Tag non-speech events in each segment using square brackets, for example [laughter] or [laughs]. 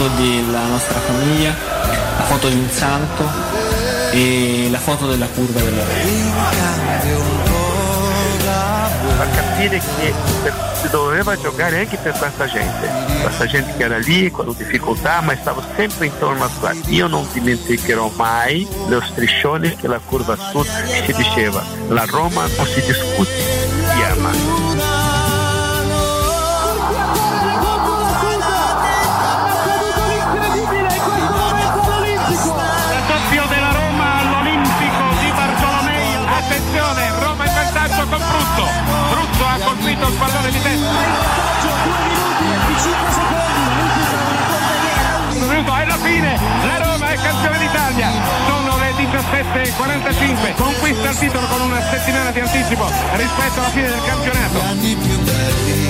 foto della nostra famiglia, la foto di un santo e la foto della curva della a capire che si doveva giocare anche per questa gente, questa gente che era lì con difficoltà ma stava sempre intorno a qua. Io non dimenticherò mai lo striscione che la curva sud si diceva, la Roma non si discute, 17.45, conquista il titolo con una settimana di anticipo rispetto alla fine del campionato.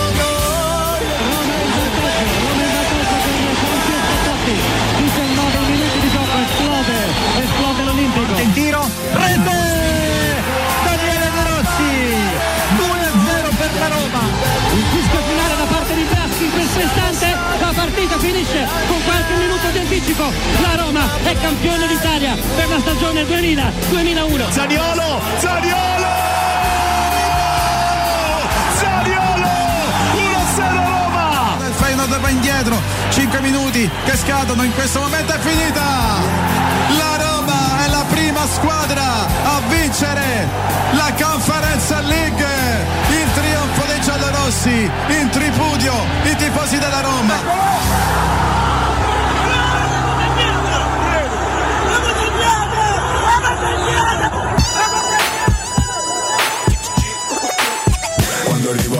Finisce con qualche minuto di anticipo. La Roma è campione d'Italia per la stagione 2000-2001. Zaniolo, Zaniolo! Zaniolo! 1-0 Roma! Il Feyenoord va indietro, 5 minuti che scadono, in questo momento è finita! La Roma è la prima squadra a vincere la Conference League! Giallorossi, in tripudio i tifosi della Roma!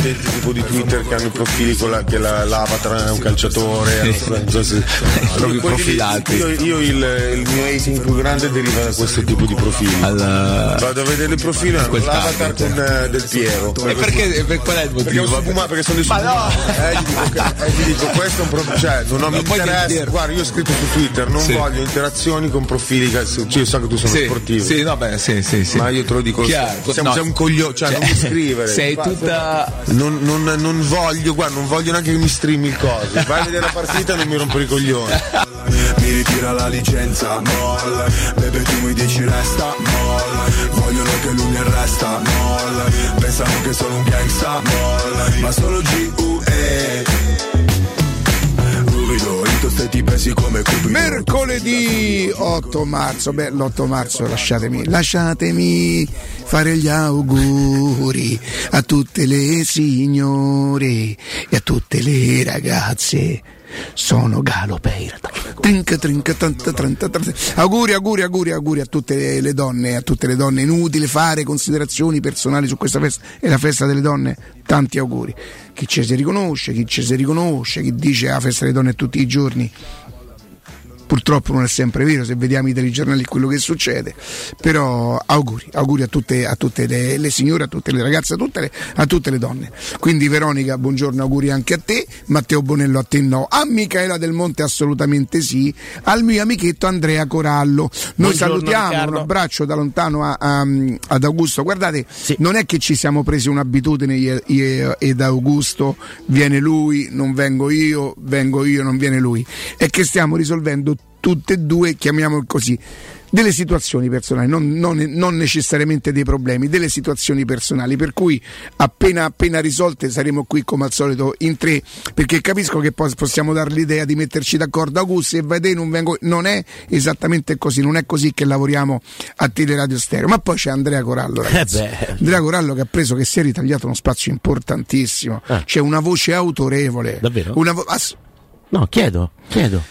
del tipo di Twitter che hanno i profili con la, che la, l'avatar è un calciatore so se- Proprio profilati. io, io il, il mio hating più grande deriva da questo tipo di profili. Al- vado a vedere il profilo hanno l'avatar target. con eh, del Piero. E perché, per qual è il perché, motivo? sono fuma- perché sono dei sfumati. eh, gli dico, che- eh, gli dico questo è un problema cioè non ho mi interessa guarda io ho scritto su Twitter non Sì. voglio interazioni con profili che cioè, io so che tu sei Sì, sportivo. Sì, no, beh, sì, sì, sì. ma io te lo dico Chiaro, siamo, no, un coglione cioè, cioè, non mi scrivere. [laughs] sei tutta- non, non- non voglio guarda non voglio neanche che mi streami il coso. Vai a vedere la partita e non mi rompere i coglioni. Mi ritira la licenza, molla Bebe tu mi dici resta, molla Vogliono che lui mi arresta, molla Pensano che sono un gangsta, molla Ma sono G.U.E In toste ti pesi come cupido Mercoledì 8 marzo, beh l'8 marzo lasciatemi, lasciatemi fare gli auguri a tutte le signore e a tutte le ragazze. Sono Galo Peira. Trinca, trinca, tanta, trenta, trenta. Auguri, auguri, auguri, auguri a tutte le donne, a tutte le donne. Inutile fare considerazioni personali su questa festa. È la festa delle donne. Tanti auguri. Chi ci si riconosce, chi ci si riconosce, chi dice la festa delle donne tutti i giorni purtroppo non è sempre vero se vediamo i telegiornali quello che succede, però auguri, auguri a tutte, a tutte le, le signore, a tutte le ragazze, a tutte le, a tutte le donne. Quindi Veronica, buongiorno, auguri anche a te, Matteo Bonello a te no, a Michaela Del Monte assolutamente sì, al mio amichetto Andrea Corallo. Noi Buongiorno, salutiamo, Riccardo. un abbraccio da lontano a- a- ad Augusto. Guardate, non è che ci siamo presi un'abitudine io- io ed Augusto, viene lui, non vengo io, vengo io, non viene lui. È che stiamo risolvendo tutte e due, chiamiamolo così, delle situazioni personali, non, non- non necessariamente dei problemi, delle situazioni personali, per cui appena, appena risolte saremo qui come al solito in tre, perché capisco che poi possiamo dare l'idea di metterci d'accordo, Augusto se vai te non vengo, non è esattamente così, non è così che lavoriamo a Teleradio Stereo, ma poi c'è Andrea Corallo, ragazzi. Eh. Andrea Corallo che ha preso, che si è ritagliato uno spazio importantissimo, c'è una voce autorevole, Ah. Davvero? Una vo- ass- No, chiedo, chiedo.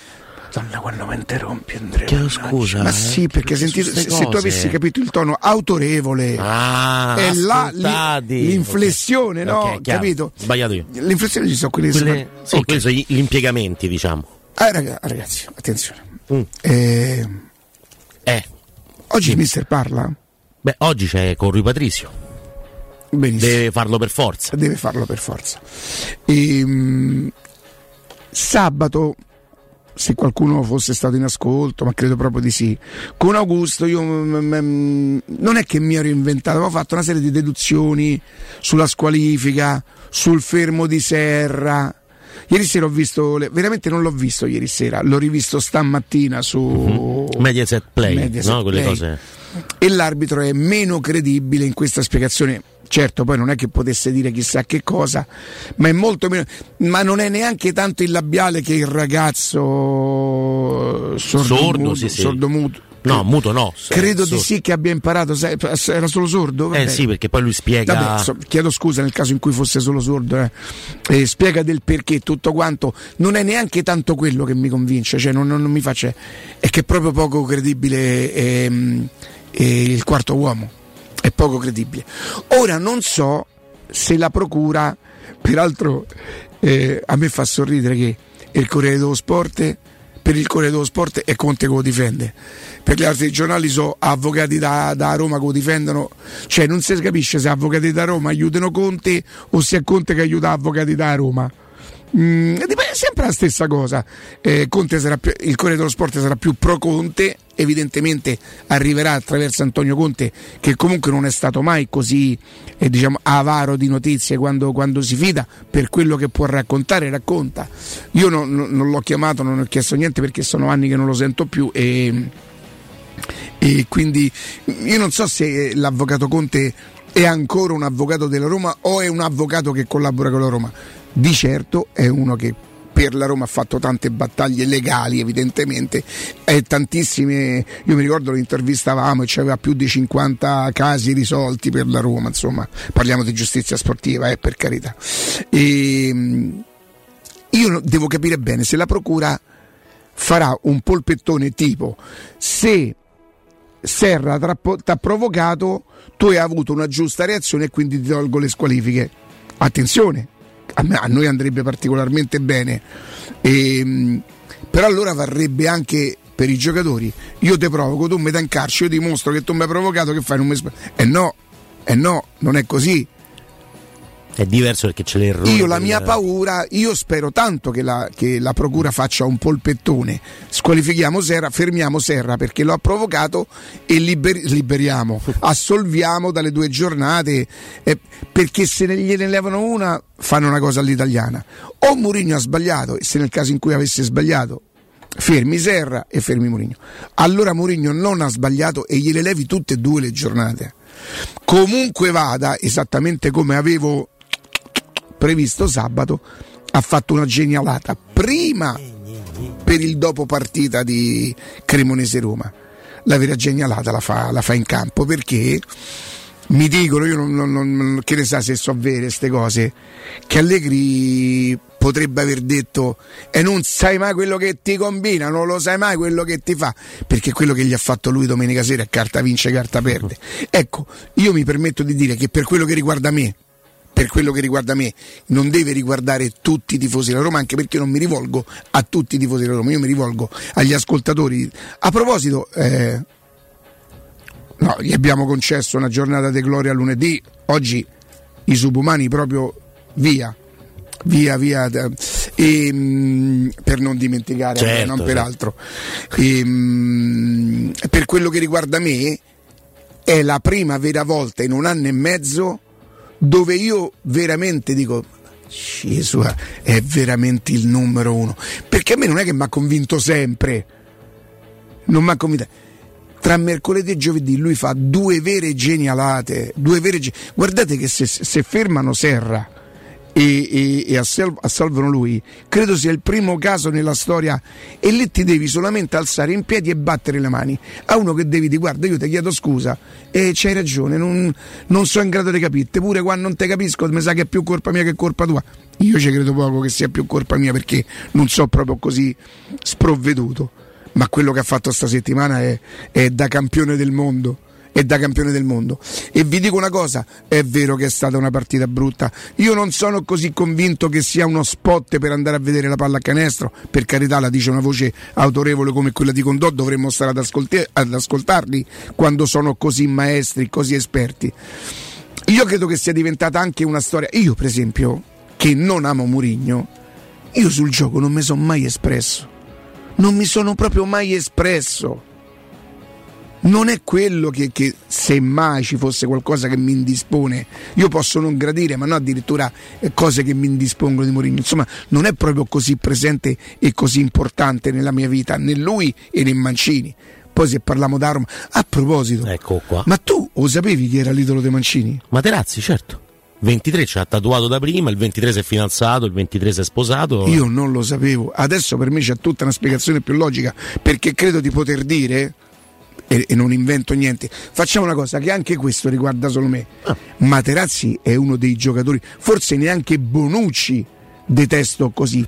Madonna, quando mi interrompi Andrea. Chiedo scusa, Ma eh, sì, perché su se, se tu avessi capito il tono autorevole, Ah, è là l'inflessione, Ok. no? Ok, chiaro. capito? Sbagliato io. L'inflessione ci sono quelle, Quelle, sono- sì, ok. quelli sono gli, gli impiegamenti, diciamo. Ah, raga- ragazzi, attenzione. Mm. Eh, Eh, oggi il mister parla? beh, oggi c'è con Rui Patrizio. Benissimo. Deve farlo per forza. deve farlo per forza. Ehm, sabato, se qualcuno fosse stato in ascolto, ma credo proprio di sì, con Augusto io mm, non è che mi ero inventato, avevo fatto una serie di deduzioni sulla squalifica, sul fermo di Serra. Ieri sera ho visto, le- veramente non l'ho visto ieri sera, l'ho rivisto stamattina su Mediaset Play, Mediaset no? Quelle Play. cose. E l'arbitro è meno credibile in questa spiegazione. Certo, poi non è che potesse dire chissà che cosa, ma è molto meno. Ma non è neanche tanto il labiale che il ragazzo sordo, Sordo, sì, sì. sordomuto. No, muto no. Credo di sì che abbia imparato. Era solo sordo? Eh Vabbè. sì, perché poi lui spiega. Vabbè, so- chiedo scusa nel caso in cui fosse solo sordo, eh. Eh, spiega del perché tutto quanto. Non è neanche tanto quello che mi convince, cioè non, non- non mi face. È che è proprio poco credibile ehm, eh, il quarto uomo. È poco credibile. Ora non so se la procura, peraltro eh, a me fa sorridere che il Corriere dello Sport. Per il Corriere dello Sport è Conte che lo difende, per gli altri giornali sono avvocati da, da Roma che lo difendono, cioè non si capisce se avvocati da Roma aiutano Conte o se è Conte che aiuta avvocati da Roma. Mm, sempre la stessa cosa. Eh, più- il Corriere dello Sport sarà più pro Conte, evidentemente arriverà attraverso Antonio Conte, che comunque non è stato mai così eh, diciamo, avaro di notizie quando, quando si fida, per quello che può raccontare, racconta. Io non, non- non l'ho chiamato, non ho chiesto niente perché sono anni che non lo sento più e, e quindi io non so se l'avvocato Conte è ancora un avvocato della Roma o è un avvocato che collabora con la Roma. Di certo è uno che per la Roma ha fatto tante battaglie legali evidentemente e tantissime io mi ricordo lo intervistavamo e c'aveva più di 50 casi risolti per la Roma insomma parliamo di giustizia sportiva eh, per carità e, mh, io devo capire bene se la procura farà un polpettone tipo se Serra ti ha provocato, tu hai avuto una giusta reazione e quindi ti tolgo le squalifiche. Attenzione, a, me- a noi andrebbe particolarmente bene, Ehm, però allora varrebbe anche per i giocatori. Io ti provoco, tu mi dai in carcere, io dimostro che tu mi hai provocato, che fai? Non mi eh no, eh no, non è così. È diverso perché c'è l'errore. Io la mia paura, io spero tanto che la, che la procura faccia un polpettone, squalifichiamo Serra, fermiamo Serra perché lo ha provocato e liber- liberiamo, [laughs] assolviamo dalle due giornate, eh, perché se ne gliene levano una fanno una cosa all'italiana. O Mourinho ha sbagliato e se nel caso in cui avesse sbagliato fermi Serra e fermi Mourinho. Allora Mourinho non ha sbagliato e gliele levi tutte e due le giornate. Comunque vada, esattamente come avevo previsto sabato, ha fatto una genialata prima per il dopo partita di Cremonese Roma. La vera genialata la fa, la fa in campo perché mi dicono, io non, non- non- che ne sa se so vere queste cose, che Allegri potrebbe aver detto e non sai mai quello che ti combina, non lo sai mai quello che ti fa, perché quello che gli ha fatto lui domenica sera è carta vince, carta perde. Ecco, io mi permetto di dire che per quello che riguarda me, per quello che riguarda me, non deve riguardare tutti i tifosi della Roma, anche perché non mi rivolgo a tutti i tifosi della Roma, io mi rivolgo agli ascoltatori. A proposito, eh, no, gli abbiamo concesso una giornata di gloria lunedì, oggi i subumani proprio via. Via, via, e, mm, per non dimenticare, Certo, non per certo. altro. E, mm, per quello che riguarda me, è la prima vera volta in un anno e mezzo dove io veramente dico Gesù è veramente il numero uno. Perché a me non è che mi ha convinto sempre. Non mi ha convinto tra mercoledì e giovedì lui fa due vere genialate due vere ge- guardate che se, se fermano Serra e, e- e assalvano lui, credo sia il primo caso nella storia. E lì ti devi solamente alzare in piedi e battere le mani. A uno che devi dire guarda io ti chiedo scusa. E c'hai ragione, non, non sono in grado di capirti, pure quando non ti capisco mi sa che è più colpa mia che colpa tua. Io ci credo poco che sia più colpa mia perché non so proprio così sprovveduto, ma quello che ha fatto sta settimana è, è da campione del mondo è da campione del mondo. E vi dico una cosa, è vero che è stata una partita brutta. Io non sono così convinto che sia uno spot per andare a vedere la palla a canestro. Per carità, la dice una voce autorevole come quella di Condò, dovremmo stare ad, ascolti- ad ascoltarli quando sono così maestri, così esperti. Io credo che sia diventata anche una storia. Io, per esempio, che non amo Murigno, io sul gioco non mi sono mai espresso. Non mi sono proprio mai espresso non è quello che, che se mai ci fosse qualcosa che mi indispone, io posso non gradire, ma no addirittura eh, cose che mi indispongono di Mourinho. Insomma, non è proprio così presente e così importante nella mia vita, né lui e né Mancini. Poi se parliamo da Roma, a proposito, Ecco qua. ma tu lo sapevi chi era l'idolo di Mancini? Materazzi, certo. 23 ci ha tatuato da prima, il 23 si è fidanzato, il 23 si è sposato. Io non lo sapevo, adesso per me c'è tutta una spiegazione più logica, perché credo di poter dire, e, e non invento niente, facciamo una cosa che anche questo riguarda solo me. Materazzi è uno dei giocatori, forse neanche Bonucci detesto così,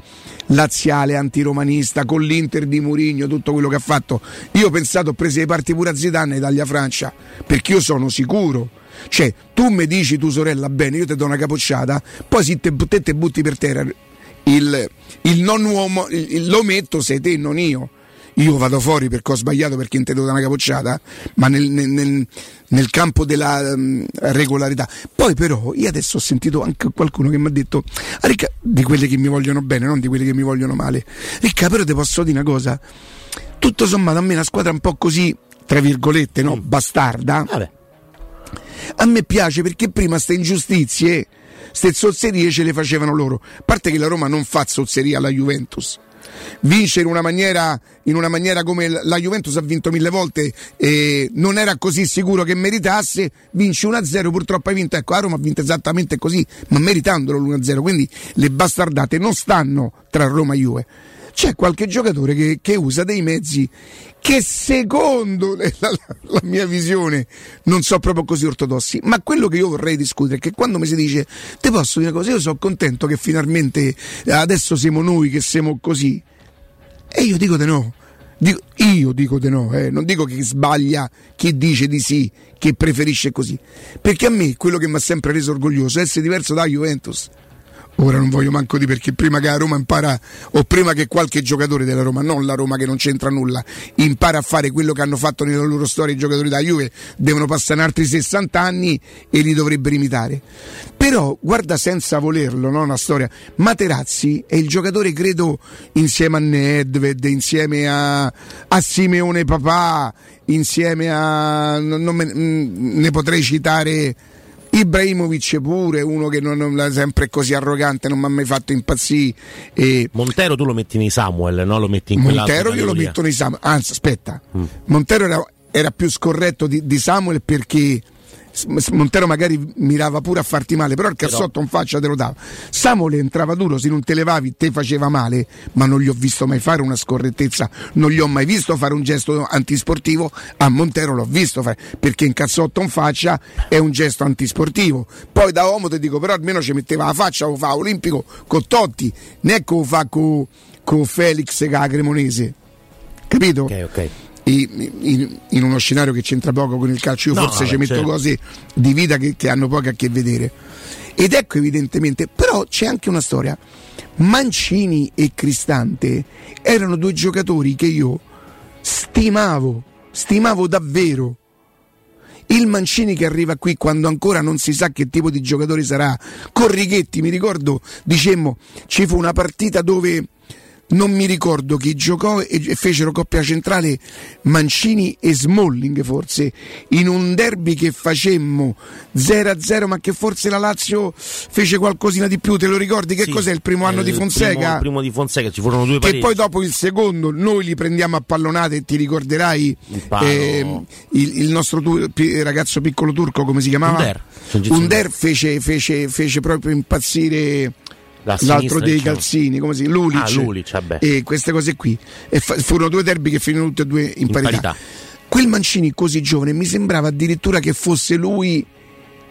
laziale, antiromanista, con l'Inter di Murigno, tutto quello che ha fatto. Io ho pensato, ho preso le parti pure a Zidane Italia-Francia, perché io sono sicuro. Cioè, tu mi dici tu sorella bene, io ti do una capocciata, poi se te, te, te butti per terra il, il non uomo, il- il- lo metto sei te, non io. Io vado fuori perché ho sbagliato perché non ti do una capocciata, ma nel, nel- nel- campo della mm, regolarità. Poi però io adesso ho sentito anche qualcuno che mi ha detto, "Ah, Ricca, di quelli che mi vogliono bene, non di quelli che mi vogliono male. Ricca, però ti posso dire una cosa, tutto sommato a me una squadra un po' così, tra virgolette, no, bastarda. A me piace perché prima ste ingiustizie, ste zozzerie ce le facevano loro. A parte che la Roma non fa zozzeria alla Juventus. Vince in una maniera, in una maniera come la Juventus ha vinto mille volte e non era così sicuro che meritasse, vince 1-0, purtroppo hai vinto, ecco, la Roma ha vinto esattamente così, ma meritandolo l'1-0, quindi le bastardate non stanno tra Roma e Juve. C'è qualche giocatore che, che usa dei mezzi che secondo la, la- la mia visione non sono proprio così ortodossi, ma quello che io vorrei discutere è che quando mi si dice ti posso dire cosa, io sono contento che finalmente eh, adesso siamo noi che siamo così e io dico di no. Dico- io dico di no, eh, non dico che sbaglia chi dice di sì, che preferisce così. Perché a me quello che mi ha sempre reso orgoglioso è essere diverso da Juventus. Ora non voglio manco di perché prima che la Roma impara, o prima che qualche giocatore della Roma, non la Roma che non c'entra nulla, impara a fare quello che hanno fatto nella loro storia i giocatori da Juve, devono passare altri 60 anni e li dovrebbero imitare. Però, guarda senza volerlo, no? una storia. Materazzi è il giocatore, credo, insieme a Nedved, insieme a, a Simeone Papà, insieme a. me- mm, ne potrei citare. Ibrahimovic pure, uno che non, è sempre così arrogante, non mi ha mai fatto impazzire. E Montero tu lo metti nei Samuel, no? Lo metti in Montero io lo metto nei Samuel, anzi aspetta, Mm. Montero era, era più scorretto di, di Samuel perché Montero magari mirava pure a farti male, però il cazzotto in faccia te lo dava. Samuel entrava duro, se non te levavi te faceva male, ma non gli ho visto mai fare una scorrettezza, non gli ho mai visto fare un gesto antisportivo, a Montero l'ho visto fare, perché in cazzotto in faccia è un gesto antisportivo. Poi da uomo ti dico, però almeno ci metteva la faccia, lo fa olimpico con Totti, né che lo fa con, con Felix che Cremonese. Capito? Ok, ok. In, in- uno scenario che c'entra poco con il calcio, io No, forse vabbè, ci metto certo. cose di vita che, che hanno poco a che vedere. Ed ecco evidentemente, però c'è anche una storia. Mancini e Cristante erano due giocatori che io stimavo, stimavo davvero. Il Mancini che arriva qui quando ancora non si sa che tipo di giocatore sarà, con Righetti, mi ricordo, dicemmo, ci fu una partita dove non mi ricordo chi giocò e e fecero coppia centrale Mancini e Smalling forse in un derby che facemmo 0-0 ma che forse la Lazio fece qualcosina di più te lo ricordi che Sì, cos'è il primo anno eh, di il Fonseca? primo- il primo di Fonseca ci furono due che pareggi. poi dopo il secondo noi li prendiamo a pallonate e ti ricorderai palo. ehm, il, il nostro tu- ragazzo piccolo turco come si chiamava? Under. Under fece, fece, fece proprio impazzire l'altro dei diciamo. calzini come si Lulic, Ah, Lulic, e queste cose qui e fa- furono due derby che finirono tutti e due in, In parità. parità. quel Mancini così giovane mi sembrava addirittura che fosse lui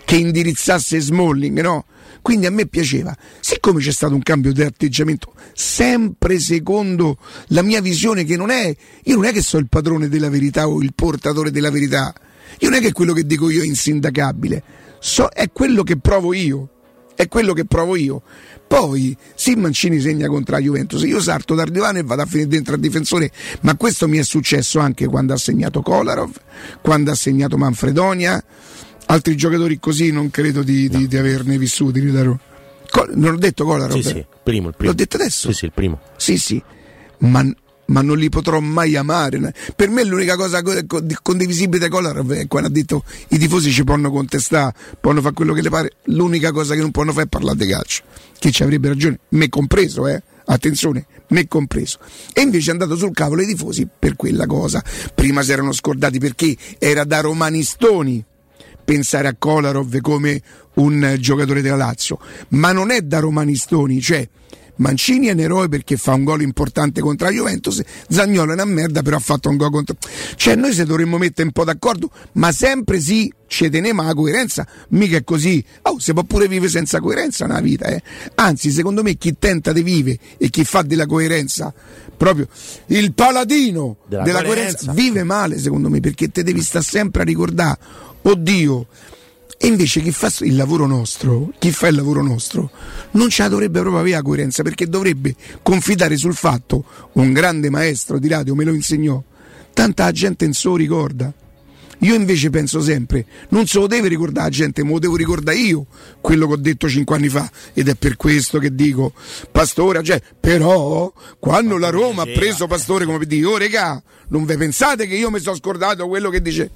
che indirizzasse Smalling, no? Quindi a me piaceva. Siccome c'è stato un cambio di atteggiamento, sempre secondo la mia visione, che non è. Io non è che sono il padrone della verità o il portatore della verità. Io non è che quello che dico io è insindacabile. So- è quello che provo io. È quello che provo io. Poi, sì, Mancini segna contro la Juventus. Io sarto dal divano e vado a finire dentro al difensore. Ma questo mi è successo anche quando ha segnato Kolarov, quando ha segnato Manfredonia. Altri giocatori così non credo di, di- di averne vissuti. Col- non ho detto Kolarov? Sì, sì, primo, il primo. L'ho detto adesso? Sì, sì, il primo. Sì, sì, ma, ma non li potrò mai amare. Per me l'unica cosa co- co- condivisibile di Kolarov è quando ha detto i tifosi ci possono contestare, possono fare quello che le pare. L'unica cosa che non possono fare è parlare di calcio. Che ci avrebbe ragione, me compreso, eh. Attenzione, me compreso. E invece è andato sul cavolo i tifosi per quella cosa. Prima si erano scordati perché era da romanistoni pensare a Kolarov come un giocatore della Lazio, ma non è da romanistoni, cioè Mancini è un eroe perché fa un gol importante contro la Juventus, Zagnolo è una merda però ha fatto un gol contro... Cioè noi se dovremmo mettere un po' d'accordo, ma sempre sì, ci teniamo alla coerenza, mica è così. Oh, si può pure vivere senza coerenza nella vita, eh. Anzi, secondo me chi tenta di vivere e chi fa della coerenza proprio il paladino Della della, coerenza. coerenza vive male secondo me perché te devi stare sempre a ricordare oddio e invece chi fa il lavoro nostro chi fa il lavoro nostro non ce la dovrebbe proprio avere la coerenza perché dovrebbe confidare sul fatto un grande maestro di radio me lo insegnò tanta gente non se lo ricorda. Io invece penso sempre, non se lo deve ricordare la gente, me lo devo ricordare io quello che ho detto cinque anni fa ed è per questo che dico, Pastore, cioè, però quando la Roma ha preso Pastore come per dire, oh regà, non vi pensate che io mi sono scordato quello che dice?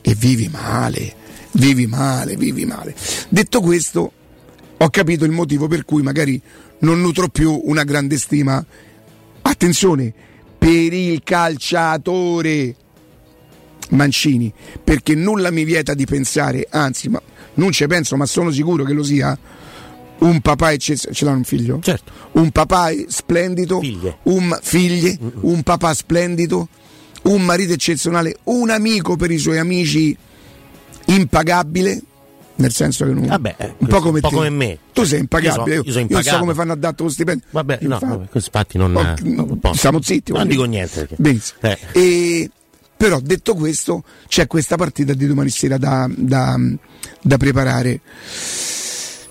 E vivi male, vivi male, vivi male. Detto questo, ho capito il motivo per cui magari non nutro più una grande stima, attenzione, per il calciatore Mancini, perché nulla mi vieta di pensare, anzi, ma non ci penso, ma sono sicuro che lo sia. Un papà eccezionale, ce l'ha un figlio? Certo. Un papà splendido, Figlie. un figlie, un papà splendido, un marito eccezionale, un amico per i suoi amici impagabile, nel senso che non, Vabbè, eh, un po' come, un po' come me. Tu sei impagabile, Io so- io sono non so impagato. come fanno a darti lo stipendio. Vabbè, no, Infatti. vabbè, infatti non, Oh, non. Stiamo zitti. Non dico niente. perché-. Eh. E, però detto questo, c'è questa partita di domani sera da, da- da preparare.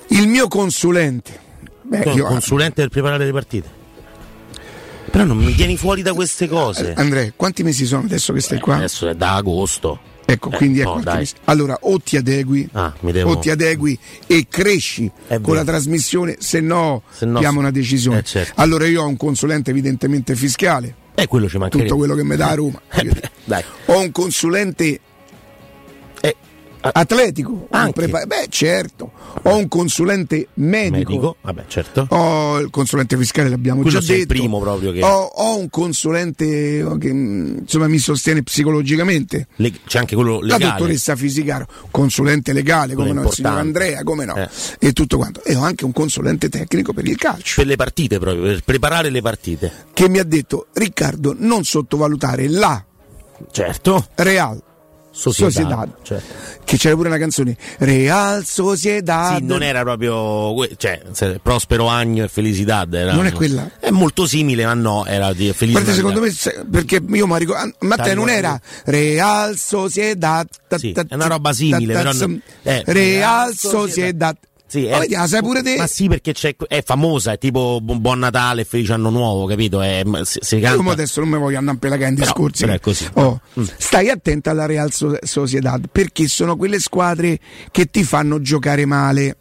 Il mio consulente, beh, io- consulente per preparare le partite. Però non mi tieni fuori da queste cose. Andrea, quanti mesi sono adesso che stai qua? Adesso è da agosto. Ecco, Eh, quindi no, ecco mesi. Allora, o ti adegui, Ah, devo- o ti adegui e cresci con la trasmissione, se no, Se no, diamo una decisione. Eh, certo. Allora io ho un consulente evidentemente fiscale, Eh, quello ci mancherebbe. tutto quello che mi dà a Roma. [laughs] Eh. Ho un consulente atletico, un Anche. prepa- beh certo, ho un consulente medico, medico, vabbè, certo. ho il consulente fiscale, l'abbiamo Quello già sei il detto. primo proprio che- ho, ho un consulente che mm, insomma, mi sostiene psicologicamente. Le- c'è anche quello La legale. dottoressa Fisicaro, consulente legale, come Quello no, il signor. Andrea, come no, Eh. e tutto quanto. E ho anche un consulente tecnico per il calcio Per le partite proprio, per preparare le partite. che mi ha detto Riccardo non sottovalutare la Certo. Real Società. Sociedad, certo. che c'era pure una canzone Real Sociedad. Sì, non era proprio cioè, Prospero Agno e Felicidad. Era, Non è quella? È molto simile, ma no, era di Felicidad. Guarda, secondo me, perché io mi ricordo, ma te non era Real Sociedad, ta- Sì, ta- è una roba simile, però non- eh, Real Real Sociedad, Sì, Ma vedi, la sai pure te? Ma sì, perché c'è, è famosa, è tipo Bu- Buon Natale, Felice Anno Nuovo, capito? È, si, si Io canta. mo adesso non mi voglio andare a pelagare in Però- discorsi. però è così. Oh, Mm. Stai attento alla Real So- Sociedad perché sono quelle squadre che ti fanno giocare male.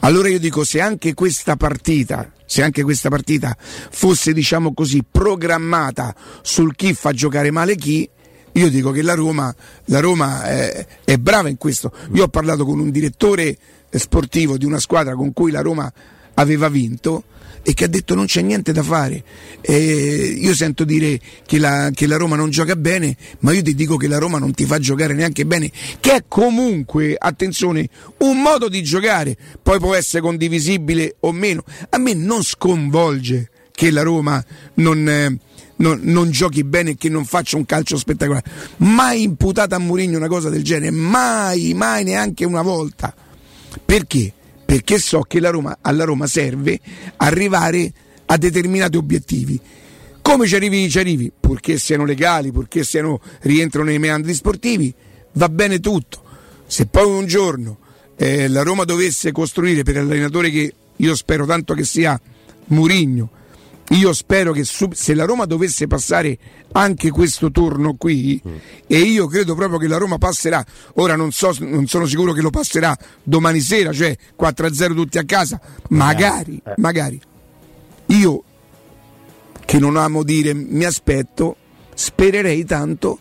Allora io dico, se anche questa partita, se anche questa partita fosse, diciamo così, programmata sul chi fa giocare male chi, io dico che la Roma, la Roma è, è brava in questo. Io ho parlato con un direttore eh, sportivo di una squadra con cui la Roma aveva vinto e che ha detto non c'è niente da fare. Eh, io sento dire che la, che la Roma non gioca bene, ma io ti dico che la Roma non ti fa giocare neanche bene, che è comunque, attenzione, un modo di giocare, poi può essere condivisibile o meno. A me non sconvolge che la Roma non... non, non giochi bene e che non faccia un calcio spettacolare. Mai imputata a Mourinho una cosa del genere, mai, mai neanche una volta. Perché? Perché so che Roma, alla Roma serve arrivare a determinati obiettivi. Come ci arrivi? Ci arrivi, purché siano legali, purché siano, rientrano nei meandri sportivi, va bene tutto. Se poi un giorno eh, la Roma dovesse costruire per l'allenatore che io spero tanto che sia Murigno, io spero che su- se la Roma dovesse passare anche questo turno qui, e io credo proprio che la Roma passerà, ora non, so, non sono sicuro che lo passerà domani sera, cioè 4-0 tutti a casa, magari, magari. Io che non amo dire mi aspetto, spererei tanto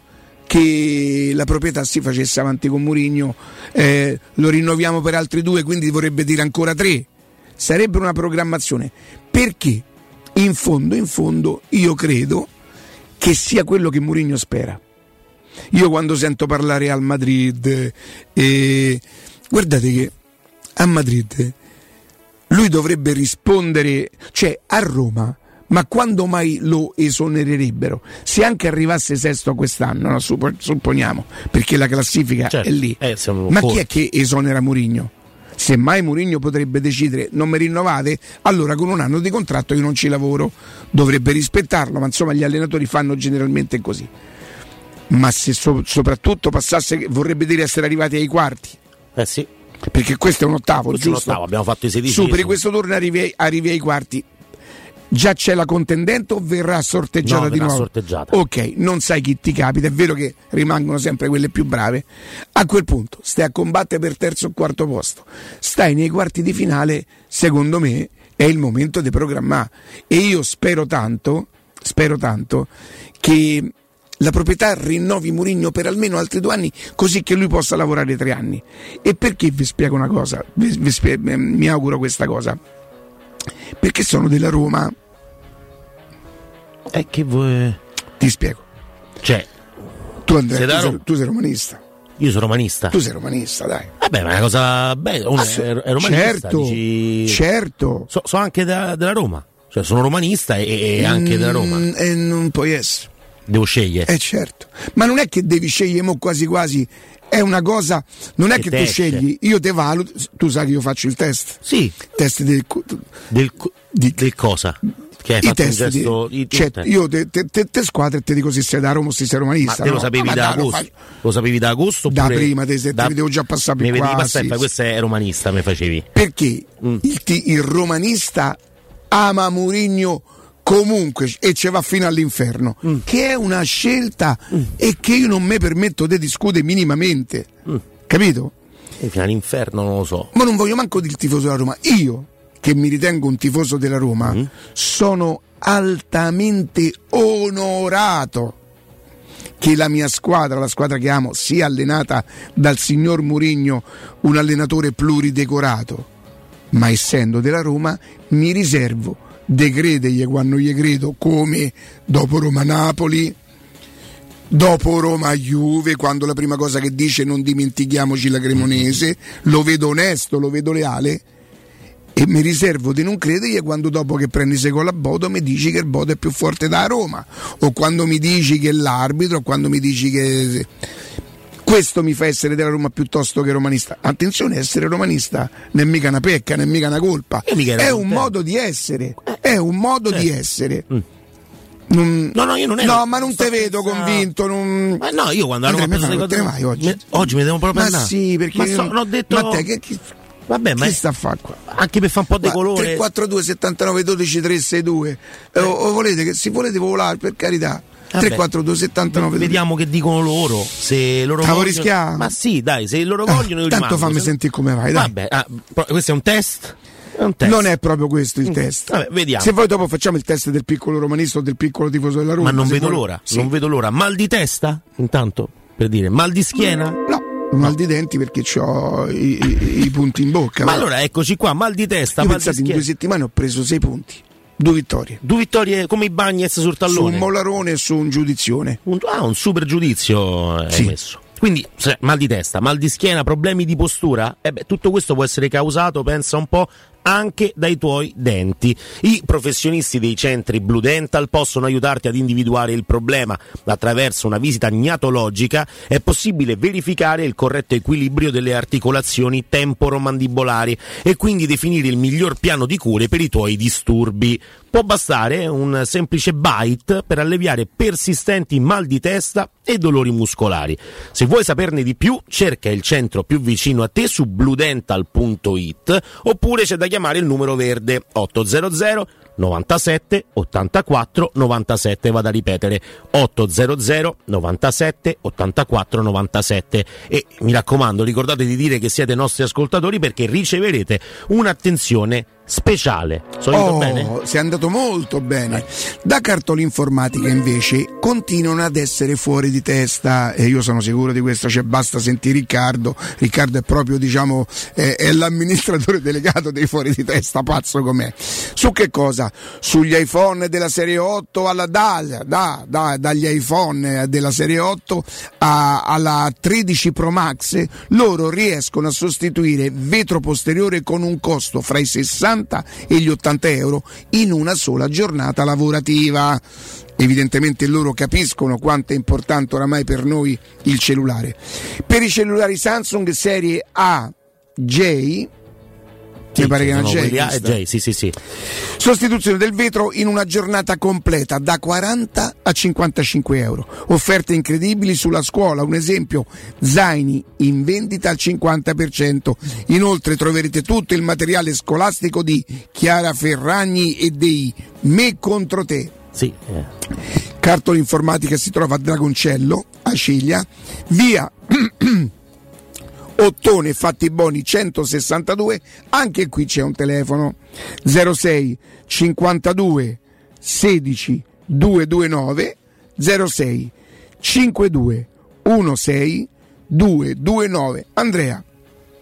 che la proprietà si facesse avanti con Murigno, eh, lo rinnoviamo per altri due, quindi vorrebbe dire ancora tre. Sarebbe una programmazione. Perché? In fondo, in fondo, io credo che sia quello che Murigno spera. Io quando sento parlare al Madrid, eh, guardate che a Madrid lui dovrebbe rispondere, cioè a Roma, ma quando mai lo esonererebbero? Se anche arrivasse sesto quest'anno, no? Suppo- supponiamo, perché la classifica Certo, è lì. eh, ma chi è che esonera Murigno? Se mai Murigno potrebbe decidere non mi rinnovate, allora con un anno di contratto io non ci lavoro, dovrebbe rispettarlo, ma insomma gli allenatori fanno generalmente così. Ma se so- soprattutto passasse, vorrebbe dire essere arrivati ai quarti, Eh sì, perché questo è un ottavo, questo è un giusto? ottavo, abbiamo fatto i 16. superi questo turno e arrivi, arrivi ai quarti. Già c'è la contendente o verrà sorteggiata No, di verrà nuovo? sorteggiata. Ok, non sai chi ti capita, è vero che rimangono sempre quelle più brave. A quel punto stai a combattere per terzo o quarto posto. Stai nei quarti di finale, secondo me è il momento di programmare. E io spero tanto, spero tanto che la proprietà rinnovi Murigno per almeno altri due anni così che lui possa lavorare tre anni. E perché vi spiego una cosa? Vi- vi spie- mi auguro questa cosa. Perché sono della Roma, Eh, che vuoi... ti spiego. Cioè, Tu, Andrea, Sei tu, sei, Roma? tu sei romanista. io sono romanista. Tu sei romanista, dai. Vabbè, ma è una cosa bella. Uno è, è romanista. certo, dici- certo. So, so anche da- della Roma. Cioè, sono romanista e, e anche della Roma. Mm, E non puoi essere. Devo scegliere. Eh certo. Ma non è che devi scegliere mo quasi quasi. È una cosa. Non è Che che tu scegli, io te valuto. Tu sai che io faccio il test. Sì. Test del. Del, co- del cosa? Che hai I fatto un test gesto. di, cioè, io te, te, te- te squadre e ti dico se sei da Roma o se sei ma romanista. te lo no? sapevi Ma da lo agosto? fai- Lo sapevi da agosto? Da prima, te, te vedevo già passare per qua, passare, sì, ma questo è romanista, mi facevi. Perché Mm. il, il romanista ama Murigno comunque e ci va fino all'inferno, Mm. che è una scelta e che io non mi permetto di discutere minimamente. Mm. Capito? E fino all'inferno non lo so. Ma non voglio manco dire il tifoso della Roma. Io, che mi ritengo un tifoso della Roma, Mm. sono altamente onorato che la mia squadra, la squadra che amo, sia allenata dal signor Murigno, un allenatore pluridecorato. Ma essendo della Roma, mi riservo de credergli quando gli credo, come dopo Roma-Napoli, dopo Roma-Juve, quando la prima cosa che dice non dimentichiamoci la Cremonese, lo vedo onesto, lo vedo leale e mi riservo di non credergli quando dopo che prendi secondo a Bodo mi dici che il Bodo è più forte da Roma o quando mi dici che è l'arbitro o quando mi dici che questo mi fa essere della Roma piuttosto che romanista attenzione essere romanista non è mica una pecca non è mica una colpa Io mica ero è un contento. modo di essere è un modo di essere Mm. Non- No, no, io non ero. no ma non te vedo senza- convinto non... Ma no, io quando Andrea, Roma fa- le te ne vai oggi? Me- oggi mi devo proprio ma andare. sì perché Ma so- l'ho detto. ma te che, che- Vabbè, ma Chi sta a fare qua? anche per fare un po' di colore. 342 79 12 362. Eh, o, o volete che si volete volare per carità. Vabbè. 342 79 12. Vediamo che dicono loro. Se loro Cavo vogliono. rischiamo? Ma sì, dai, se loro Ah, vogliono io tanto rimango. fammi Se- sentire come vai, dai. Vabbè, ah, questo è un test? È un test. Non è proprio questo il test. Vabbè, vediamo. Se poi dopo facciamo il test del piccolo romanista o del piccolo tifoso della Roma. Ma non se vedo vuole- l'ora, Sì. non vedo l'ora. Mal di testa? Intanto, per dire, mal di schiena? No, mal di denti perché ho i, i- i punti in bocca. Ma però. allora eccoci qua, mal di testa, Io mal di pensate, in schiena. due settimane ho preso sei punti, due vittorie. Due vittorie come i Bagnets sul Su un tallone. Mollarone e su un giudizione. Un- ah, un super giudizio hai Sì. messo. Quindi, se- mal di testa, mal di schiena, problemi di postura? Eh beh, tutto questo può essere causato, pensa un po', anche dai tuoi denti. I professionisti dei centri Blue Dental possono aiutarti ad individuare il problema. Attraverso una visita gnatologica è possibile verificare il corretto equilibrio delle articolazioni temporomandibolari e quindi definire il miglior piano di cure per i tuoi disturbi. Può bastare un semplice bite per alleviare persistenti mal di testa e dolori muscolari. Se vuoi saperne di più, cerca il centro più vicino a te su bludental.it oppure c'è da chiamare il numero verde 800 97 84 97 vado a ripetere 800 97 84 97 e mi raccomando ricordate di dire che siete nostri ascoltatori perché riceverete un'attenzione speciale sono Oh, bene? sei andato molto bene. Da cartolinformatica invece continuano ad essere fuori di testa e io sono sicuro di questo, cioè basta sentire Riccardo. Riccardo è proprio diciamo è, è l'amministratore [laughs] delegato dei fuori di testa, pazzo com'è. Su che cosa? Sugli iPhone della serie 8 alla da, da, da- dagli iPhone della serie 8 a- alla 13 Pro Max loro riescono a sostituire vetro posteriore con un costo fra i 60 e gli 80 euro in una sola giornata lavorativa. Evidentemente loro capiscono quanto è importante oramai per noi il cellulare. Per i cellulari Samsung serie A, J, Sì, mi pare che una J. A e questa. J, sì sì sì Sostituzione del vetro in una giornata completa da 40 a 55 euro. Offerte incredibili sulla scuola, un esempio, zaini in vendita al 50%. Inoltre troverete tutto il materiale scolastico di Chiara Ferragni e dei Me contro te. sì eh. Cartola informatica si trova a Dragoncello, a Ciglia, via [clears throat] Ottone Fatti Boni 162, anche qui c'è un telefono. 06 52 16 229 06 52 16 229 Andrea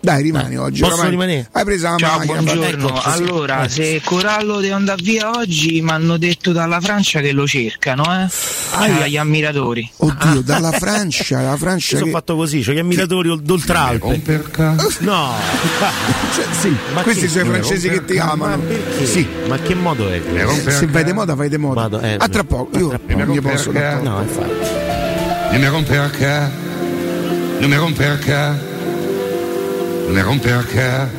dai rimani oggi posso rimanere? hai preso la Ciao, macchina buongiorno. Eccoci, sì. Allora, Ecco. se Corallo deve andare via oggi, mi hanno detto dalla Francia che lo cercano, eh? Cioè, agli ammiratori. oddio dalla Francia la Io Francia sono che... fatto così, c'ho gli ammiratori d'oltralpe [laughs] no [laughs] Cioè, sì, Ma questi che- sono i francesi che ti amano perché? sì ma che modo è questo? se vai di moda vai di moda Vado, eh, a tra poco io non gli posso dare no infatti Numéro perché? Numéro perché? Numéro perché?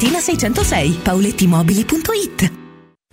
606, paolettimobili.it.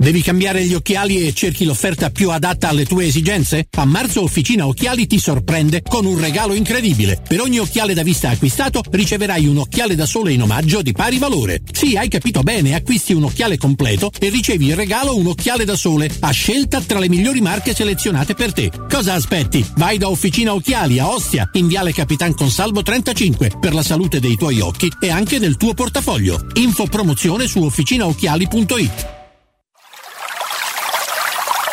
Devi cambiare gli occhiali e cerchi l'offerta più adatta alle tue esigenze? A marzo Officina Occhiali ti sorprende con un regalo incredibile. Per ogni occhiale da vista acquistato riceverai un occhiale da sole in omaggio di pari valore. Sì, hai capito bene, acquisti un occhiale completo e ricevi in regalo un occhiale da sole a scelta tra le migliori marche selezionate per te. Cosa aspetti? Vai da Officina Occhiali a Ostia, in Viale Capitan Consalvo 35, per la salute dei tuoi occhi e anche del tuo portafoglio. Info promozione su officinaocchiali.it.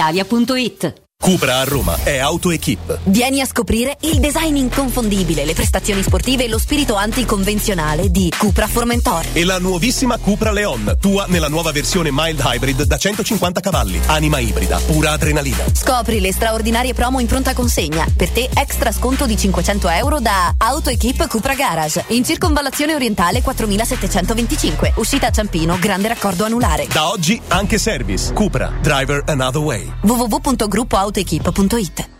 brispalitalia.it. Cupra a Roma è AutoEquip. Vieni a scoprire il design inconfondibile, le prestazioni sportive e lo spirito anticonvenzionale di Cupra Formentor. E la nuovissima Cupra Leon, tua nella nuova versione mild hybrid da 150 cavalli, anima ibrida, pura adrenalina. Scopri le straordinarie promo in pronta consegna. Per te extra sconto di 500 euro da AutoEquip Cupra Garage. In circonvallazione orientale 4725. Uscita a Ciampino, grande raccordo anulare. Da oggi anche service. Cupra, driver another way. www.gruppoautoequip.it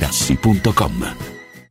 materassi.com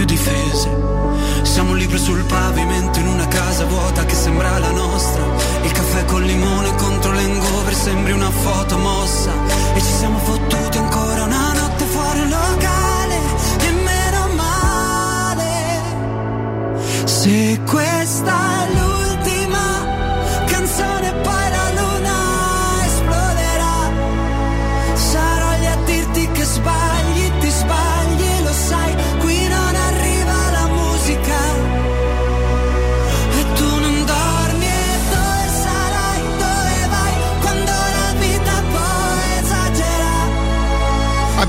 più difese. Siamo un sul pavimento in una casa vuota che sembra la nostra. Il caffè col limone contro l'engover sembri una foto mossa. E ci siamo fottuti ancora una notte fuori un locale. E meno male. Se questa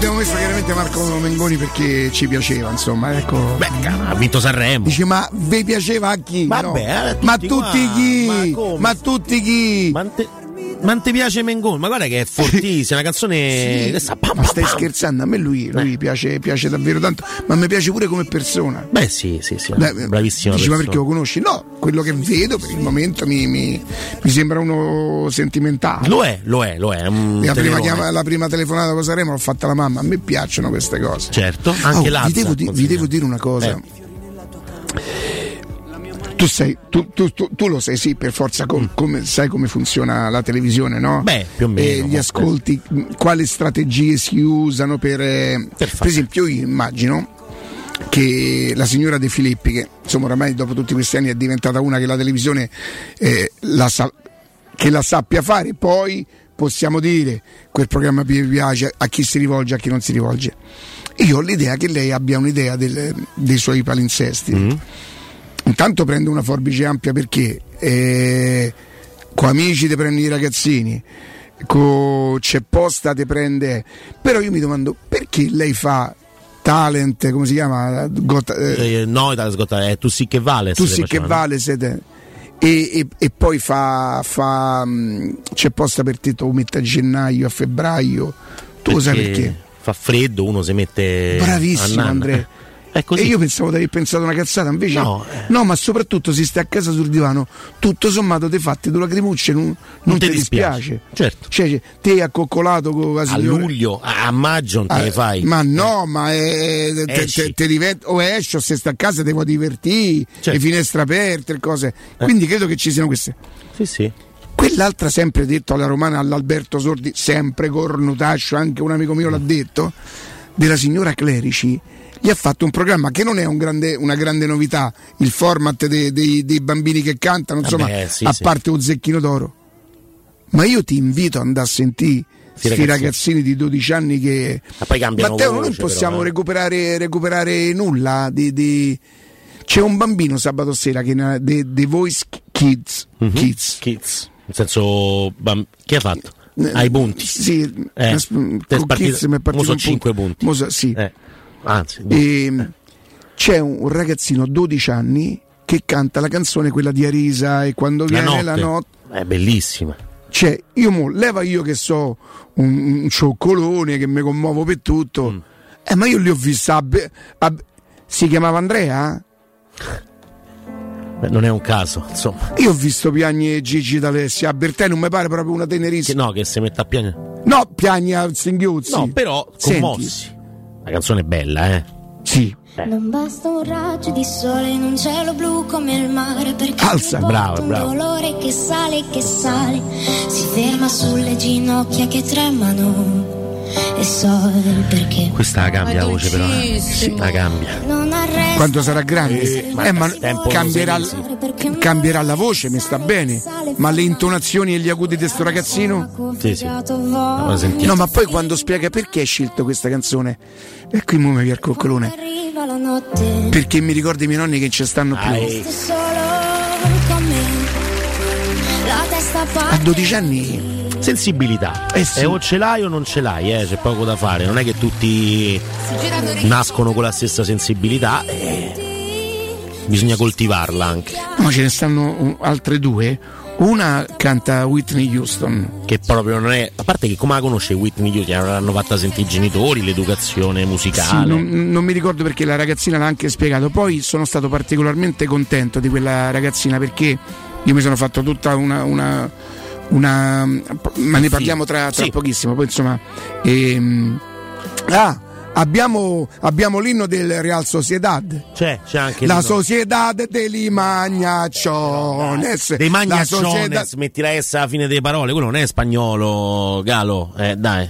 Abbiamo messo chiaramente Marco Mengoni perché ci piaceva, insomma, ecco. Beh, ha vinto Sanremo. Dice, ma vi piaceva a chi? Vabbè, No. a tutti ma tutti qua, chi? ma? Ma tutti chi? Ma te piace Mengoni? Ma guarda che è fortissima, una canzone. Sì, questa- pam, ma pam, stai pam. scherzando? A me lui, lui piace, piace davvero tanto, ma mi piace pure come persona. Beh, sì, sì, sì. Beh, bravissima. Dici, ma perché lo conosci? No, quello che vedo per il momento mi, mi- mi sembra uno sentimentale. Lo è, lo è, lo è. La prima, chiama- la prima telefonata con Sanremo l'ho fatta la mamma, a me piacciono queste cose. Certo, anche Oh, Lazza, vi, devo, di- vi devo dire una cosa. Eh. Tu, sai, tu, tu- tu- lo sai, sì, per forza, com- come, sai come funziona la televisione, no? Mm. Beh, più o meno, E gli ascolti, mh, quali strategie si usano per... eh, per, esempio, io immagino che la signora De Filippi, che insomma oramai dopo tutti questi anni è diventata una che la televisione eh, la sa- che la sappia fare, poi possiamo dire quel programma mi piace, a chi si rivolge, a chi non si rivolge. Io ho l'idea che lei abbia un'idea del- dei suoi palinsesti. Intanto prende una forbice ampia perché eh, con amici ti prendi i ragazzini, con c'è posta ti prende. Però io mi domando perché lei fa talent, come si chiama? Got- eh, Eh, no, Italia Sgotta, è tu sì che vale. tu sì che vale siete. E, e- e poi fa, fa mh, c'è posta per te, tu metti a gennaio, a febbraio. Tu lo sai perché? Fa freddo, uno si mette. Bravissimo. Andrea. [laughs] E io pensavo di aver pensato una cazzata, invece No, no, ma soprattutto se stai a casa sul divano, tutto sommato ti fatti due lacrimucce, non, non ti ti dispiace. Certo. Cioè, cioè, te accoccolato con la A signora. luglio, a a maggio non te Ah, ne fai. Ma no, ma è, te, Esci. te- te divent- o esci o se stai a casa puoi divertire, Certo. le finestre aperte, le cose. Quindi credo che ci siano queste. Sì, sì. Quell'altra sempre detto alla romana, all'Alberto Sordi, sempre cornutaccio, anche un amico mio l'ha detto, della signora Clerici, gli ha fatto un programma che non è un grande- una grande novità, il format dei, dei- dei bambini che cantano, insomma, Vabbè, sì, a sì. parte un zecchino d'oro. Ma io ti invito ad andare a sentire Sti questi ragazzini. di 12 anni che... Ma poi cambiano Matteo, voce, non possiamo però, eh. recuperare, recuperare nulla di- di- C'è un bambino sabato sera che dei Voice Kids, Mhm. Kids Kids. Nel senso, bam- che ha fatto? Ai punti. Sì, Eh, partito- Kids mi è partito punto. 5 punti. Mo so- sì. Eh, Anzi. E, c'è un ragazzino 12 anni che canta la canzone quella di Arisa e quando la viene notte. la notte È bellissima. cioè io mo, leva io che so un, un cioccolone che mi commuovo per tutto Mm. eh, ma io li ho a Be- a Be- si chiamava Andrea? Beh, non è un caso, insomma. io ho visto piagne Gigi d'Alessia a Bertè non mi pare proprio una Che tenerissima no, che si mette a piangere. no piagni a singhiozzi No, però Senti. La canzone è bella, eh. sì Non basta un raggio di sole in un cielo blu come il mare perché Alza, bravo, un bravo. dolore che sale che sale si ferma sulle ginocchia che tremano e so il perché Questa la cambia la voce, però. eh. Sì, la cambia. non arresta quando sarà grande. Eh, Eh, ma cambierà, cambierà la voce mi sta bene. Ma le intonazioni e gli acuti di sto ragazzino? Sì, sì. sentiamo. No, ma poi quando spiega perché hai scelto questa canzone, e qui mi viene il coccolone, arriva la notte. Perché mi ricordo i miei nonni che ci stanno più. Testa A parte 12 anni, Sensibilità. Eh sì. E o ce l'hai o non ce l'hai, eh, c'è poco da fare. Non è che tutti nascono con la stessa sensibilità. eh, Bisogna coltivarla anche. no, ce ne stanno uh, altre due. Una canta Whitney Houston. Che proprio non è. A parte che come la conosce Whitney Houston? L'hanno fatta sentire i genitori, l'educazione musicale. Sì, non, non mi ricordo perché la ragazzina l'ha anche spiegato. Poi sono stato particolarmente contento di quella ragazzina perché io mi sono fatto tutta una. una, una ma ne parliamo tra, tra Sì. pochissimo. Poi insomma. ehm, ah, abbiamo, abbiamo l'inno del Real Sociedad. C'è, c'è anche La l'inno. Sociedad dei Magnaciones. Dei La Magnaciones, Sociedad- metti la S alla fine delle parole, quello non è spagnolo, Galo. Eh, dai.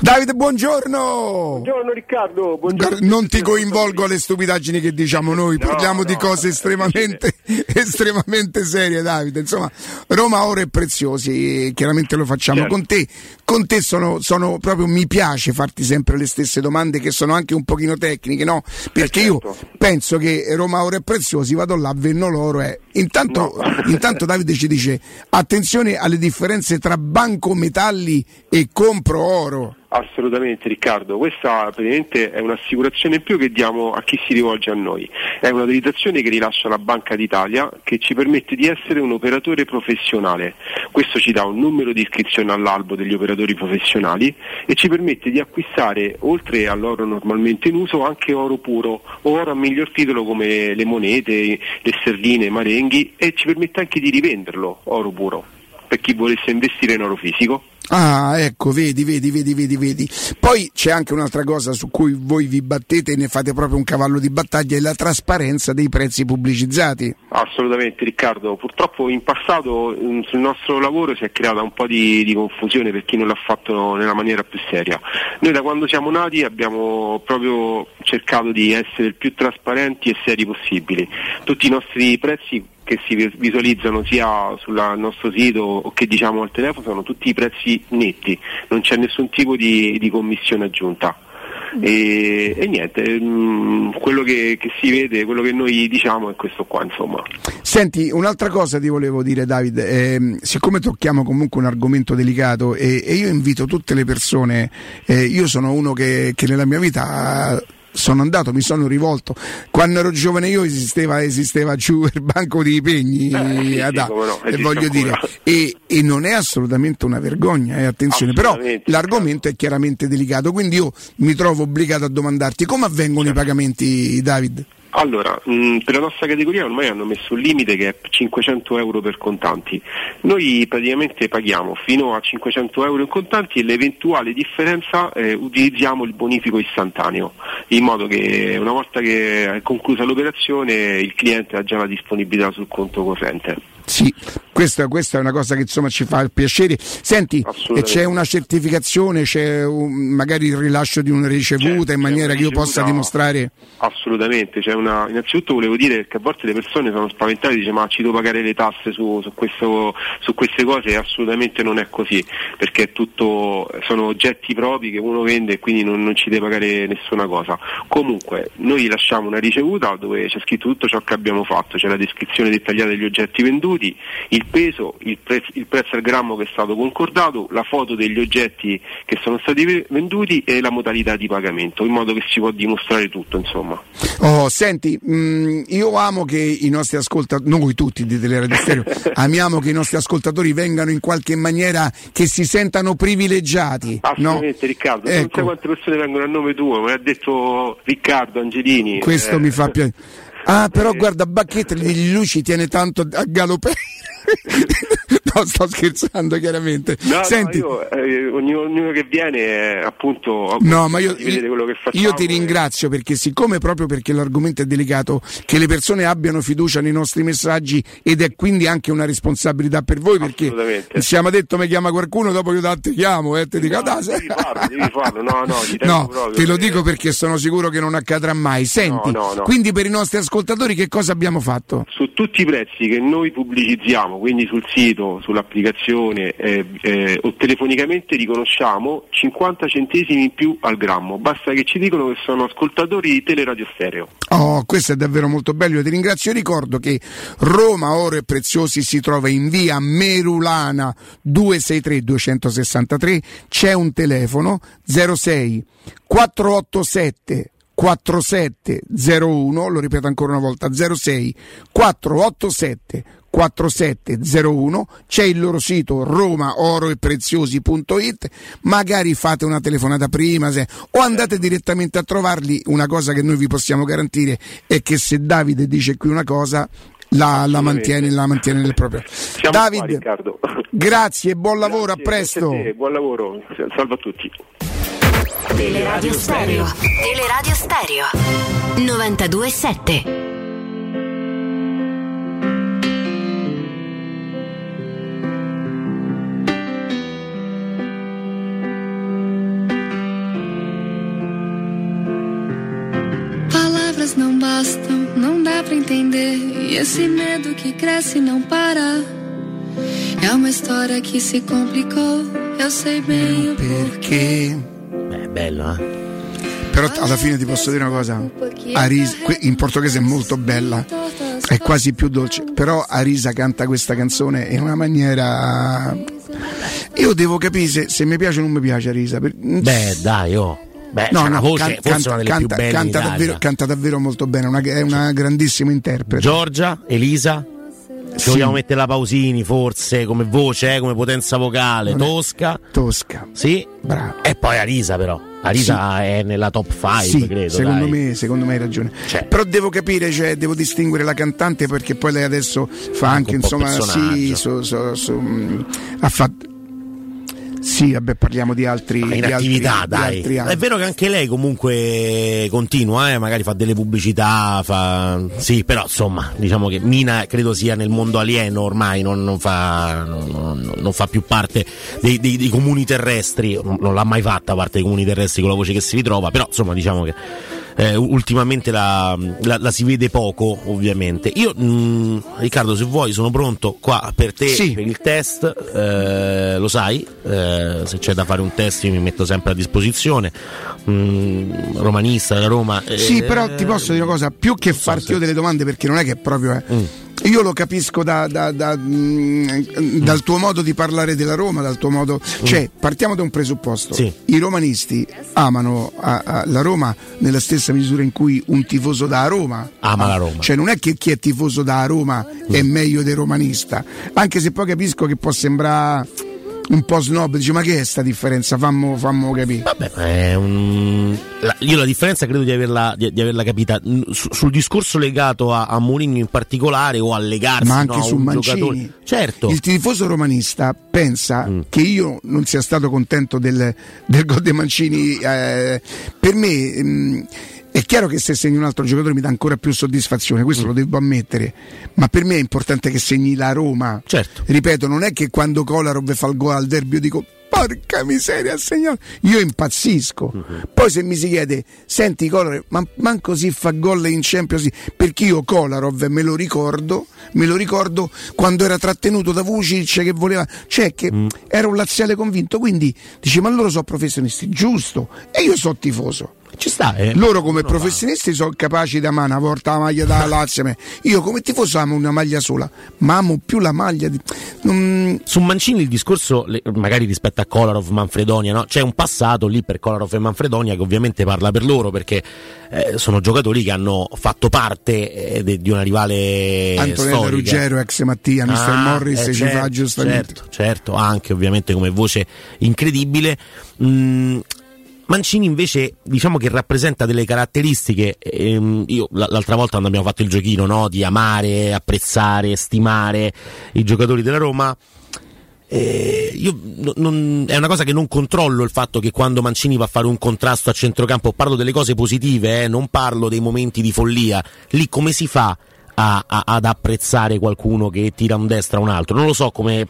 Davide, buongiorno. Buongiorno Riccardo, buongiorno. Non ti coinvolgo alle stupidaggini che diciamo noi, parliamo di cose estremamente, [laughs] estremamente serie, Davide. Insomma, Roma ora è preziosi, e chiaramente lo facciamo Certo. con te. Con te sono, sono proprio, mi piace farti sempre le stesse domande che sono anche un pochino tecniche, no? Perché io penso che Roma ora è preziosi, vado là, venno loro. Eh. Intanto, [laughs] intanto Davide ci dice attenzione alle differenze tra banco metalli e compro oro. Assolutamente Riccardo, questa praticamente è un'assicurazione in più che diamo a chi si rivolge a noi. È un'autorizzazione che rilascia la Banca d'Italia che ci permette di essere un operatore professionale. Questo ci dà un numero di iscrizione all'albo degli operatori professionali e ci permette di acquistare, oltre all'oro normalmente in uso, anche oro puro o oro a miglior titolo come le monete, le sterline, i marenghi e ci permette anche di rivenderlo, oro puro, per chi volesse investire in oro fisico. Ah, ecco, vedi, vedi, vedi, vedi, vedi. Poi c'è anche un'altra cosa su cui voi vi battete e ne fate proprio un cavallo di battaglia, è la trasparenza dei prezzi pubblicizzati. Assolutamente Riccardo, purtroppo in passato mm, sul nostro lavoro si è creata un po' di, di confusione per chi non l'ha fatto nella maniera più seria. Noi da quando siamo nati abbiamo proprio cercato di essere il più trasparenti e seri possibili. Tutti i nostri prezzi che si vis- visualizzano sia sul nostro sito o che diciamo al telefono sono tutti i prezzi netti, non c'è nessun tipo di, di commissione aggiunta. E, e niente, mm, quello che, che si vede, quello che noi diciamo è questo qua insomma. Senti, un'altra cosa ti volevo dire, Davide, ehm, siccome tocchiamo comunque un argomento delicato e, e io invito tutte le persone, eh, io sono uno che, che nella mia vita eh, sono andato, mi sono rivolto. Quando ero giovane io esisteva, esisteva giù [laughs] il banco dei pegni Eh, ad no, e voglio dire, e, e non è assolutamente una vergogna, eh, attenzione, però l'argomento è chiaramente delicato, quindi io mi trovo obbligato a domandarti come avvengono i pagamenti, David? Allora, mh, per la nostra categoria ormai hanno messo un limite che è 500 euro per contanti. Noi praticamente paghiamo fino a 500 euro in contanti e l'eventuale differenza eh, utilizziamo il bonifico istantaneo, in modo che una volta che è conclusa l'operazione il cliente ha già la disponibilità sul conto corrente. Sì, questa, questa è una cosa che insomma ci fa piacere. Senti, e c'è una certificazione, c'è un- magari il rilascio di una ricevuta in maniera che io possa ricevuta- dimostrare. Assolutamente, c'è una... innanzitutto volevo dire che a volte le persone sono spaventate e dicono ma ci devo pagare le tasse su, su questo- su queste cose e assolutamente non è così, perché è tutto, sono oggetti propri che uno vende e quindi non, non ci deve pagare nessuna cosa. Comunque noi lasciamo una ricevuta dove c'è scritto tutto ciò che abbiamo fatto, c'è la descrizione dettagliata degli oggetti venduti, il peso, il, prez- il prezzo al grammo che è stato concordato, la foto degli oggetti che sono stati ve- venduti e la modalità di pagamento, in modo che si può dimostrare tutto insomma. Oh, senti, mh, io amo che i nostri ascoltatori, noi tutti di Teleradio Stereo, [laughs] amiamo che i nostri ascoltatori vengano in qualche maniera, che si sentano privilegiati. No? Assolutamente Riccardo, non Ecco. sai quante persone vengono a nome tuo, me l'ha detto Riccardo Angelini. Questo eh, mi fa piacere. Ah, però guarda, Bacchetta di lui ci tiene tanto a galopere. No, sto scherzando chiaramente. No, no, Senti, io, eh, ognuno, ognuno che viene eh, appunto No, ma io, di vedere quello che facciamo. io ti ringrazio perché siccome proprio perché l'argomento è delicato, che le persone abbiano fiducia nei nostri messaggi ed è quindi anche una responsabilità per voi perché siamo detto mi chiama qualcuno, dopo io ti chiamo e ti dico "Ah, dai, Devi farlo, devi farlo, no, no, No, proprio, te lo eh. dico perché sono sicuro che non accadrà mai. Senti, No, no, no. quindi per i nostri ascoltatori che cosa abbiamo fatto? Su tutti i prezzi che noi pubblicizziamo, quindi sul sito, sull'applicazione eh, eh, o telefonicamente riconosciamo 50 centesimi in più al grammo, basta che ci dicono che sono ascoltatori di Teleradio Stereo. Oh, questo è davvero molto bello, io ti ringrazio. Io ricordo che Roma Oro e Preziosi si trova in via Merulana 263 263, c'è un telefono 06 487 4701, lo ripeto ancora una volta, 06 487 4701, c'è il loro sito romaoroepreziosi.it, magari fate una telefonata prima se, o andate direttamente a trovarli, una cosa che noi vi possiamo garantire è che se Davide dice qui una cosa la, la mantiene, la mantiene nel proprio. Siamo Davide, qua, grazie, buon lavoro, a Grazie, presto. grazie a te, buon lavoro, salve a tutti. Teleradio Stereo. Teleradio Stereo. 92.7. Palavras não bastam, não dá pra entender. E esse medo que cresce e não para. É uma história que se complicou. Eu sei bem o Perché? Beh, bello, eh? Però alla fine ti posso dire una cosa, Aris, que- in portoghese è molto bella, è quasi più dolce, però Arisa canta questa canzone in una maniera... Io devo capire se, se mi piace o non mi piace Arisa. per- Beh, dai, oh. Beh, c'ha una voce, can- più canta- canta davvero, canta davvero molto bene, una- è una grandissima interprete. Giorgia, Elisa. Ci Sì. vogliamo mettere la Pausini, forse, come voce, eh, come potenza vocale. Non Tosca. Tosca. Sì. Bravo. E poi Arisa, però. Arisa è nella top 5, Sì, credo. secondo me, secondo me hai ragione. Però devo capire, cioè, devo distinguere la cantante perché poi lei adesso fa anche, po' insomma, sì, su- su- su- mh, ha fatto. Sì, vabbè, parliamo di altri. in di altri- attività, di dai. altri. È vero che anche lei comunque continua, eh, magari fa delle pubblicità, fa... sì, però insomma, diciamo che Mina credo sia nel mondo alieno ormai, non, non fa, non, non- fa più parte dei, dei- dei comuni terrestri, non, non l'ha mai fatta parte dei comuni terrestri con la voce che si ritrova, però insomma diciamo che eh, ultimamente la, la- la si vede poco ovviamente. Io, mh, Riccardo, se vuoi sono pronto qua per te, per il test, eh, lo sai, eh, se c'è da fare un test io mi metto sempre a disposizione, Mh, romanista da Roma. eh, Sì, però ti posso dire una cosa, più che farti io delle domande, perché non è che proprio è. Mm. Io lo capisco da- da- da, mm, dal tuo modo di parlare della Roma, dal tuo modo. Cioè, partiamo da un presupposto. I romanisti amano a- a- la Roma nella stessa misura in cui un tifoso da Roma Ama la Roma. Cioè, non è che chi è tifoso da Roma è meglio del romanista, anche se poi capisco che può sembrare un po' snob, dice ma che è sta differenza? Fammo, fammo capire. Vabbè, è un- la- io la differenza credo di averla, di, di averla capita su- sul discorso legato a, a Mourinho in particolare o a legarsi ma anche no, su Mancini. giocatore. Certo. Il tifoso romanista pensa che io non sia stato contento del, del gol di Mancini. eh, per me mh, è chiaro che se segni un altro giocatore mi dà ancora più soddisfazione, questo lo devo ammettere. Ma per me è importante che segni la Roma. Certo. Ripeto, non è che quando Kolarov fa il gol al derby io dico. Porca miseria, segnato. Io impazzisco. Poi se mi si chiede, senti Kolarov, ma manco si fa gol in Champions League, perché io Kolarov me lo ricordo, me lo ricordo quando era trattenuto da Vucic che voleva, cioè che era un laziale convinto, quindi dice ma loro sono professionisti, giusto, e io sono tifoso. Ci sta, eh. Loro come professionisti sono capaci di amare una volta la maglia da Lazio. Io come tifoso amo una maglia sola, ma amo più la maglia di... non- Su Mancini il discorso, magari rispetto a Kolarov, Manfredonia, no? c'è un passato lì per Kolarov e Manfredonia che ovviamente parla per loro perché eh, sono giocatori che hanno fatto parte eh, de- di una rivale Antonella. Ruggero, ex Mattia, Mr. Ah, Morris eh, ci fa certo, giustamente. Certo, certo, anche ovviamente come voce incredibile. Mm, Mancini invece diciamo che rappresenta delle caratteristiche, ehm, io l'altra volta quando abbiamo fatto il giochino no, di amare, apprezzare, stimare i giocatori della Roma, eh, io no- non- è una cosa che non controllo il fatto che quando Mancini va a fare un contrasto a centrocampo, parlo delle cose positive, eh, non parlo dei momenti di follia, lì come si fa a- a- ad apprezzare qualcuno che tira un destra a un altro? Non lo so come...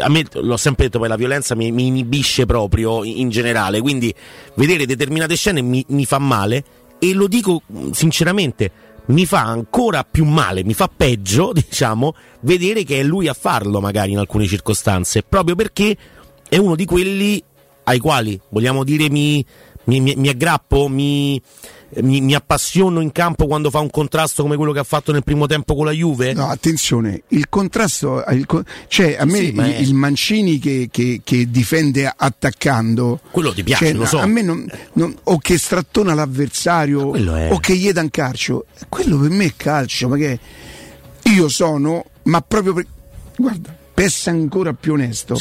A me, l'ho sempre detto, poi la violenza mi, mi inibisce proprio in generale, quindi vedere determinate scene mi, mi fa male e lo dico sinceramente, mi fa ancora più male, mi fa peggio, [laughs] diciamo, vedere che è lui a farlo magari in alcune circostanze, proprio perché è uno di quelli ai quali, vogliamo dire, mi, mi, mi- aggrappo, mi, mi, mi appassiono in campo quando fa un contrasto come quello che ha fatto nel primo tempo con la Juve? No, attenzione, il contrasto, il, cioè a me Sì, il, è- il Mancini che, che- che difende attaccando, Quello ti piace, cioè, lo so. a me non, non- o che strattona l'avversario è- o che gli dà un calcio, quello per me è calcio, che io sono, ma proprio per, guarda, per essere ancora più onesto,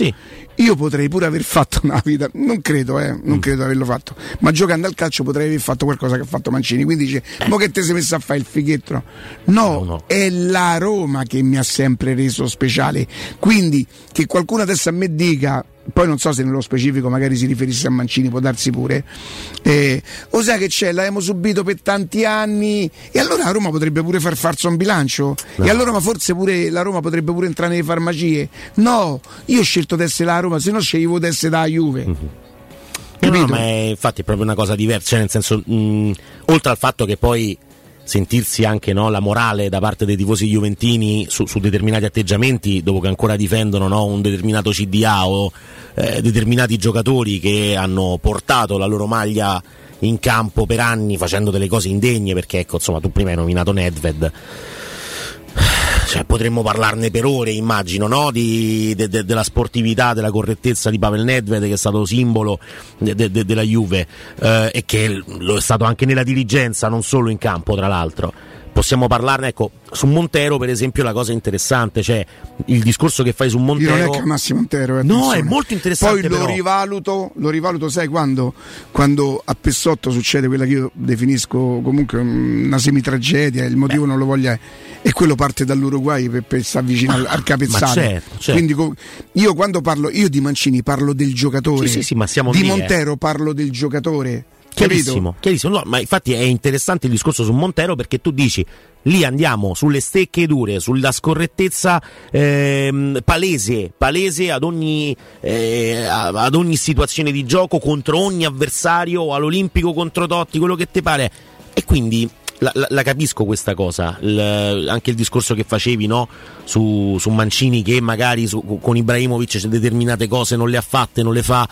io potrei pure aver fatto una vita, non credo, eh, non Mm. credo di averlo fatto, ma giocando al calcio potrei aver fatto qualcosa che ha fatto Mancini, quindi dice, Eh. ma che ti sei messo a fare il fighetto? No, è la Roma che mi ha sempre reso speciale, quindi che qualcuno adesso a me dica, poi non so se nello specifico magari si riferisse a Mancini, può darsi pure, eh, o sai che c'è, l'abbiamo subito per tanti anni, e allora la Roma potrebbe pure far farsi un bilancio, e allora ma forse pure la Roma potrebbe pure entrare nelle farmacie, no, io ho scelto di essere la Roma, se no sceglievo di essere la Juve. No, no, ma è, infatti è proprio una cosa diversa, cioè nel senso, mh, oltre al fatto che poi sentirsi anche no, la morale da parte dei tifosi juventini su, su determinati atteggiamenti, dopo che ancora difendono no, un determinato CDA o eh, determinati giocatori che hanno portato la loro maglia in campo per anni facendo delle cose indegne, perché ecco, insomma, tu prima hai nominato Nedved. Cioè, potremmo parlarne per ore, immagino, no? Di- de- de- della sportività, della correttezza di Pavel Nedved, che è stato simbolo de- de- de- della Juve eh, e che lo è stato anche nella dirigenza, non solo in campo, tra l'altro. Possiamo parlarne, ecco, su Montero, per esempio, la cosa interessante, cioè il discorso che fai su Io non è Montero. che Massimo Montero eh, No, è molto interessante, Poi lo rivaluto, lo rivaluto, sai quando? Quando a Pessotto succede quella che io definisco comunque una semitragedia, il motivo non lo voglia, e quello parte dall'Uruguay per, per stare vicino al, al capezzale. ma certo, certo. Quindi io quando parlo, io di Mancini parlo del giocatore, Sì, sì, sì, ma siamo di lì, eh. Montero parlo del giocatore. Chiarissimo, chiarissimo. No, ma infatti è interessante il discorso su Montero perché tu dici lì andiamo sulle stecche dure, sulla scorrettezza ehm, palese, palese ad ogni, eh, ad ogni situazione di gioco, contro ogni avversario, all'Olimpico contro Totti, quello che ti pare. E quindi la, la- la capisco questa cosa, il- anche il discorso che facevi no? su, su Mancini che magari su- con Ibrahimovic determinate cose non le ha fatte, non le fa.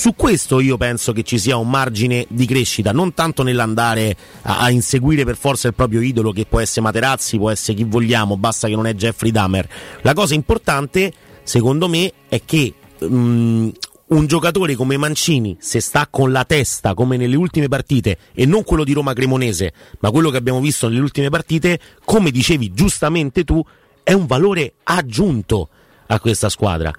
Su questo io penso che ci sia un margine di crescita, non tanto nell'andare a, a inseguire per forza il proprio idolo, che può essere Materazzi, può essere chi vogliamo, basta che non è Jeffrey Dahmer. La cosa importante, secondo me, è che mm, un giocatore come Mancini, se sta con la testa come nelle ultime partite, e non quello di Roma Cremonese, ma quello che abbiamo visto nelle ultime partite, come dicevi giustamente tu, è un valore aggiunto a questa squadra.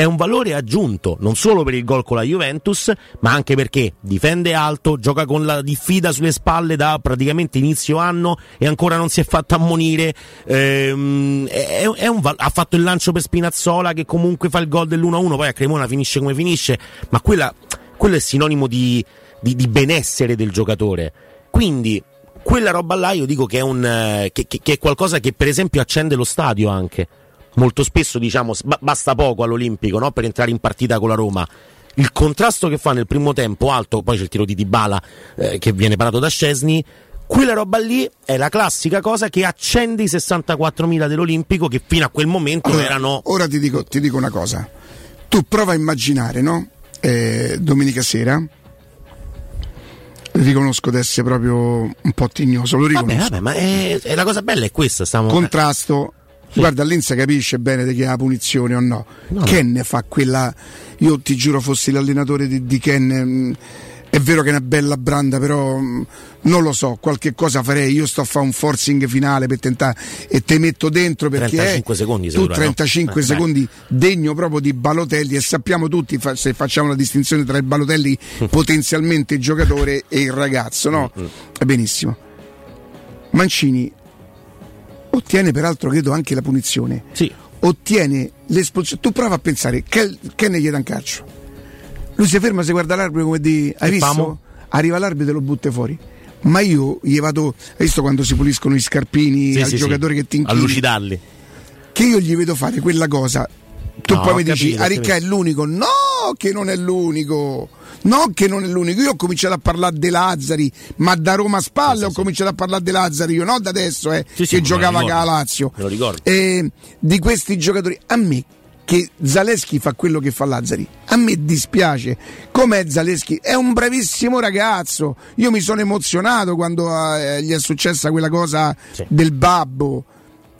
È un valore aggiunto non solo per il gol con la Juventus, ma anche perché difende alto, gioca con la diffida sulle spalle da praticamente inizio anno e ancora non si è fatto ammonire. Ehm, è- è un ha fatto il lancio per Spinazzola che comunque fa il gol dell'1-1, poi a Cremona finisce come finisce, ma quella, quello è sinonimo di, di- di benessere del giocatore. Quindi quella roba là io dico che è, un, eh, che- che- che è qualcosa che per esempio accende lo stadio anche. Molto spesso diciamo basta poco all'Olimpico no? per entrare in partita con la Roma. Il contrasto che fa nel primo tempo alto, poi c'è il tiro di Dybala eh, che viene parato da Scesni. Quella roba lì è la classica cosa che accende i 64.000 dell'Olimpico che fino a quel momento Allora, erano Ora ti dico, ti dico una cosa. Tu prova a immaginare, no? Eh, domenica sera. Riconosco di essere proprio un po' tignoso, lo Vabbè, riconosco. vabbè, ma è, è la cosa bella è questa. Stiamo... Contrasto. Guarda, Linza capisce bene di che è la punizione o no. No, Ken fa quella. Io ti giuro, fossi l'allenatore di, di Ken. mm, È vero che è una bella branda, però mm, non lo so, qualche cosa farei. Io sto a fare un forcing finale per tentare e te metto dentro perché 35 è secondi, tu sicuro, no? 35 Eh, secondi degno proprio di Balotelli e sappiamo tutti fa- se facciamo la distinzione tra il Balotelli potenzialmente giocatore e il ragazzo, no? Mm, È benissimo. Mancini ottiene peraltro credo anche la punizione. Sì. Ottiene l'espulsione. Tu prova a pensare che, ne gli dà un calcio. Lui si ferma, si guarda l'arbitro come di. Hai E visto? famo? Arriva l'arbitro e lo butta fuori. Ma io gli vado. Hai visto quando si puliscono i scarpini Sì, al sì, sì. giocatore che ti a inchini? lucidarli. Che io gli vedo fare quella cosa. Tu No, poi mi dici, capito, Aricca è l'unico. No, che non è l'unico. No, che non è l'unico. Io ho cominciato a parlare De Lazzari, ma da Roma a spalle ho cominciato a parlare De Lazzari. Io, no da adesso, eh, Sì, sì, che giocava la Lazio. Me lo ricordo. Eh, di questi giocatori, a me che Zaleschi fa quello che fa Lazzari. A me dispiace. Com'è Zaleschi? È un bravissimo ragazzo. Io mi sono emozionato quando eh, gli è successa quella cosa del babbo.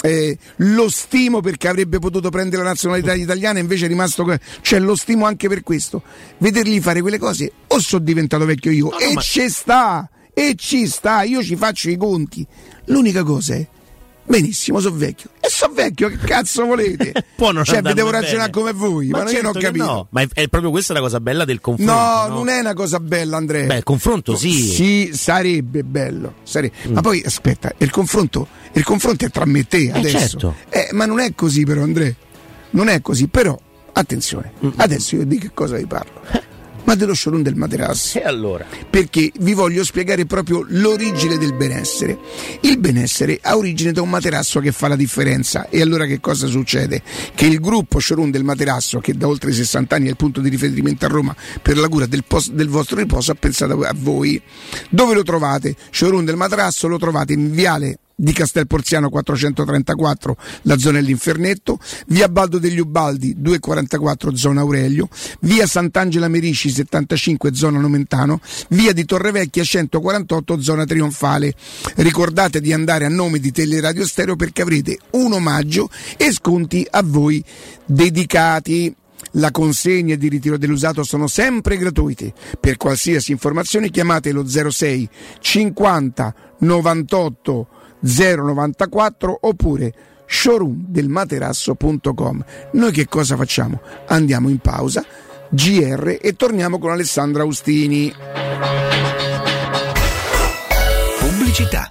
Eh, lo stimo perché avrebbe potuto prendere la nazionalità italiana invece è rimasto c'è cioè, lo stimo anche per questo. Vedergli fare quelle cose o sono diventato vecchio io no, e ma... ci sta e ci sta io ci faccio i conti. L'unica cosa è Benissimo, sono vecchio. E sono vecchio, che cazzo volete? [laughs] Può non cioè, vi devo bene. ragionare come voi, ma, ma ma certo io non ho capito. No. Ma è, è, proprio questa la cosa bella del confronto. No, no, non è una cosa bella, Andrea. Beh, il confronto sì. Sì, sarebbe bello. Sarebbe. Mm. Ma poi aspetta, il confronto, il confronto è tra me e te adesso. Eh, certo. eh, ma non è così, però, Andrea. Non è così, però. Attenzione, mm. adesso io di che cosa vi parlo? Ma dello showroom del materasso. E allora? Perché vi voglio spiegare proprio l'origine del benessere. Il benessere ha origine da un materasso che fa la differenza. E allora che cosa succede? Che il gruppo showroom del materasso, che da oltre 60 anni è il punto di riferimento a Roma per la cura del, post, del vostro riposo, ha pensato a voi. Dove lo trovate? Showroom del materasso lo trovate in viale di Castel Porziano 434, la zona dell'Infernetto, via Baldo degli Ubaldi 244, zona Aurelio, via Sant'Angela Merici 75, zona Nomentano, via di Torrevecchia 148, zona Trionfale. Ricordate di andare a nome di Teleradio Stereo perché avrete un omaggio e sconti a voi dedicati. La consegna e il ritiro dell'usato sono sempre gratuiti. Per qualsiasi informazione chiamate lo 06 50 98 094 oppure showroomdelmaterasso.com. Noi che cosa facciamo? Andiamo in pausa, GR e torniamo con Alessandra Austini. Pubblicità.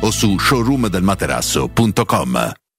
o su showroomdelmaterasso.com.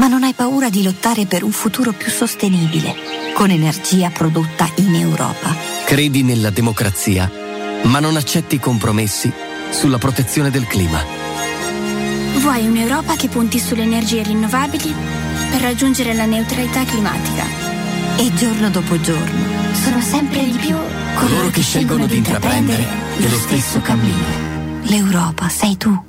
ma non hai paura di lottare per un futuro più sostenibile, con energia prodotta in Europa. Credi nella democrazia, ma non accetti compromessi sulla protezione del clima. Vuoi un'Europa che punti sulle energie rinnovabili per raggiungere la neutralità climatica. E giorno dopo giorno sono sempre di più coloro che scelgono di intraprendere lo stesso cammino. L'Europa sei tu.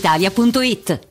brispalitalia.it.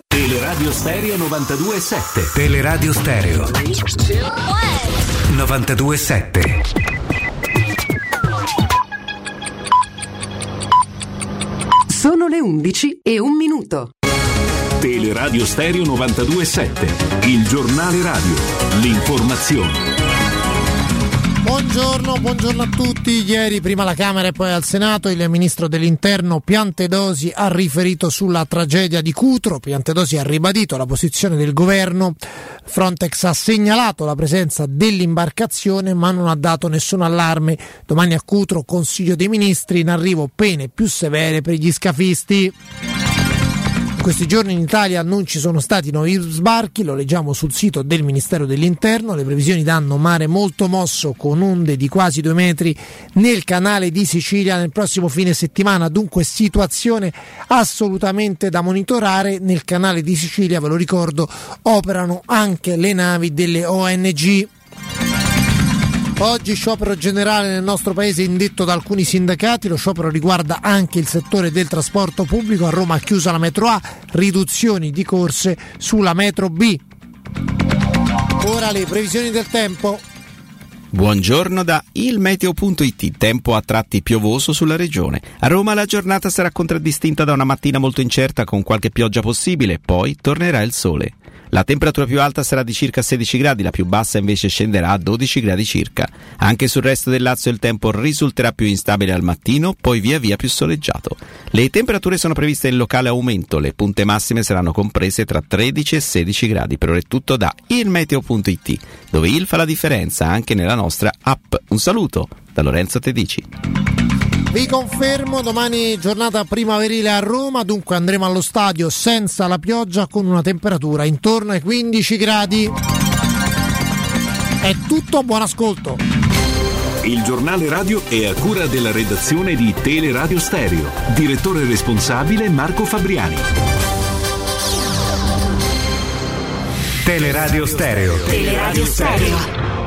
Teleradio Stereo 92.7 Teleradio Stereo. 92.7 Sono le 11 e un minuto. Teleradio Stereo 92.7 Il giornale radio. L'informazione Buongiorno, buongiorno a tutti. Ieri prima alla Camera e poi al Senato il ministro dell'Interno Piantedosi ha riferito sulla tragedia di Cutro. Piantedosi ha ribadito la posizione del governo. Frontex ha segnalato la presenza dell'imbarcazione ma non ha dato nessun allarme. Domani a Cutro Consiglio dei Ministri in arrivo pene più severe per gli scafisti. Questi giorni in Italia non ci sono stati nuovi sbarchi, lo leggiamo sul sito del Ministero dell'Interno, le previsioni danno mare molto mosso con onde di quasi due metri nel canale di Sicilia nel prossimo fine settimana, dunque situazione assolutamente da monitorare, nel canale di Sicilia, ve lo ricordo, operano anche le navi delle ONG. Oggi sciopero generale nel nostro paese indetto da alcuni sindacati, lo sciopero riguarda anche il settore del trasporto pubblico, a Roma chiusa la metro A, riduzioni di corse sulla metro B. Ora le previsioni del tempo. Buongiorno da ilmeteo.it, tempo a tratti piovoso sulla regione. A Roma la giornata sarà contraddistinta da una mattina molto incerta con qualche pioggia possibile, poi tornerà il sole. La temperatura più alta sarà di circa 16 gradi, la più bassa invece scenderà a 12 gradi circa. Anche sul resto del Lazio il tempo risulterà più instabile al mattino, poi via via più soleggiato. Le temperature sono previste in locale aumento, le punte massime saranno comprese tra 13 e 16 gradi. Per ora è tutto da ilmeteo.it, dove il fa la differenza anche nella nostra app. Un saluto da Lorenzo Tedici. Vi confermo, domani giornata primaverile a Roma, dunque andremo allo stadio senza la pioggia con una temperatura intorno ai 15 gradi. È tutto, buon ascolto. Il giornale radio è a cura della redazione di Teleradio Stereo. Direttore responsabile Marco Fabriani. Teleradio Stereo. Teleradio Stereo.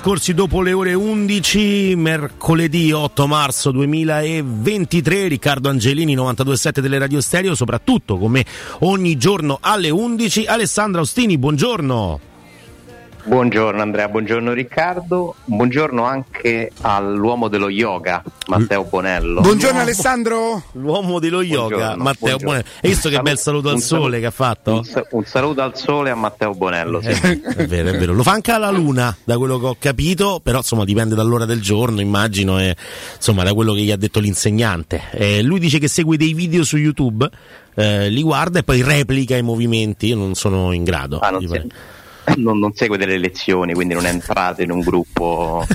Trascorsi dopo le ore 11, mercoledì 8 marzo 2023, Riccardo Angelini 927 delle Radio Stereo, soprattutto come ogni giorno alle 11, Alessandra Ostini, buongiorno. Buongiorno Andrea, buongiorno Riccardo, buongiorno anche all'uomo dello yoga, Matteo Bonello. Buongiorno L'uomo- Alessandro. L'uomo dello yoga, Buongiorno, Matteo buongiorno. Bonello. Hai visto che bel saluto- al un saluto- sole che ha fatto? Un, sa- un saluto al sole a Matteo Bonello. sì. Eh, è vero, è vero. Lo fa anche alla luna, da quello che ho capito, però insomma dipende dall'ora del giorno, immagino, e insomma da quello che gli ha detto l'insegnante. Eh, lui dice che segue dei video su YouTube, eh, li guarda e poi replica i movimenti. Io non sono in grado. Ah, non, di non- non segue delle lezioni, quindi non è entrato in un gruppo.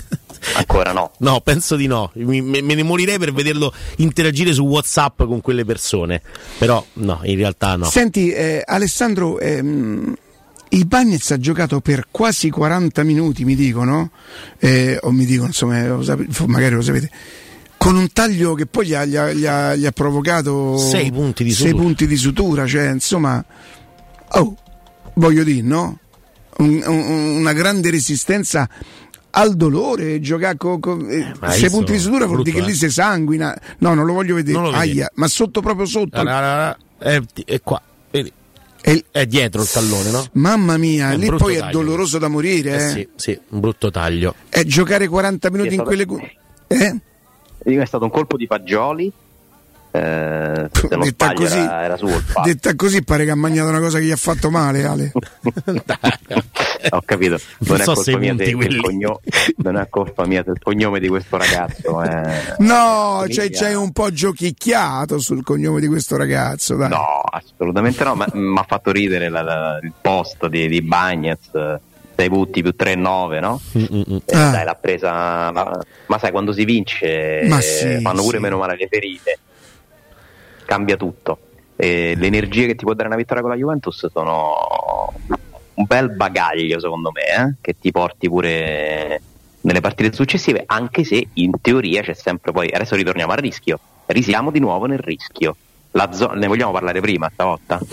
Ancora no. [laughs] No, penso di no. Mi- me, me ne morirei per vederlo interagire su WhatsApp con quelle persone. Però no, in realtà no. Senti, eh, Alessandro, ehm, il Bagnez ha giocato per quasi 40 minuti, mi dicono, eh, o mi dicono, insomma, eh, lo sape- magari lo sapete, con un taglio che poi gli ha, gli ha- gli ha- gli ha provocato Sei punti di sei sutura. punti di sutura, cioè, insomma, oh, voglio dire, no? Un- un- una grande resistenza al dolore, giocare con ma sei visto? punti di sutura vuol dire che lì eh. si sanguina. No, non lo voglio vedere. Lo. Aia, ma sotto proprio sotto. Ah, ah, ah, È, è qua, vedi? È dietro il tallone, no? Mamma mia, È lì poi è taglio. doloroso da morire. Eh Eh sì, sì, un brutto taglio. È giocare 40 minuti Sì, è in quelle. cu- Eh? È stato un colpo di fagioli. Eh, se non Detta sbaglio così, era, era fatto. detta così pare che ha mangiato una cosa che gli ha fatto male, Ale. Ho capito, non, Non è so colpa mia del, del cognome, non è colpa mia del cognome di questo ragazzo. eh. No, cioè, c'hai un po' giochicchiato sul cognome di questo ragazzo. Dai. No, assolutamente no, ma mi ha fatto ridere la- la- il post di, di Bagnez, 6 punti più 3-9, no? Eh, Ah. Dai, l'ha presa, la- ma sai, quando si vince Ma sì, fanno pure sì. meno male le ferite, cambia tutto. E le energie che ti può dare una vittoria con la Juventus sono un bel bagaglio, secondo me, eh, che ti porti pure nelle partite successive, anche se in teoria c'è sempre poi, adesso ritorniamo al rischio, risiamo di nuovo nel rischio. La zo- ne vogliamo parlare prima stavolta? [laughs]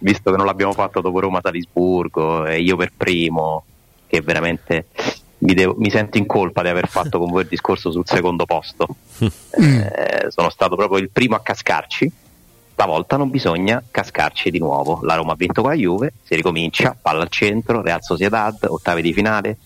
Visto che non l'abbiamo fatto dopo Roma-Salisburgo e io per primo, che veramente mi, devo- mi sento in colpa di aver fatto con voi il discorso sul secondo posto. [laughs] Eh, sono stato proprio il primo a cascarci. Stavolta non bisogna cascarci di nuovo. La Roma ha vinto con la Juve, si ricomincia, palla al centro, Real Sociedad, ottavi di finale,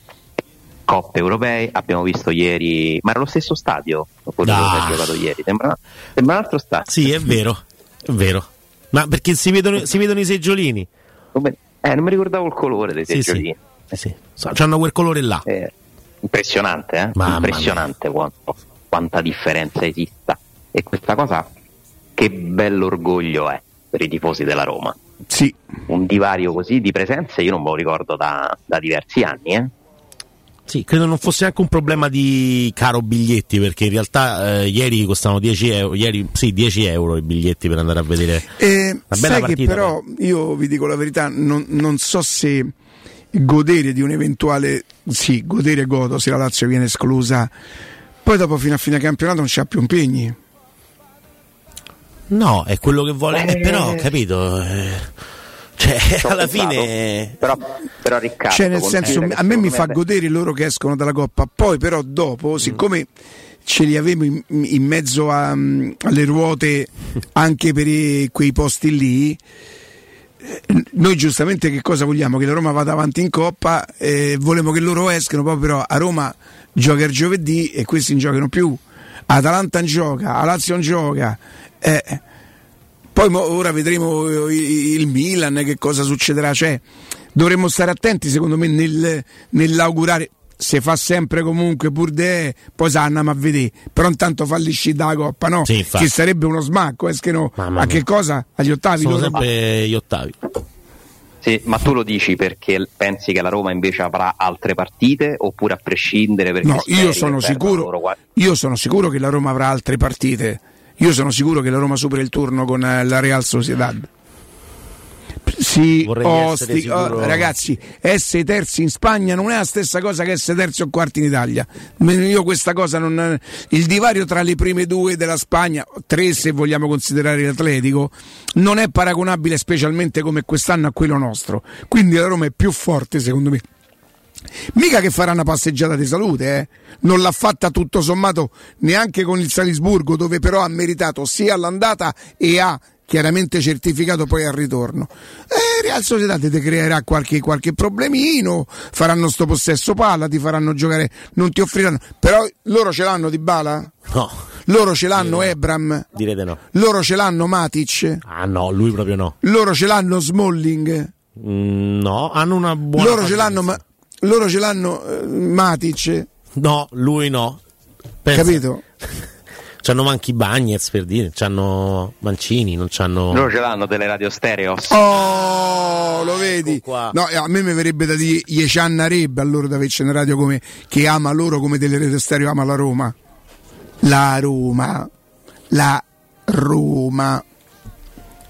coppe europee. Abbiamo visto ieri, ma era lo stesso stadio oppure è giocato ieri? Sembra, sembra un altro stadio. Sì, è vero, è vero. Ma perché si vedono, si vedono i seggiolini? Come- Eh, non mi ricordavo il colore dei Sì, sì. Eh sì. C'hanno quel colore là. Eh, impressionante, eh? Mamma impressionante quanto- quanta differenza esista. E questa cosa, che bell'orgoglio è per i tifosi della Roma. Sì. Un divario così di presenze io non me lo ricordo da, da diversi anni. Eh? Sì, credo non fosse anche un problema di caro biglietti, perché in realtà eh, ieri costavano 10 euro, ieri, sì, 10 euro i biglietti per andare a vedere Eh, una bella sai partita. che però io vi dico la verità, non, non so se godere di un eventuale sì, godere godo se la Lazio viene esclusa. Poi dopo fino a fine campionato non c'ha più impegni. No, è quello che vuole, eh, però ho capito. eh, cioè, [laughs] alla pensato, fine Però, però Riccardo, Cioè, nel senso, a me mi fa godere loro che escono dalla coppa, poi però Mm. dopo, siccome ce li avevo in, in mezzo a, mm, alle ruote anche per i- quei posti lì, eh, noi giustamente che cosa vogliamo? Che la Roma vada avanti in coppa, eh, volevamo che loro escano, poi però a Roma gioca il giovedì e questi non giocano più. Atalanta non gioca, a Lazio non gioca. eh, poi mo- ora vedremo eh, il il Milan che cosa succederà. Cioè, dovremmo stare attenti, secondo me, nel- nell'augurare. Se fa sempre comunque pur de, poi sa andiamo a vedere. Però intanto fallisci dalla coppa, no? Sì, che sarebbe uno smacco, eh, che no? A che cosa? Agli ottavi? sono sempre gli ottavi. Sì, ma tu lo dici perché pensi che la Roma invece avrà altre partite oppure a prescindere perché No, io sono sicuro. loro Io sono sicuro che la Roma avrà altre partite. Io sono sicuro che la Roma supera il turno con eh, la Real Sociedad. Sì, osti- oh, ragazzi, essere terzi in Spagna non è la stessa cosa che essere terzi o quarti in Italia. Io questa cosa non. Il divario tra le prime due della Spagna, tre se vogliamo considerare l'Atletico, non è paragonabile specialmente come quest'anno a quello nostro. Quindi la Roma è più forte, secondo me, Mica che farà una passeggiata di salute, eh? Non l'ha fatta tutto sommato neanche con il Salisburgo, dove però ha meritato sia all'andata e ha chiaramente certificato poi al ritorno. E Real Società ti creerà qualche, qualche problemino, faranno sto possesso palla, ti faranno giocare, non ti offriranno. Però loro ce l'hanno di bala? No. Loro ce l'hanno Ebram? Direte no. Loro ce l'hanno Matic? Ah no, lui proprio no. Loro ce l'hanno Smalling? Mm, no, hanno una buona. Loro ce l'hanno, ma, loro ce l'hanno eh, Matic? No, lui no. Pensa. Capito? [laughs] C'hanno manchi Bagnets per dire, c'hanno Mancini, non c'hanno. Loro ce l'hanno delle radio stereo. Oh, lo vedi? qua. No, a me mi verrebbe da dire Yeshanna Rebbe allora da averci una radio come, che ama loro come delle radio stereo ama la Roma. La Roma. La Roma.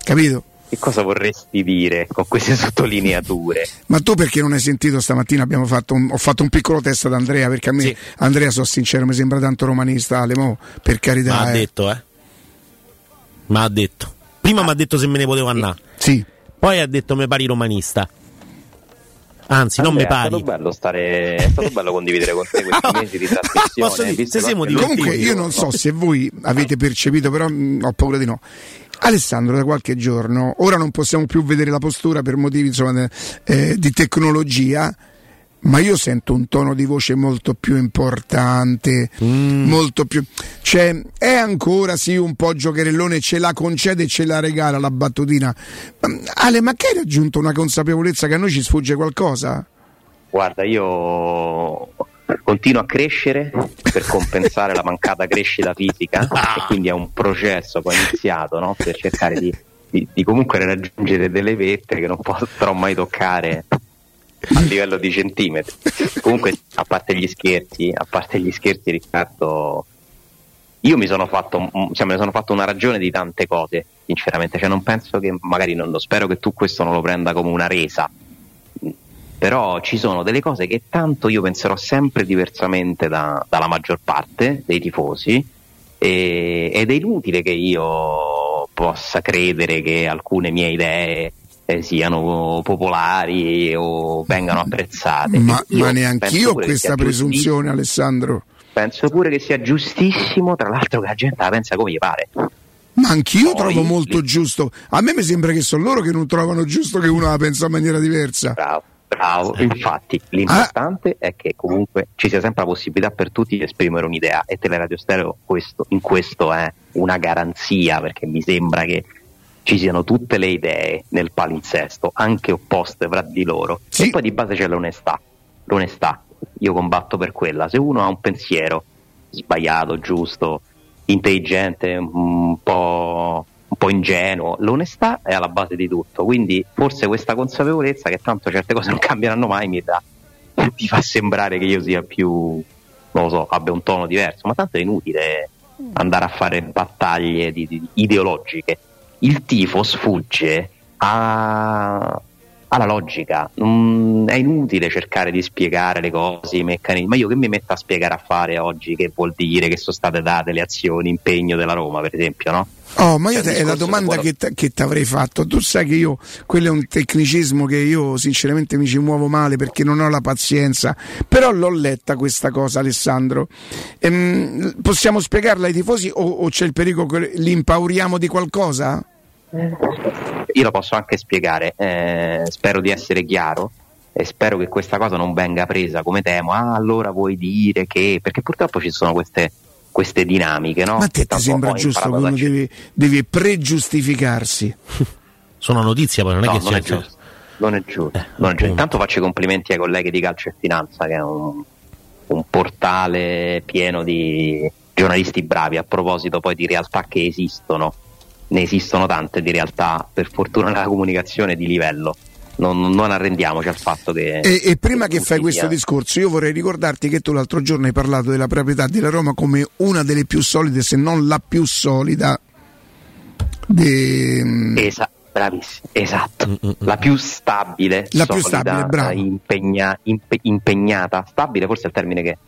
Capito? Che cosa vorresti dire con queste [laughs] sottolineature? Ma tu perché non hai sentito stamattina? Abbiamo fatto un, ho fatto un piccolo test ad Andrea perché a me Sì. Andrea, sono sincero, mi sembra tanto romanista. Ale, mo, per carità. Ma ha eh. detto, eh. Ma ha detto. Prima mi ha detto se me ne potevo andare. Sì. Poi ha detto me pari romanista. Anzi, non mi Andrea, È pari. stato bello stare, è stato bello condividere con te questi [laughs] mesi di trasmissione. Posso dire, visto se siamo che- divertiti. Comunque io non so se voi avete percepito, però mh, ho paura di no. Alessandro da qualche giorno, ora non possiamo più vedere la postura per motivi insomma, eh, di tecnologia, ma io sento un tono di voce molto più importante, molto più... Cioè, è ancora sì un po' giocherellone, ce la concede e ce la regala la battutina. Ma, Ale, ma che hai raggiunto una consapevolezza che a noi ci sfugge qualcosa? Guarda, io continuo a crescere per compensare la mancata crescita fisica [laughs] e quindi è un processo ho iniziato no? per cercare di, di- di comunque raggiungere delle vette che non potrò mai toccare a livello di centimetri. Comunque, a parte gli scherzi, a parte gli scherzi, Riccardo, io mi sono fatto, cioè, me ne sono fatto una ragione di tante cose, sinceramente. Cioè, non penso che, magari non lo spero che tu questo non lo prenda come una resa. Però ci sono delle cose che tanto io penserò sempre diversamente da- dalla maggior parte dei tifosi e- ed è inutile che io possa credere che alcune mie idee eh, siano popolari o vengano apprezzate. Ma, Io ma neanch'io ho questa presunzione, Alessandro. Penso pure che sia giustissimo, tra l'altro che la gente la pensa come gli pare. Ma anch'io Poi- trovo molto giusto. A me mi sembra che sono loro che non trovano giusto che uno la pensa in maniera diversa. Bravo, bravo. Infatti, l'importante è che comunque ci sia sempre la possibilità per tutti di esprimere un'idea e Teleradio Stereo questo, in questo è una garanzia perché mi sembra che ci siano tutte le idee nel palinsesto, anche opposte fra di loro. E poi di base c'è l'onestà. L'onestà, io combatto per quella. Se uno ha un pensiero sbagliato, giusto, intelligente, un po', un po' ingenuo, l'onestà è alla base di tutto. Quindi forse questa consapevolezza che tanto certe cose non cambieranno mai mi, dà, mi fa sembrare che io sia più, non lo so, abbia un tono diverso, ma tanto è inutile andare a fare battaglie di- di- ideologiche. Il tifo sfugge a- alla logica, Non- è inutile cercare di spiegare le cose, i meccanismi, ma io che mi metto a spiegare a fare oggi che vuol dire che sono state date le azioni, impegno della Roma per esempio, no? Oh, ma io te- è la domanda che che, ti avrei fatto. Tu sai che io, quello è un tecnicismo che io sinceramente mi ci muovo male perché non ho la pazienza. Però l'ho letta questa cosa, Alessandro. Ehm, possiamo spiegarla ai tifosi o, o c'è il pericolo che li impauriamo di qualcosa? Io lo posso anche spiegare, eh, spero di essere chiaro e spero che questa cosa non venga presa come tema. Ah, allora vuoi dire che. Perché purtroppo ci sono queste, queste dinamiche, no? Ma a te Che ti sembra giusto da- deve, deve pregiustificarsi? Sono notizia, poi non è No, che non sia. è giusto. Non è giusto. non è giusto. Intanto faccio i complimenti ai colleghi di Calcio e Finanza, che è un, un portale pieno di giornalisti bravi. A proposito poi di realtà che esistono, ne esistono tante di realtà, per fortuna nella comunicazione di livello. Non, non arrendiamoci al fatto che. E, e prima che fai tutti questo discorso, io vorrei ricordarti che tu l'altro giorno hai parlato della proprietà della Roma come una delle più solide, se non la più solida. De... Esa- bravissimo, esatto. La più stabile, La più solida, stabile, bravo. impegna- impe- impegnata. Stabile forse è il termine che,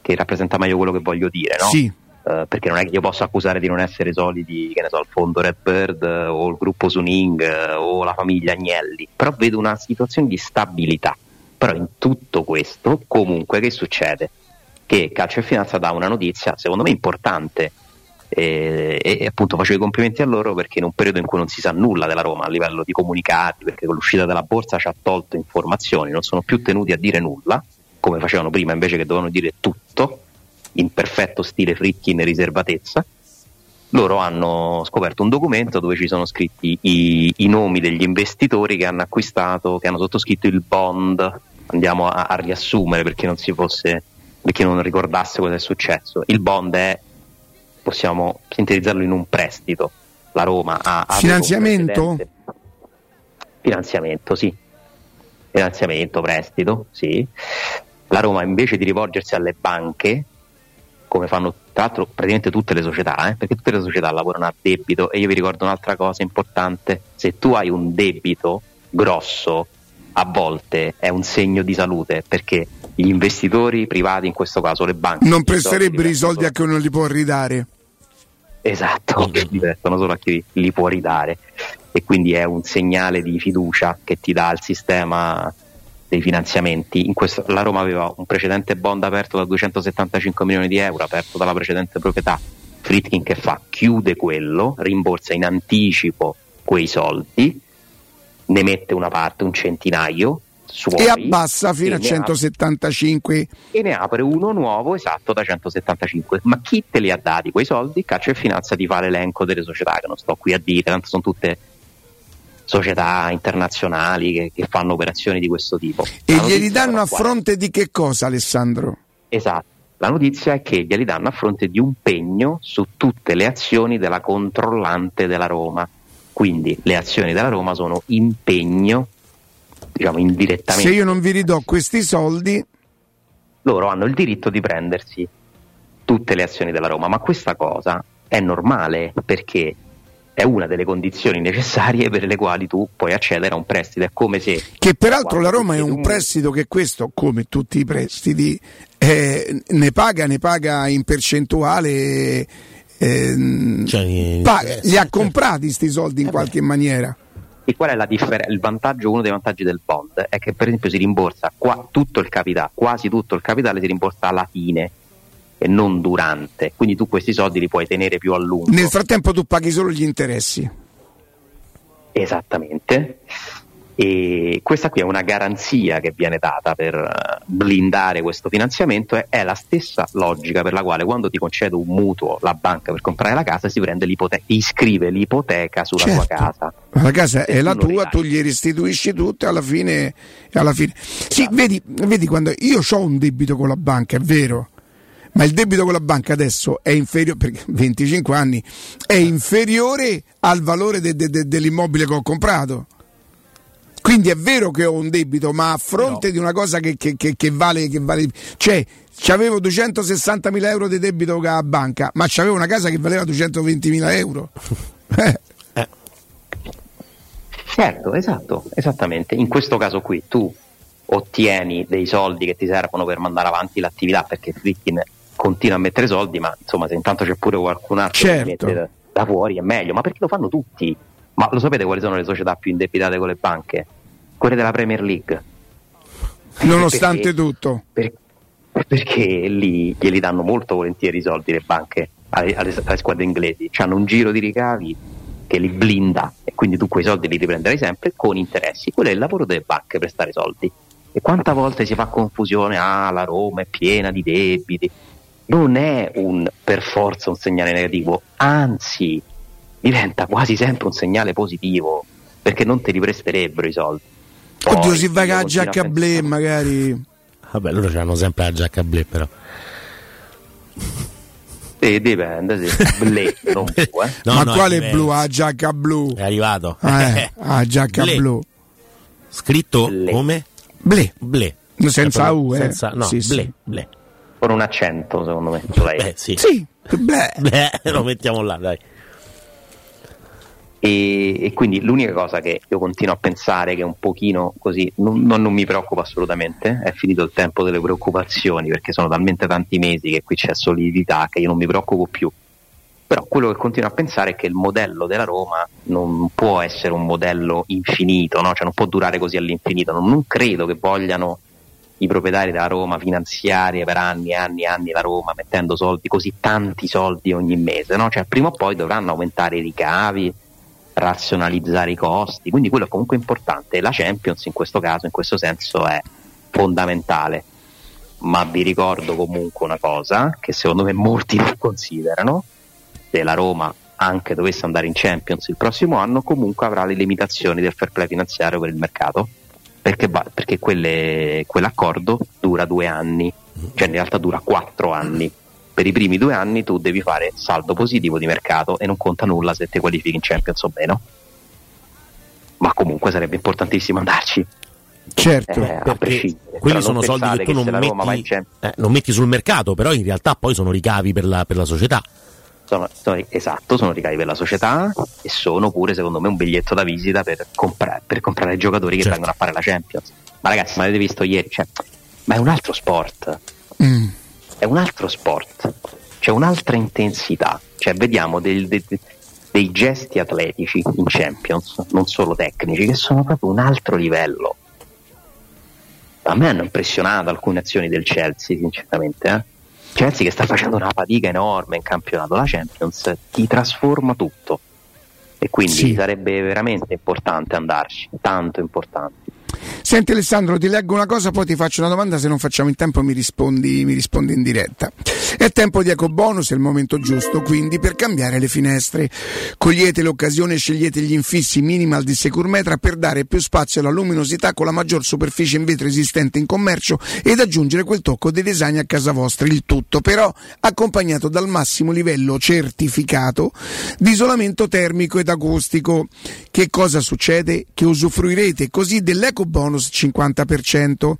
che rappresenta meglio quello che voglio dire, no? Sì. Eh, perché non è che io posso accusare di non essere solidi, che ne so, il fondo Redbird eh, o il gruppo Suning eh, o la famiglia Agnelli, però vedo una situazione di stabilità. Però in tutto questo, comunque, che succede? Che Calcio e Finanza dà una notizia, secondo me importante, e, e, appunto facevo i complimenti a loro perché in un periodo in cui non si sa nulla della Roma a livello di comunicati, perché con l'uscita della borsa ci ha tolto informazioni, non sono più tenuti a dire nulla, come facevano prima invece che dovevano dire tutto, in perfetto stile Fritkin riservatezza, loro hanno scoperto un documento dove ci sono scritti i, i, nomi degli investitori che hanno acquistato, che hanno sottoscritto il bond. Andiamo a, a riassumere perché non si fosse, perché non ricordasse cosa è successo. Il bond è, possiamo sintetizzarlo in un prestito. La Roma ha, ha finanziamento? Finanziamento, sì. Finanziamento, prestito, sì. La Roma invece di rivolgersi alle banche come fanno tra l'altro praticamente tutte le società, eh? perché tutte le società lavorano a debito e io vi ricordo un'altra cosa importante, se tu hai un debito grosso a volte è un segno di salute perché gli investitori privati, in questo caso le banche, non presterebbero i soldi a chi non li può ridare. Esatto, li prestano solo a chi li può ridare e quindi è un segnale di fiducia che ti dà il sistema dei finanziamenti. Questo, la Roma aveva un precedente bond aperto da 275 milioni di euro, aperto dalla precedente proprietà. Fritkin che fa? Chiude quello, rimborsa in anticipo quei soldi, ne mette una parte, un centinaio, suoi, e abbassa fino a 175 apre, e ne apre uno nuovo esatto da 175 ma chi te li ha dati quei soldi? Calcio e Finanza ti fa l'elenco delle società che non sto qui a dire tanto sono tutte società internazionali che, che fanno operazioni di questo tipo. E glieli danno a fronte di che cosa, Alessandro? Esatto. La notizia è che glieli danno a fronte di un pegno su tutte le azioni della controllante della Roma. Quindi le azioni della Roma sono impegno, diciamo indirettamente. Se io non vi ridò questi soldi, loro hanno il diritto di prendersi tutte le azioni della Roma, ma questa cosa è normale perché è una delle condizioni necessarie per le quali tu puoi accedere a un prestito. È come se. Che peraltro la Roma è un prestito che questo, come tutti i prestiti, eh, ne paga, ne paga in percentuale. Eh, cioè, paga, li ha comprati questi soldi in eh qualche beh. maniera. E qual è la differenza? Il vantaggio, uno dei vantaggi del bond è che per esempio si rimborsa qua, tutto il capitale, quasi tutto il capitale si rimborsa alla fine e non durante. Quindi tu questi soldi li puoi tenere più a lungo. Nel frattempo tu paghi solo gli interessi. Esattamente. E questa qui è una garanzia che viene data per eh, blindare questo finanziamento è la stessa logica per la quale quando ti concede un mutuo la banca per comprare la casa si prende l'ipoteca, iscrive l'ipoteca sulla certo. tua casa. La casa è la tua, tu gli restituisci tutto e alla fine, alla fine. Sì, esatto. vedi, vedi quando io ho un debito con la banca, è vero ma il debito con la banca adesso è inferiore, per 25 anni, è inferiore al valore de, de, de, dell'immobile che ho comprato. Quindi è vero che ho un debito, ma a fronte no. di una cosa che, che, che, che vale, vale, cioè avevo 260 mila euro di debito con la banca, ma c'avevo una casa che valeva 220 mila euro. [laughs] eh. Certo, esatto, esattamente. In questo caso qui tu ottieni dei soldi che ti servono per mandare avanti l'attività perché Fritkin continua a mettere soldi, ma insomma se intanto c'è pure qualcun altro certo. che mette da, fuori è meglio, ma perché lo fanno tutti? Ma lo sapete quali sono le società più indebitate con le banche? Quelle della Premier League. Nonostante perché, tutto. Per, perché lì glieli danno molto volentieri i soldi le banche alle, alle, alle squadre inglesi. Hanno un giro di ricavi che li blinda e quindi tu quei soldi li riprenderai sempre con interessi. Quello è il lavoro delle banche, prestare soldi. E quanta volte si fa confusione? Ah, la Roma è piena di debiti non è un per forza un segnale negativo, anzi diventa quasi sempre un segnale positivo perché non te li presterebbero i soldi. Poi, Oddio, si va a giacca blé magari. Vabbè, loro hanno sempre la giacca blé però. Sì, dipende, sì. Blé, non blu, eh. no, Ma no, quale blu? La giacca blu. È arrivato. Eh, la giacca blé. blu. Scritto blé. come? Blé. Blé. Senza U, eh. Senza, no, sì, blé, sì. blé con un accento secondo me Beh, sì, sì. Beh. Beh, lo mettiamo là dai e, e, quindi l'unica cosa che io continuo a pensare che un pochino così non, non, non, mi preoccupa assolutamente è finito il tempo delle preoccupazioni perché sono talmente tanti mesi che qui c'è solidità che io non mi preoccupo più però quello che continuo a pensare è che il modello della Roma non può essere un modello infinito no? cioè non può durare così all'infinito non, non credo che vogliano i proprietari della Roma finanziarie per anni e anni e anni la Roma mettendo soldi, così tanti soldi ogni mese, no? Cioè prima o poi dovranno aumentare i ricavi, razionalizzare i costi, quindi quello è comunque importante. La Champions in questo caso, in questo senso, è fondamentale. Ma vi ricordo comunque una cosa che secondo me molti non considerano, se la Roma anche dovesse andare in Champions il prossimo anno, comunque avrà le limitazioni del fair play finanziario per il mercato, perché, perché quelle, quell'accordo dura due anni, cioè in realtà dura quattro anni. Per i primi due anni tu devi fare saldo positivo di mercato e non conta nulla se ti qualifichi in Champions o meno. Ma comunque sarebbe importantissimo andarci. Certo, Eh, prescindere. quelli Però sono soldi che tu non metti, eh, non metti sul mercato, però in realtà poi sono ricavi per la, per la società. Sono, sono- esatto, sono ricavi per la società e sono pure secondo me un biglietto da visita per, compra- per comprare i giocatori che Certo. vengono a fare la Champions. Ma ragazzi, ma avete visto ieri? Cioè, ma è un altro sport, Mm. è un altro sport, c'è un'altra intensità. Cioè, vediamo del- de- de- dei gesti atletici in Champions, non solo tecnici, che sono proprio un altro livello. A me hanno impressionato alcune azioni del Chelsea, sinceramente. Eh? Chelsea che sta facendo una fatica enorme in campionato, la Champions ti trasforma tutto e quindi Sì. sarebbe veramente importante andarci, tanto importante. Senti Alessandro, ti leggo una cosa, poi ti faccio una domanda, se non facciamo in tempo mi rispondi, mi rispondi in diretta. È tempo di ecobonus, è il momento giusto quindi per cambiare le finestre. Cogliete l'occasione e scegliete gli infissi minimal di Securmetra per dare più spazio alla luminosità con la maggior superficie in vetro esistente in commercio ed aggiungere quel tocco di design a casa vostra. Il tutto però accompagnato dal massimo livello certificato di isolamento termico ed acustico. Che cosa succede? Che usufruirete così dell'eco bonus 50%.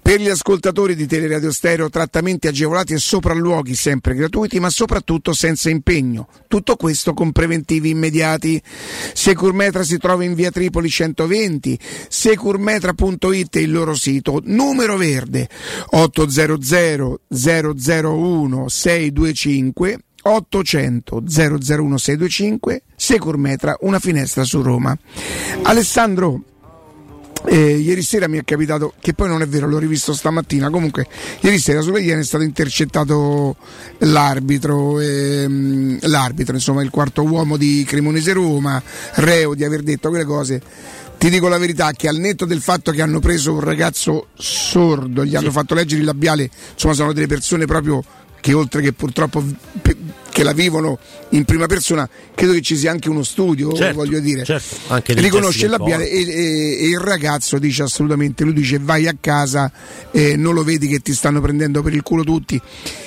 Per gli ascoltatori di Teleradio Stereo trattamenti agevolati e sopralluoghi sempre gratuiti ma soprattutto senza impegno. Tutto questo con preventivi immediati. Securmetra si trova in via Tripoli 120, securmetra.it è il loro sito, numero verde 800 001 625 800 001 625 Securmetra, una finestra su Roma. Alessandro, eh, ieri sera mi è capitato, che poi non è vero, l'ho rivisto stamattina, comunque ieri sera sulle Iene è stato intercettato l'arbitro, ehm, l'arbitro, insomma il quarto uomo di Cremonese Roma, reo di aver detto quelle cose. Ti dico la verità che al netto del fatto che hanno preso un ragazzo sordo, gli hanno fatto leggere il labiale, insomma sono delle persone proprio che oltre che purtroppo che la vivono in prima persona, credo che ci sia anche uno studio, Certo, voglio dire. certo, anche Riconosce il labiale e, e- e il ragazzo dice assolutamente, lui dice vai a casa, eh, non lo vedi che ti stanno prendendo per il culo tutti.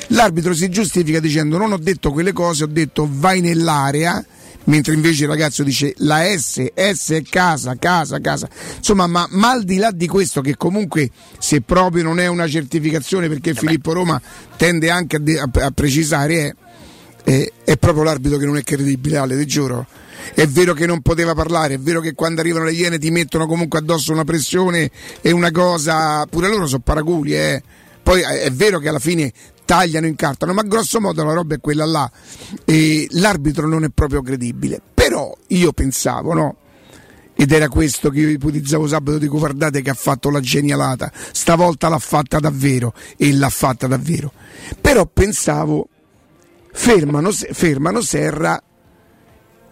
L'arbitro si giustifica dicendo non ho detto quelle cose, ho detto vai nell'area. Mentre invece il ragazzo dice la S, S è casa, casa, casa. Insomma, ma, ma al di là di questo, che comunque se proprio non è una certificazione, perché Filippo Roma tende anche a, de- a- a precisare, è, è, è proprio l'arbitro che non è credibile, Ale, ti giuro. È vero che non poteva parlare, è vero che quando arrivano le iene ti mettono comunque addosso una pressione e una cosa, pure loro sono paraculi, eh. Poi è è vero che alla fine tagliano, incartano, ma grosso modo la roba è quella là. E l'arbitro non è proprio credibile. Però io pensavo, no? Ed era questo che io ipotizzavo sabato, dico guardate che ha fatto la genialata, stavolta l'ha fatta davvero e l'ha fatta davvero. Però pensavo, fermano, fermano Serra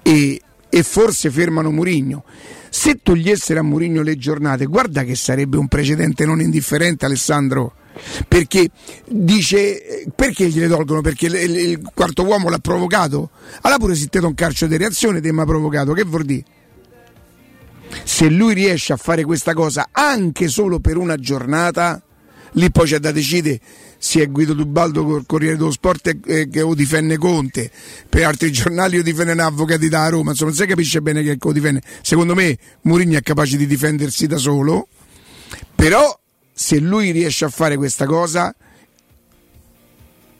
e, e forse fermano Murigno. Se togliessero a Murigno le giornate, guarda che sarebbe un precedente non indifferente, Alessandro. Perché dice perché gliele tolgono? Perché il, il- quarto uomo l'ha provocato? Allora pure do un calcio di reazione te ha provocato, che vuol dire? Se lui riesce a fare questa cosa anche solo per una giornata, lì poi c'è da decidere è Guido Dubaldo col Corriere dello Sport e- e- che o difende Conte per altri giornali o difende avvocati da Roma. Insomma non si capisce bene che lo difende. Secondo me Mourinho è capace di difendersi da solo però se lui riesce a fare questa cosa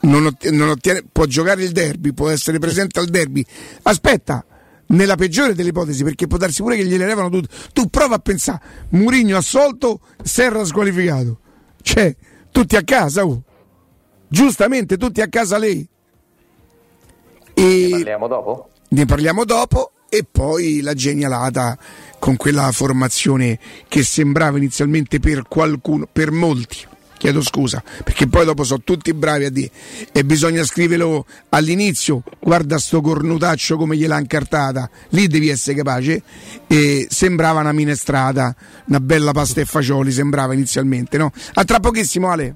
non otti- non ottiene- può giocare il derby può essere presente al derby. Aspetta nella peggiore delle ipotesi perché può darsi pure che gliele levano tutti. Tu prova a pensare Mourinho assolto Serra squalificato. Cioè tutti a casa oh. Giustamente tutti a casa lei e Parliamo dopo? ne parliamo dopo e poi la genialata con quella formazione che sembrava inizialmente per qualcuno, per molti, chiedo scusa, perché poi dopo sono tutti bravi a dire e bisogna scriverlo all'inizio, guarda sto cornutaccio come gliel'ha incartata, lì devi essere capace e sembrava una minestrata, una bella pasta e fagioli, sembrava inizialmente, no? A tra pochissimo Ale.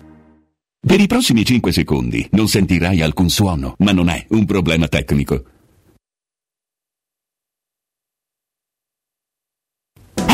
Per i prossimi 5 secondi non sentirai alcun suono, ma non è un problema tecnico.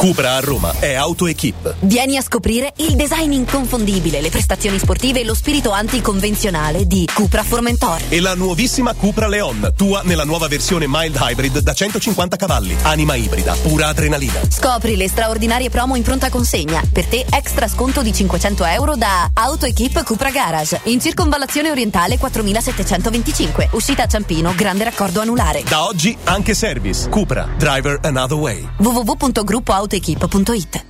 Cupra a Roma è AutoEquip. Vieni a scoprire il design inconfondibile, le prestazioni sportive e lo spirito anticonvenzionale di Cupra Formentor. E la nuovissima Cupra Leon, tua nella nuova versione mild hybrid da 150 cavalli. Anima ibrida, pura adrenalina. Scopri le straordinarie promo in pronta consegna. Per te extra sconto di 500 euro da AutoEquip Cupra Garage. In circonvallazione orientale 4725. Uscita a Ciampino, grande raccordo anulare. Da oggi anche service. Cupra, driver another way. www.gruppoautoequip.it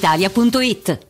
brispalitalia.it.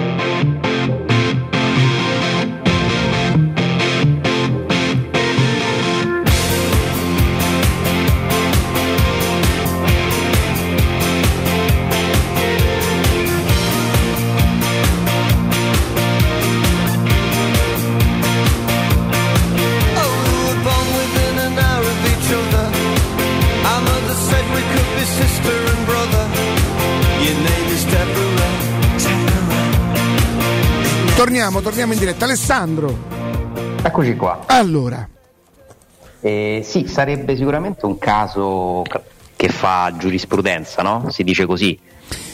Torniamo, torniamo in diretta. Alessandro. Eccoci qua. Allora, Eh, sì, sarebbe sicuramente un caso che fa giurisprudenza, no? Si dice così.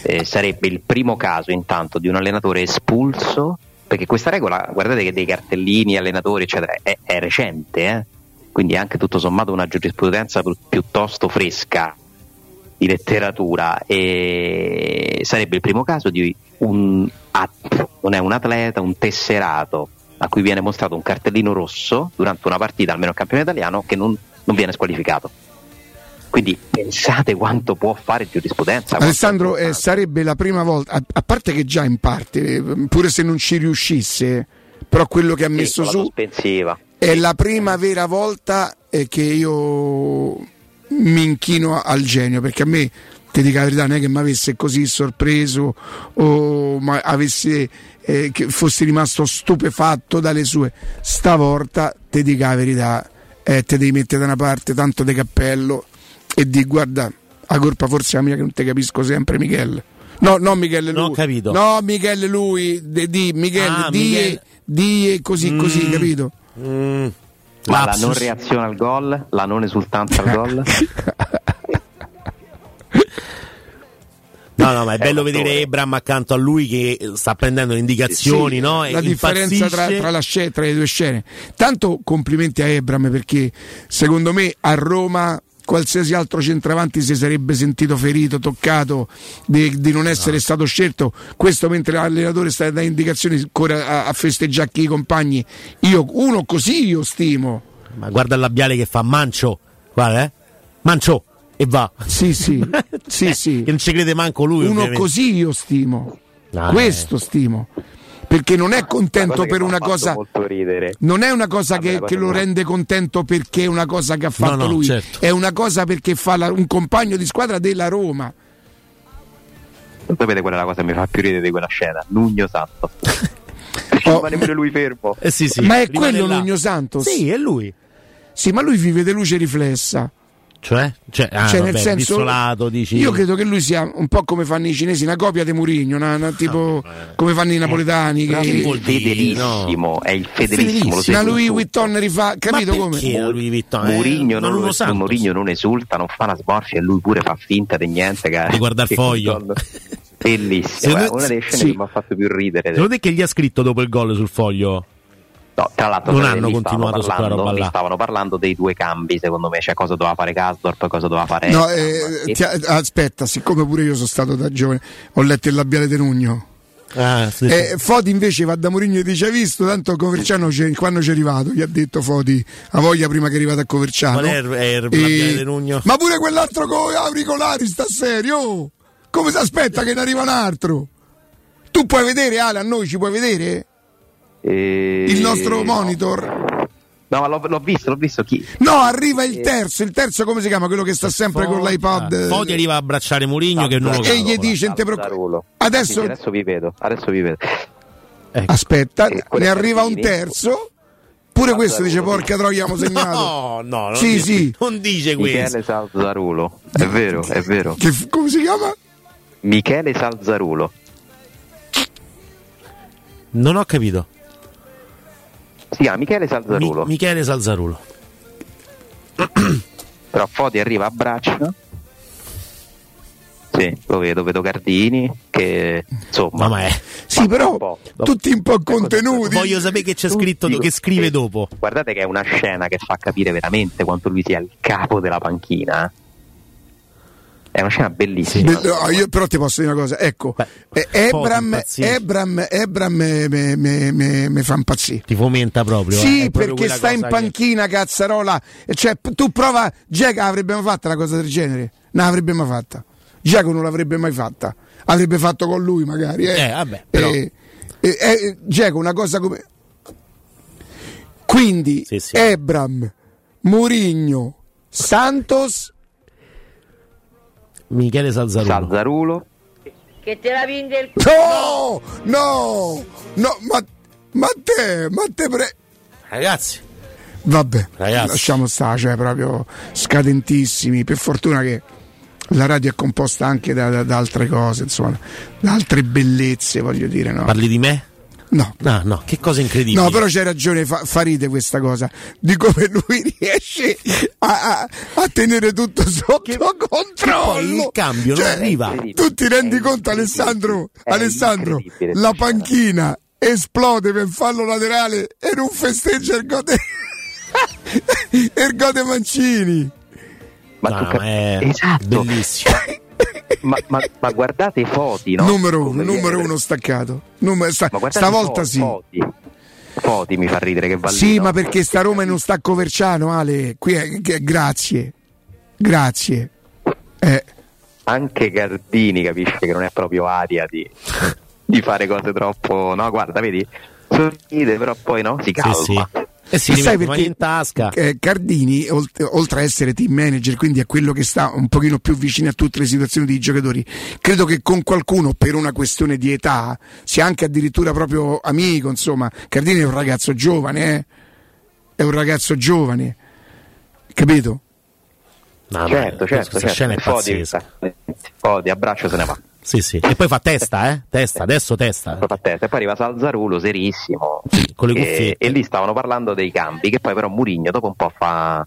Eh, sarebbe il primo caso intanto di un allenatore espulso, perché questa regola, guardate che dei cartellini, allenatori, eccetera, è, è recente, eh? quindi è anche tutto sommato una giurisprudenza pi- piuttosto fresca di letteratura e sarebbe il primo caso di un at- non è un atleta, un tesserato a cui viene mostrato un cartellino rosso durante una partita, almeno il campione italiano, che non, non viene squalificato. Quindi pensate quanto può fare giurisprudenza. Alessandro, eh, sarebbe la prima volta, a, a parte che già in parte, eh, pure se non ci riuscisse, però quello che ha messo Sì, su sospensiva. è la prima vera volta eh, che io mi inchino al genio, perché a me, ti dico la verità, non è che mi avesse così sorpreso o avesse, eh, che fossi rimasto stupefatto dalle sue. Stavolta, ti dico la verità, eh, te devi mettere da una parte tanto di cappello e di guarda, la colpa forse la mia che non ti capisco sempre, Michele. No, no, Michele, lui. Non ho capito. No, Michele, lui. Di, di Michele, Ah, di, Michele. di così, così, Mm. capito? Mm. Ma la non reazione al gol, la non esultanza al gol. [laughs] No, no, ma è bello un vedere attore. Ebram accanto a lui che sta prendendo le indicazioni, Sì, no? E La differenza tra, tra la sce- tra le due scene. Tanto complimenti a Ebram perché secondo me a Roma qualsiasi altro centravanti si sarebbe sentito ferito, toccato di, di non essere stato scelto. Questo mentre l'allenatore sta dando indicazioni ancora a, a festeggiare chi i compagni. Io uno così io stimo. Ma guarda il labiale che fa Mancio. Guarda, eh. Mancio. E va. Sì, sì. [laughs] sì, sì. Che non ci crede manco lui. Uno ovviamente. così io stimo. Ah, Questo stimo. Perché non è contento per una cosa. molto ridere. Non è una cosa che, che lo rende contento perché è una cosa che ha fatto No, no, lui, certo. è una cosa perché fa la- un compagno di squadra della Roma. Sapete qual è la cosa che mi fa più ridere di quella scena? Nugno Santo. [laughs] Oh. Rimane pure lui fermo. Eh sì, sì. ma è rimane quello là. Nugno Santos? Sì, è lui. Sì, ma lui vive di luce riflessa. Cioè? Cioè, ah, cioè, vabbè, nel senso, Bissolato, dici. io credo che lui sia un po' come fanno i cinesi, una copia di Murigno, una- una- tipo come fanno i napoletani. Però che- il fedelissimo, è il fedelissimo. lo sai Ma tu. Louis Vuitton rifà, capito Ma come? Louis Vuitton? Eh, Murigno non, Nuno lo-. Mourinho non esulta, non fa una smorfia e lui pure fa finta di niente. Che, Di guardar che foglio. Bellissimo, eh, una delle scene sì. che mi ha fatto più ridere. Secondo te che gli ha scritto dopo il gol sul foglio? No, tra l'altro Non hanno continuato stavano su quella parlando- roba là. stavano parlando dei due cambi, secondo me, cioè cosa doveva fare Gasdorp e cosa doveva fare. No, eh, ti- aspetta, siccome pure io sono stato da giovane, ho letto il labiale di Nugno. Ah, sì. Eh, Fodi invece va da Mourinho e dice: Hai visto? Tanto Coverciano c'è- quando c'è arrivato, gli ha detto Fodi, a voglia prima che è arrivato a Coverciano. È è E-? Ma pure quell'altro con auricolari sta serio? Come si aspetta che ne arriva un altro? Tu puoi vedere, Ale, a noi ci puoi vedere? Eh, Il nostro no. monitor? No, ma l'ho, l'ho visto, l'ho visto chi. No, arriva il terzo, il terzo come si chiama? Quello che sta sempre con l'iPod. Foti arriva a abbracciare Murigno che non lo E gli dice, "Non te preoccupare". Adesso- Sì, adesso vi vedo, adesso vi vedo. Aspetta, quello ne arriva un terzo. Pure questo dice porca troia abbiamo [laughs] segnato. No, no, non Sì, dice, sì. non dice questo. Michele Salzarulo. È vero, è vero. Che come si chiama? Michele Salzarulo. Non ho capito. Si chiama Michele Salzarulo. Mi- Michele Salzarulo. [clears throat] Però Foti arriva a braccio. Sì, lo vedo, vedo Gardini che insomma. Ma è. Sì, però un po'. tutti un po' contenuti. Voglio sapere che c'è scritto, che scrive dopo. Guardate che è una scena che fa capire veramente quanto lui sia il capo della panchina. È una scena bellissima. Be- no, io però ti posso dire una cosa, ecco, eh, Ebram. Ebram, Ebram me, me- me- me- me fa impazzire. Ti fomenta proprio. eh, Sì, proprio perché sta in cosa che- panchina, cazzarola. Cioè, tu prova, Jack avrebbe mai fatta una cosa del genere? Non l'avrebbe mai fatta. Giacomo non l'avrebbe mai fatta. Avrebbe fatto con lui, magari. Eh, Eh, vabbè, però- Eh, eh, eh, Dzeko, una cosa come. Quindi, Ebram, Murigno, Santos. Michele Salzarulo. Salzarulo. Che te la vinde il No, no, no, ma, ma te, ma te pre. Ragazzi, Vabbè, Ragazzi. lasciamo stare, cioè proprio scadentissimi. Per fortuna che la radio è composta anche da, da- da altre cose, insomma, da altre bellezze, voglio dire, no? parli di me? No. No, no, che cosa incredibile. No, però c'hai ragione, fa, fa ride questa cosa di come lui riesce a, a- a tenere tutto sotto controllo. poi il cambio non Cioè, arriva. Tu ti rendi conto, Alessandro? Alessandro, la panchina esplode per fallo laterale e non festeggia il gode. [laughs] il gode Mancini. Ma No, tu cap- è esatto. bellissimo. [laughs] ma, ma- ma guardate i foti, no? numero uno, Come numero uno staccato. Numero- sta- stavolta i sì. Foti. Foti mi fa ridere che va lì, Sì, ma perché sta Roma in un stacco verciano, Ale? Qui è, grazie. Grazie. Eh, Anche Gardini capisce che non è proprio aria di, di fare cose troppo. No, guarda, vedi? Sorride, però poi no, si calma. sì. E si Ma sai perché- in tasca. eh, Cardini, olt- oltre a essere team manager, quindi è quello che sta un pochino più vicino a tutte le situazioni dei giocatori, credo che con qualcuno per una questione di età sia anche addirittura proprio amico, insomma. Cardini è un ragazzo giovane, eh? È un ragazzo giovane. Capito? No, certo, certo, questa certo. scena è pazzesca. Foti, abbraccio se ne va. Sì, sì. E poi fa testa, eh? Testa, adesso testa. Poi fa testa. E poi arriva Salzarulo, serissimo. con le e, cuffiette. e lì stavano parlando dei cambi, che poi però Murigno dopo un po' fa...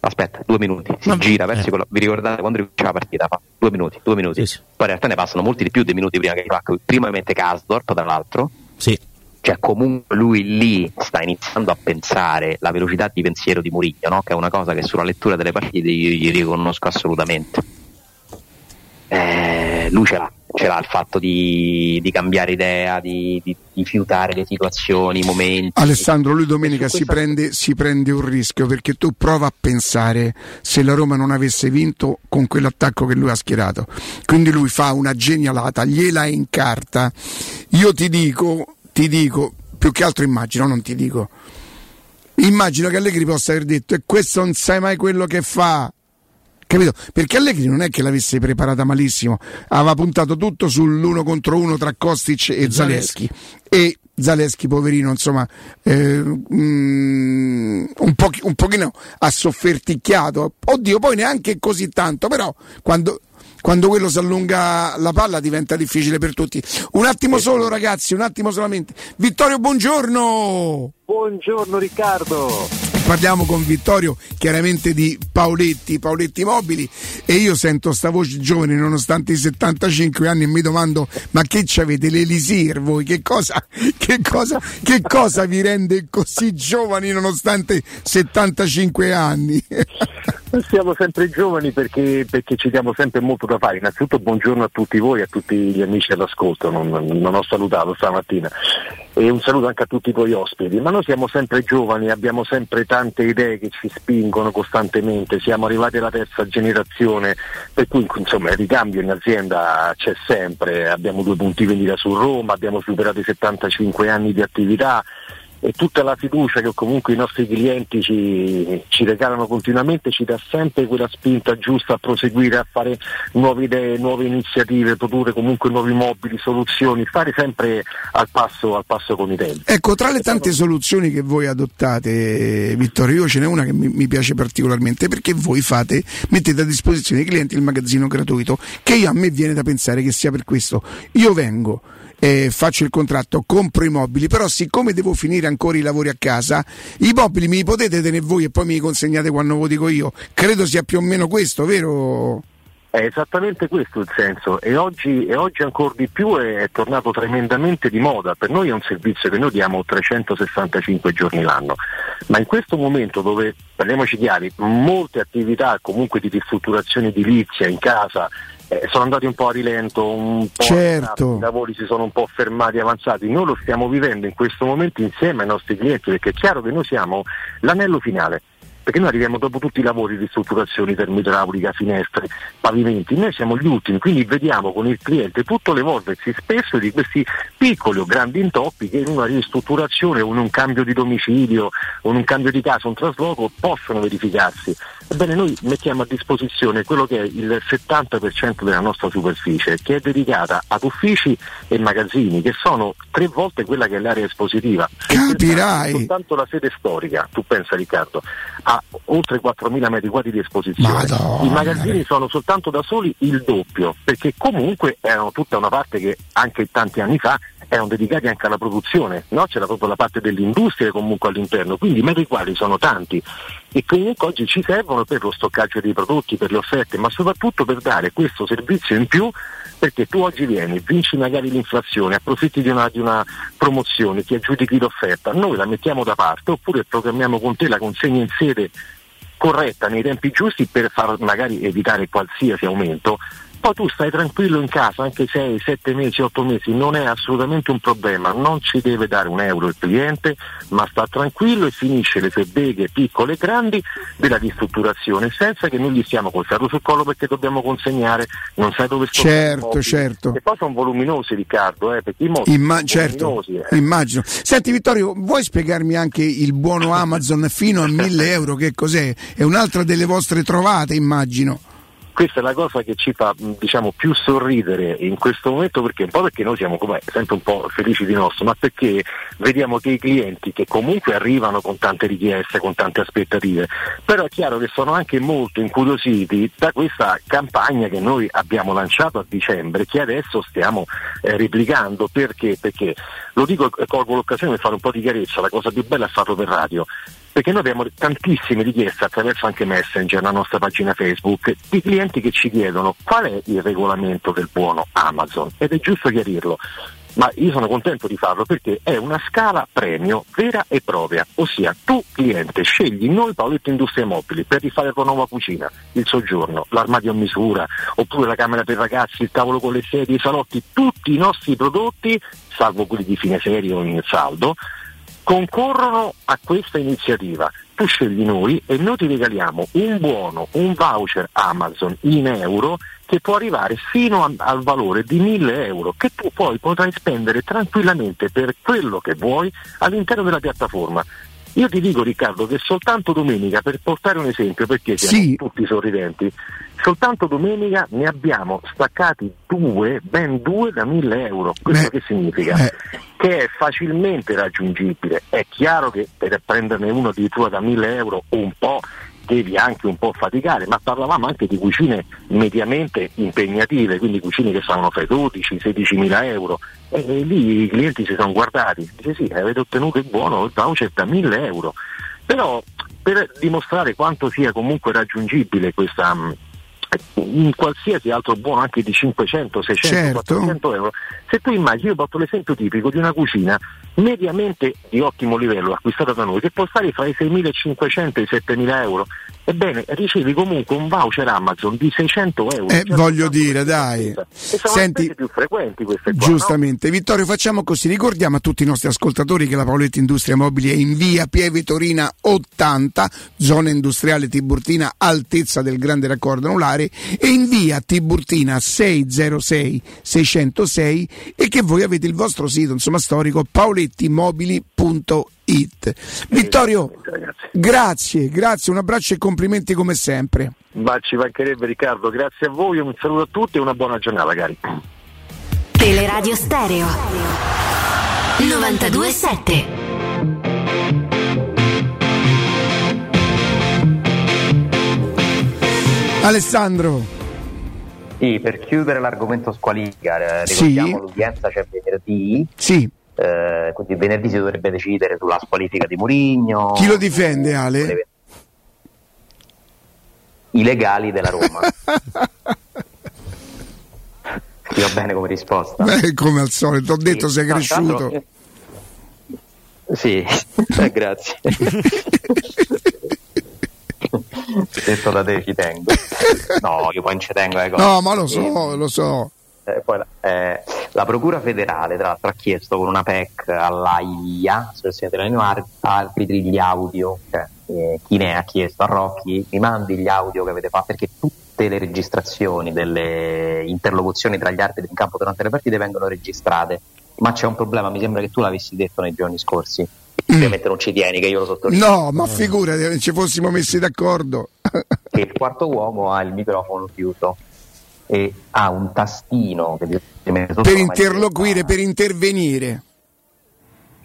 Aspetta, due minuti, si gira verso quello- Vi ricordate quando ricomincia la partita? Fa due minuti, due minuti. Poi in realtà ne passano molti di più dei minuti prima che Flacco. Prima mette Kasdorp, tra l'altro. Sì. Cioè comunque lui lì sta iniziando a pensare la velocità di pensiero di Murigno, no? che è una cosa che sulla lettura delle partite io gli riconosco assolutamente. Eh, lui ce l'ha, ce l'ha il fatto di, di cambiare idea, di, di, di fiutare le situazioni, i momenti. Alessandro, lui domenica si prende, si prende un rischio perché tu prova a pensare se la Roma non avesse vinto con quell'attacco che lui ha schierato. Quindi lui fa una genialata, gliela incarta. Io ti dico, ti dico, più che altro immagino, non ti dico. Immagino che Allegri possa aver detto e questo non sai mai quello che fa. Capito? Perché Allegri non è che l'avesse preparata malissimo, aveva puntato tutto sull'uno contro uno tra Kostic e Zaleschi. E Zaleschi, poverino, insomma, eh, mm, un, po- un pochino ha sofferticchiato. Oddio, poi neanche così tanto, però quando, quando quello si allunga la palla diventa difficile per tutti. Un attimo solo, ragazzi, un attimo solamente. Vittorio, buongiorno! Buongiorno Riccardo. Parliamo con Vittorio chiaramente di Paoletti, Paoletti Mobili e io sento sta voce giovane nonostante i 75 anni e mi domando ma che c'avete l'elisir voi? Che cosa, che cosa, che cosa vi rende così giovani nonostante 75 anni? Siamo sempre giovani perché, perché ci diamo sempre molto da fare. Innanzitutto buongiorno a tutti voi, a tutti gli amici all'ascolto, non, non ho salutato stamattina. E un saluto anche a tutti i tuoi ospiti. Ma noi siamo sempre giovani, abbiamo sempre tante idee che ci spingono costantemente, siamo arrivati alla terza generazione, per cui insomma il ricambio in azienda c'è sempre, abbiamo due punti vendita su Roma, abbiamo superato i 75 anni di attività e tutta la fiducia che comunque i nostri clienti ci, ci regalano continuamente ci dà sempre quella spinta giusta a proseguire, a fare nuove idee, nuove iniziative, produrre comunque nuovi mobili, soluzioni, fare sempre al passo, al passo con i tempi. Ecco, tra le tante soluzioni che voi adottate, Vittorio, io ce n'è una che mi, mi piace particolarmente perché voi fate, mettete a disposizione ai clienti il magazzino gratuito, che io, a me viene da pensare che sia per questo. Io vengo, eh, faccio il contratto, compro i mobili, però siccome devo finire ancora i lavori a casa, i mobili me li potete tenere voi e poi me li consegnate quando lo dico io. Credo sia più o meno questo, vero? È esattamente questo il senso e oggi, e oggi ancora di più è, è, tornato tremendamente di moda. Per noi è un servizio che noi diamo 365 giorni l'anno, ma in questo momento dove, parliamoci chiari, molte attività comunque di ristrutturazione edilizia in casa eh, sono andati un po' a rilento, un po' certo. i lavori si sono un po' fermati, avanzati. Noi lo stiamo vivendo in questo momento insieme ai nostri clienti perché è chiaro che noi siamo l'anello finale perché noi arriviamo dopo tutti i lavori di strutturazione termoidraulica, finestre, pavimenti, noi siamo gli ultimi, quindi vediamo con il cliente tutto l'evolversi spesso di questi piccoli o grandi intoppi che in una ristrutturazione o in un cambio di domicilio o in un cambio di casa, un trasloco possono verificarsi. Ebbene noi mettiamo a disposizione quello che è il 70% della nostra superficie che è dedicata ad uffici e magazzini che sono tre volte quella che è l'area espositiva. Capirai! Soltanto la sede storica, tu pensa Riccardo, ha oltre 4.000 metri quadri di esposizione. Madonna. I magazzini sono soltanto da soli il doppio, perché comunque erano tutta una parte che anche tanti anni fa erano dedicati anche alla produzione, no? c'era proprio la parte dell'industria comunque all'interno, quindi i metri quadri sono tanti e comunque oggi ci servono per lo stoccaggio dei prodotti, per le offerte, ma soprattutto per dare questo servizio in più perché tu oggi vieni, vinci magari l'inflazione, approfitti di una, di una promozione, ti aggiudichi l'offerta, noi la mettiamo da parte oppure programmiamo con te la consegna in sede corretta nei tempi giusti per far magari evitare qualsiasi aumento poi tu stai tranquillo in casa anche 6, 7 mesi, 8 mesi, non è assolutamente un problema, non ci deve dare un euro il cliente, ma sta tranquillo e finisce le sue beghe piccole e grandi della ristrutturazione senza che noi gli stiamo col ferro sul collo perché dobbiamo consegnare, non sai dove sto. Certo, certo. E poi sono voluminosi Riccardo, eh, perché i mobili Imma- certo, voluminosi. eh. immagino. Senti Vittorio, vuoi spiegarmi anche il buono Amazon fino a 1000 euro? Che cos'è? È un'altra delle vostre trovate, immagino. Questa è la cosa che ci fa diciamo, più sorridere in questo momento perché un po' perché noi siamo come, sempre un po' felici di nostro, ma perché vediamo che i clienti che comunque arrivano con tante richieste, con tante aspettative, però è chiaro che sono anche molto incuriositi da questa campagna che noi abbiamo lanciato a dicembre, che adesso stiamo eh, replicando. Perché? Perché lo dico e colgo l'occasione per fare un po' di chiarezza, la cosa più bella è farlo per radio perché noi abbiamo tantissime richieste attraverso anche Messenger, la nostra pagina Facebook, di clienti che ci chiedono qual è il regolamento del buono Amazon ed è giusto chiarirlo. Ma io sono contento di farlo perché è una scala premio vera e propria, ossia tu cliente scegli noi Paoletto Industria Mobili per rifare la tua nuova cucina, il soggiorno, l'armadio a misura, oppure la camera per ragazzi, il tavolo con le sedie, i salotti, tutti i nostri prodotti, salvo quelli di fine serie o in saldo, concorrono a questa iniziativa. Tu scegli noi e noi ti regaliamo un buono, un voucher Amazon in euro che può arrivare fino a- al valore di 1000 euro che tu poi potrai spendere tranquillamente per quello che vuoi all'interno della piattaforma. Io ti dico Riccardo che soltanto domenica, per portare un esempio, perché siamo Sì. tutti sorridenti, soltanto domenica ne abbiamo staccati due, ben due da 1000 euro. Questo che significa? Che è facilmente raggiungibile. È chiaro che per prenderne uno addirittura da 1000 euro un po' devi anche un po' faticare, ma parlavamo anche di cucine mediamente impegnative, quindi cucine che stavano fra i 12 16 mila euro. E, e lì i clienti si sono guardati, dice sì, avete ottenuto il buono, il voucher da 1000 euro. Però per dimostrare quanto sia comunque raggiungibile questa, in qualsiasi altro buono anche di 500, 600, Certo. 400 euro, se tu immagini, io porto l'esempio tipico di una cucina mediamente di ottimo livello acquistata da noi che può stare fra i 6.500 e i 7.000 euro, ebbene ricevi comunque un voucher Amazon di 600 euro. Eh, Cioè, voglio dire, dai. E sono Senti- più frequenti queste qua, Giustamente, Vittorio, facciamo così. Ricordiamo a tutti i nostri ascoltatori che la Paoletti Industria Mobili è in via Pieve Torina 80, zona industriale Tiburtina, altezza del grande raccordo anulare, e in via Tiburtina 606 606 e che voi avete il vostro sito insomma storico paolettimobili.it it. Vittorio, grazie, grazie, un abbraccio e complimenti come sempre. Ma ci mancherebbe Riccardo, grazie a voi, un saluto a tutti e una buona giornata cari. Teleradio Stereo 927 Alessandro. Sì, per chiudere l'argomento squalifica, eh, Sì. ricordiamo l'udienza c'è venerdì. Sì. Eh, quindi venerdì si dovrebbe decidere sulla squalifica di Murigno. Chi lo difende, Ale? I legali della Roma. [laughs] Ti va bene come risposta? Beh, come al solito, ho detto sei No, tra l'altro, cresciuto. eh, Sì, [laughs] eh, grazie. [laughs] Detto da te ci tengo. No, io poi non ci tengo. Eh, No, ma lo so, lo so. Eh, poi la, eh, la Procura federale, tra l'altro, ha chiesto con una PEC all'AIA, Associazione Ar- Arbitri, gli audio. Cioè, eh, chi ne ha chiesto a Rocchi, mi mandi gli audio che avete fatto perché tutte le registrazioni delle interlocuzioni tra gli arbitri in campo durante le partite vengono registrate. Ma c'è un problema, mi sembra che tu l'avessi detto nei giorni scorsi. Ovviamente non ci tieni, che io lo sottolineo. No, ma figurati, ci fossimo messi d'accordo. che il quarto uomo ha il microfono chiuso e ha un tastino che per interloquire, per intervenire.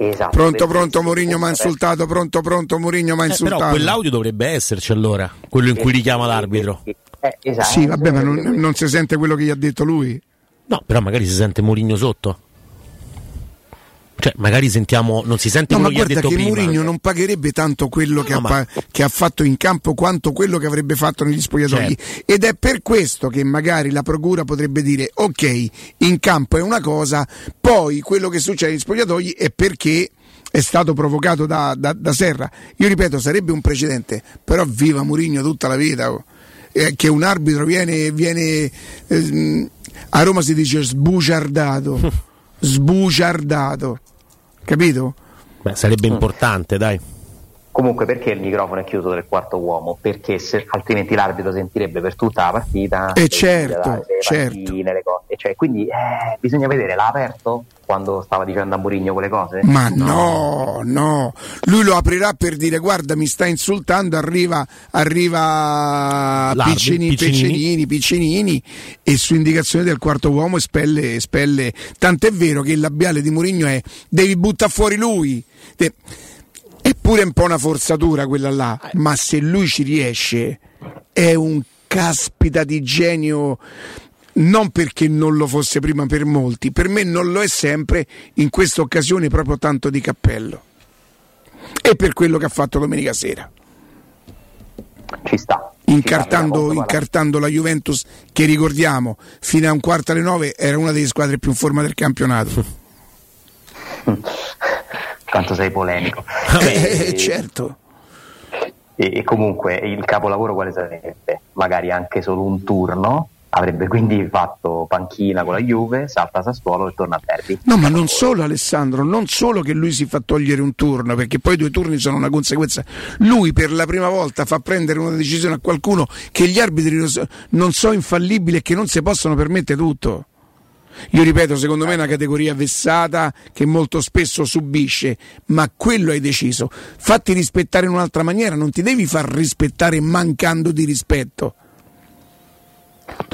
Esatto, Pronto, pronto, Mourinho mi ha insultato, pronto, pronto, Mourinho mi ha Eh, insultato. però quell'audio dovrebbe esserci allora, quello in cui richiama l'arbitro. Eh, esatto. Sì, vabbè, ma non, non si sente quello che gli ha detto lui. No, però magari si sente Mourinho sotto. Cioè, magari sentiamo, non si sente No, ma quello che ha guarda che prima. Mourinho non pagherebbe tanto quello che, No, ha, ma- che ha fatto in campo quanto quello che avrebbe fatto negli spogliatoi. Certo. Ed è per questo che magari la procura potrebbe dire: ok, in campo è una cosa, poi quello che succede negli spogliatoi è perché è stato provocato da, da- da Serra. Io ripeto, sarebbe un precedente, però viva Mourinho tutta la vita. oh. Eh, che un arbitro viene, viene ehm, a Roma si dice sbugiardato, [laughs] sbugiardato, capito? Beh, sarebbe importante, dai. Comunque perché il microfono è chiuso del quarto uomo? Perché se- altrimenti l'arbitro sentirebbe per tutta la partita Eh, le certo, le certo. palline, le cose. E cioè, quindi eh, bisogna vedere, l'ha aperto quando stava dicendo a Murigno quelle cose? Ma no, no, lui lo aprirà per dire guarda mi sta insultando, arriva, arriva Piccinini, Piccinini. Piccinini, e su indicazione del quarto uomo espelle, espelle. Tant'è vero che il labiale di Mourinho è devi buttare fuori lui. De- è un po' una forzatura quella là, ma se lui ci riesce è un caspita di genio non perché non lo fosse prima per molti, per me non lo è sempre, in questa occasione proprio tanto di cappello. E per quello che ha fatto domenica sera. Ci sta. Incartando, incartando la Juventus, che ricordiamo, fino a un quarto alle nove era una delle squadre più in forma del campionato. Quanto sei polemico. [laughs] Eh, certo. E, e comunque il capolavoro quale sarebbe? Magari anche solo un turno, avrebbe quindi fatto panchina con la Juve, salta Sassuolo e torna a Derby. No, ma non solo Alessandro, non solo che lui si fa togliere un turno, perché poi due turni sono una conseguenza. Lui per la prima volta fa prendere una decisione a qualcuno che gli arbitri non sono infallibili e che non si possono permettere tutto. Io ripeto, secondo me è una categoria vessata che molto spesso subisce, ma quello hai deciso. Fatti rispettare in un'altra maniera, non ti devi far rispettare mancando di rispetto.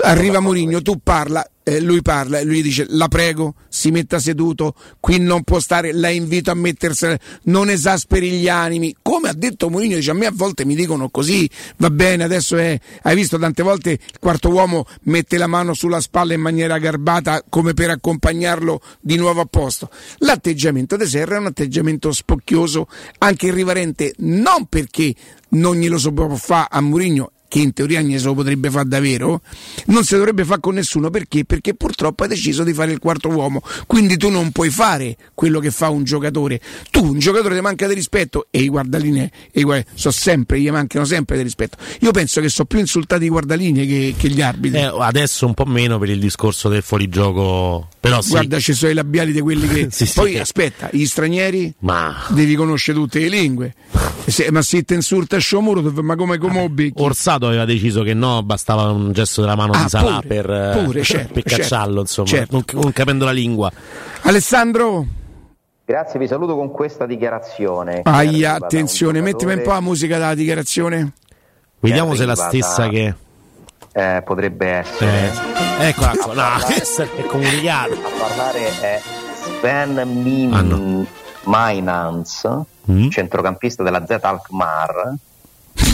Arriva Mourinho, tu parla, eh, lui parla e lui dice la prego, si metta seduto, qui non può stare, la invito a mettersene, non esasperi gli animi. Come ha detto Mourinho, dice a me a volte mi dicono così, va bene, adesso è, hai visto tante volte il quarto uomo mette la mano sulla spalla in maniera garbata come per accompagnarlo di nuovo a posto. L'atteggiamento di Serra è un atteggiamento spocchioso, anche irriverente, non perché non glielo so può fare a Mourinho che in teoria ne se lo potrebbe fare davvero, non si dovrebbe fare con nessuno perché? Perché purtroppo hai deciso di fare il quarto uomo, quindi tu non puoi fare quello che fa un giocatore. Tu, un giocatore ti manca di rispetto e i guardalinee, e guarda- so sempre, gli mancano sempre di rispetto. Io penso che sono più insultati i guardalinee che, che gli arbitri. Eh, adesso un po' meno per il discorso del fuorigioco. Però sì. Guarda, ci sono i labiali di quelli che. [laughs] Sì, sì. Poi aspetta, gli stranieri Ma devi conoscere tutte le lingue. Se- ma se ti insulta Sciomuro, ma come come becchi? Orsato aveva deciso che no, bastava un gesto della mano Ah, di Salà pure, per, eh, pure, certo, per certo, cacciarlo, insomma, certo. non, non capendo la lingua. Alessandro, Grazie, vi saluto con questa dichiarazione. Aia, attenzione, mettimi un po' la musica della dichiarazione. Vediamo se è la stessa che. Eh, potrebbe essere. Eh, eccola qua. No, [laughs] questa è comunicato. A parlare è Sven Min- Ah, no. Mainans, Mm. centrocampista della Z Alkmaar,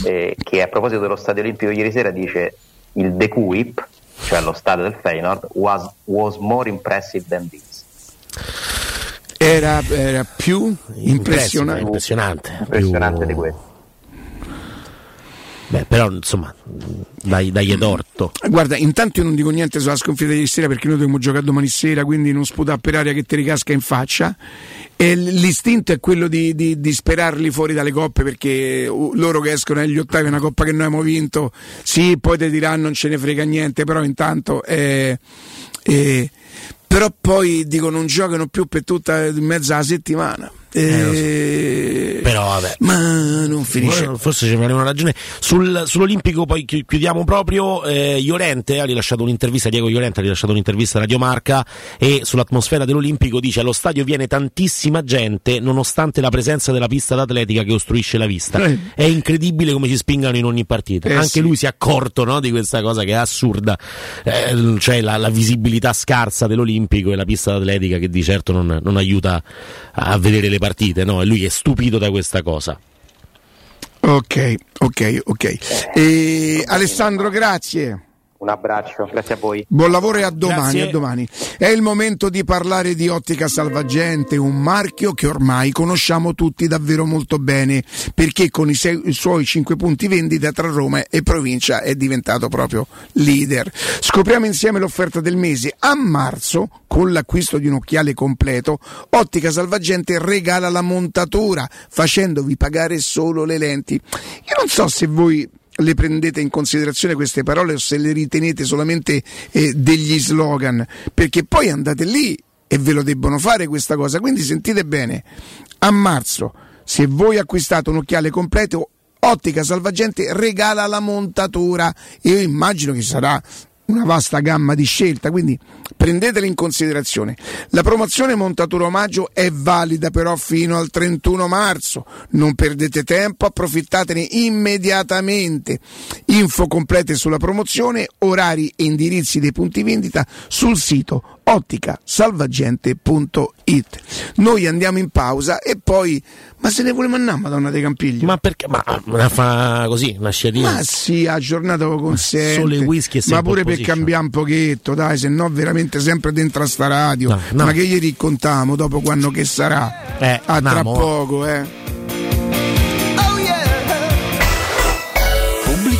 eh, che a proposito dello stadio olimpico ieri sera dice il De Kuip, cioè lo stadio del Feyenoord, was, was more impressive than this. Era, era più impressionante. Impressionante. Impressionante Più- di questo. Beh, però insomma, dai, dai è torto. Guarda, intanto io non dico niente sulla sconfitta di ieri sera perché noi dobbiamo giocare domani sera, quindi non sputare per aria che ti ricasca in faccia. E l'istinto è quello di, di- di sperarli fuori dalle coppe perché uh, loro che escono agli ottavi è una coppa che noi abbiamo vinto. Sì, poi ti diranno non ce ne frega niente, però intanto eh, eh, però poi dico non giocano più per tutta mezza la settimana. Eh, Però vabbè. Ma non finisce. Eh, Forse ci avevano ragione. Sul- sull'Olimpico poi chi- chiudiamo proprio. Eh, Iolente ha rilasciato un'intervista, Diego Iolente ha rilasciato un'intervista a Radio Marca e sull'atmosfera dell'Olimpico dice allo stadio viene tantissima gente nonostante la presenza della pista d'atletica che ostruisce la vista. Eh. È incredibile come si spingano in ogni partita. Eh, Anche sì. lui si è accorto no, di questa cosa che è assurda, Eh, cioè la, la visibilità scarsa dell'Olimpico e la pista d'atletica che di certo non, non aiuta a vedere le partite. No? E lui è stupito da questa cosa. Ok, ok, ok. E Alessandro, grazie. Un abbraccio, grazie a voi. Buon lavoro e a domani, a domani. È il momento di parlare di Ottica Salvagente, un marchio che ormai conosciamo tutti davvero molto bene, perché con i, sei- i suoi 5 punti vendita tra Roma e provincia è diventato proprio leader. Scopriamo insieme l'offerta del mese. A marzo, con l'acquisto di un occhiale completo, Ottica Salvagente regala la montatura, facendovi pagare solo le lenti. Io non so se voi le prendete in considerazione queste parole o se le ritenete solamente eh, degli slogan, perché poi andate lì e ve lo debbono fare questa cosa. Quindi sentite bene, a marzo, se voi acquistate un occhiale completo, Ottica Salvagente regala la montatura io immagino che sarà una vasta gamma di scelta, quindi prendetela in considerazione. La promozione montatura omaggio è valida però fino al 31 marzo, non perdete tempo, approfittatene immediatamente. Info complete sulla promozione, orari e indirizzi dei punti vendita sul sito otticasalvagente.it. Noi andiamo in pausa e poi, ma se ne vuole mandare Madonna dei Campigli? Ma perché? Ma una fa così, una sciatina. Ma sì, a giornata lo consente. Solo i whisky e Ma pure per cambiare un pochetto, dai, se no veramente sempre dentro a sta radio. No, no. Ma che gli raccontiamo dopo quando che sarà? Eh, a tra poco, eh.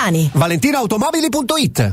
Lanciani. ValentinoAutomobili.it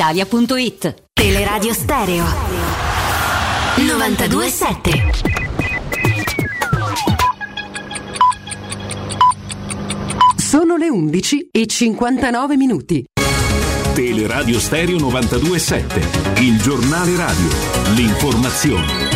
brispalitalia.it. Teleradio Stereo 927 Sono le 11 e 59 minuti. Teleradio Stereo 927, il giornale radio, l'informazione.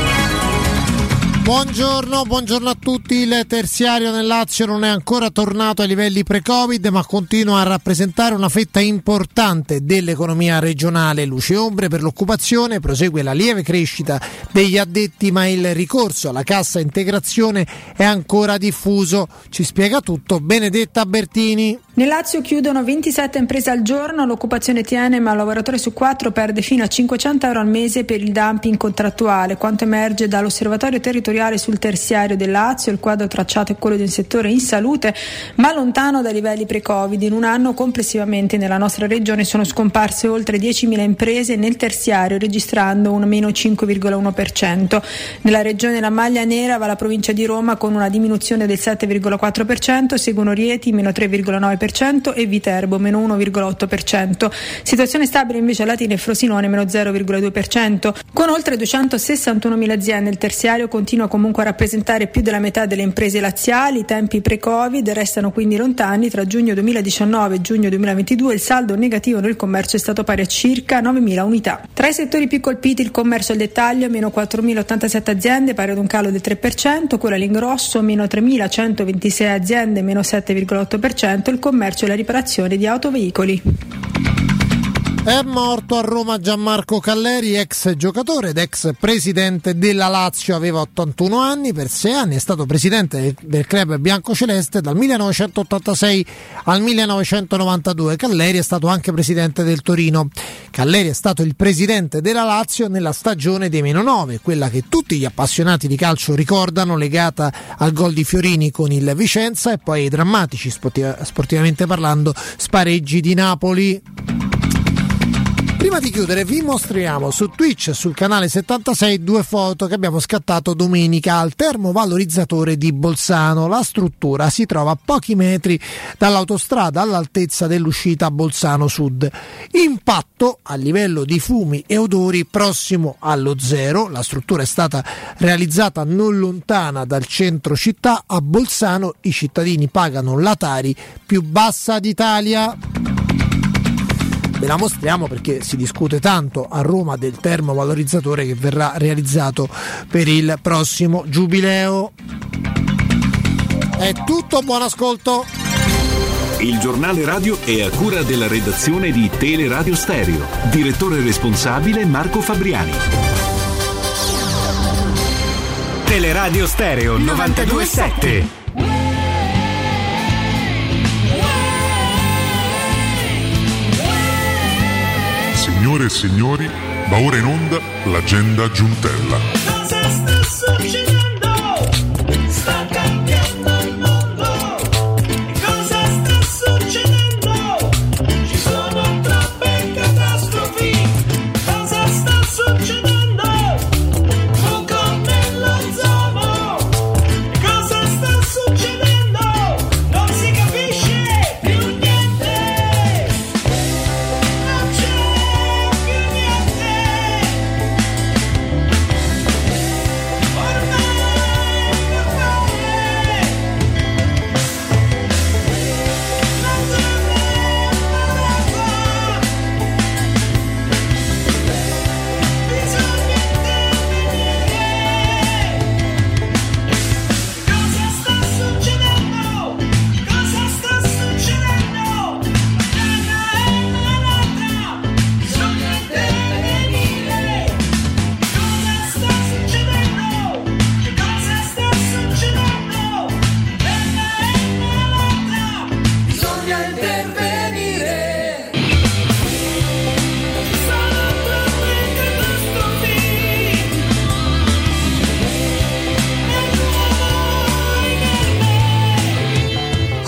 Buongiorno, buongiorno a tutti. Il terziario nel Lazio non è ancora tornato ai livelli pre-Covid, ma continua a rappresentare una fetta importante dell'economia regionale. Luce ombre per l'occupazione, prosegue la lieve crescita degli addetti, ma il ricorso alla cassa integrazione è ancora diffuso. Ci spiega tutto Benedetta Bertini. Nel Lazio chiudono 27 imprese al giorno, l'occupazione tiene ma un lavoratore su quattro perde fino a 500 euro al mese per il dumping contrattuale. Quanto emerge dall'osservatorio territoriale sul terziario del Lazio, il quadro tracciato è quello di un settore in salute ma lontano dai livelli pre-Covid. In un anno complessivamente nella nostra regione sono scomparse oltre 10.000 imprese nel terziario registrando un meno 5,1%. Nella regione la maglia nera va la provincia di Roma con una diminuzione del 7,4%, seguono Rieti meno 3,9% e Viterbo meno 1,8%. Situazione stabile invece a Latina e Frosinone meno 0,2%. Con oltre 261.000 aziende il terziario continua comunque a rappresentare più della metà delle imprese laziali, i tempi pre-Covid restano quindi lontani, tra giugno 2019 e giugno 2022 il saldo negativo nel commercio è stato pari a circa 9.000 unità. Tra i settori più colpiti il commercio al dettaglio, meno 4.087 aziende, pari ad un calo del 3%, quella all'ingrosso, meno 3.126 aziende, meno 7,8%, il commercio e la riparazione di autoveicoli. È morto a Roma Gianmarco Calleri, ex giocatore ed ex presidente della Lazio, aveva 81 anni, per 6 anni è stato presidente del club biancoceleste dal 1986 al 1992. Calleri è stato anche presidente del Torino. Calleri è stato il presidente della Lazio nella stagione dei meno 9, quella che tutti gli appassionati di calcio ricordano legata al gol di Fiorini con il Vicenza e poi ai drammatici, sportivamente parlando, spareggi di Napoli. Prima di chiudere vi mostriamo su Twitch sul canale 76 due foto che abbiamo scattato domenica al termovalorizzatore di Bolzano. La struttura si trova a pochi metri dall'autostrada all'altezza dell'uscita Bolzano Sud. Impatto a livello di fumi e odori prossimo allo zero. La struttura è stata realizzata non lontana dal centro città. A Bolzano i cittadini pagano la Tari più bassa d'Italia ve la mostriamo perché si discute tanto a Roma del termovalorizzatore che verrà realizzato per il prossimo giubileo. È tutto, buon ascolto. Il giornale radio è a cura della redazione di Teleradio Stereo. Direttore responsabile Marco Fabriani. Teleradio Stereo 927. Signore e signori, va ora in onda l'agenda Giuntella.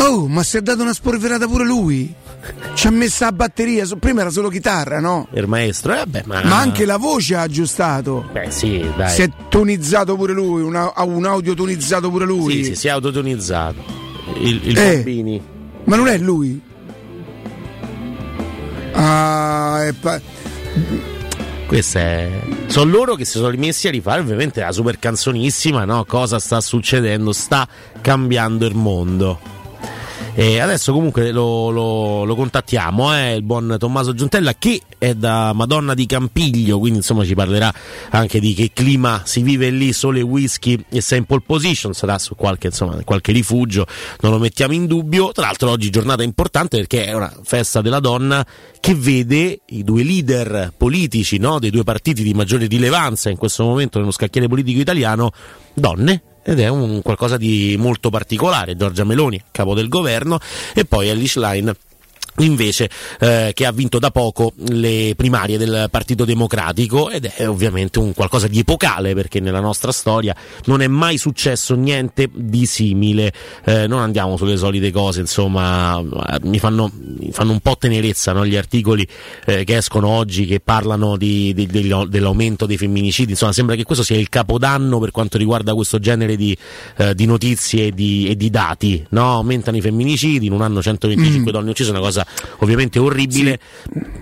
Oh, ma si è dato una spolverata pure lui. Ci ha messo la batteria, prima era solo chitarra, no? Il maestro, eh, beh, ma... Ma anche la voce ha aggiustato. Beh, sì, dai. Si è tonizzato pure lui, una- ha un audio tonizzato pure lui. Sì, sì, si è autotonizzato. Il, il Eh. Bambini. Ma non è lui? Ah, è pa- Questo è. Sono loro che si sono rimessi a rifare ovviamente la super canzonissima, no? Cosa sta succedendo? Sta cambiando il mondo. E adesso comunque lo, lo- lo contattiamo, eh, il buon Tommaso Giuntella che è da Madonna di Campiglio, quindi insomma ci parlerà anche di che clima si vive lì, sole whisky e sei in pole position, sarà su qualche, insomma, qualche rifugio, non lo mettiamo in dubbio. Tra l'altro oggi giornata importante perché è una festa della donna che vede i due leader politici no, dei due partiti di maggiore rilevanza in questo momento nello scacchiere politico italiano, donne ed è un qualcosa di molto particolare. Giorgia Meloni, capo del governo, e poi Alice Line invece eh, che ha vinto da poco le primarie del Partito Democratico ed è ovviamente un qualcosa di epocale perché nella nostra storia non è mai successo niente di simile. Eh, non andiamo sulle solite cose insomma eh, mi fanno, mi fanno un po' tenerezza no, gli articoli eh, che escono oggi che parlano di- di- degli- dell'aumento dei femminicidi. Insomma sembra che questo sia il capodanno per quanto riguarda questo genere di, eh, di notizie e di, e di dati no? aumentano i femminicidi in un anno 125 donne uccise una cosa ovviamente orribile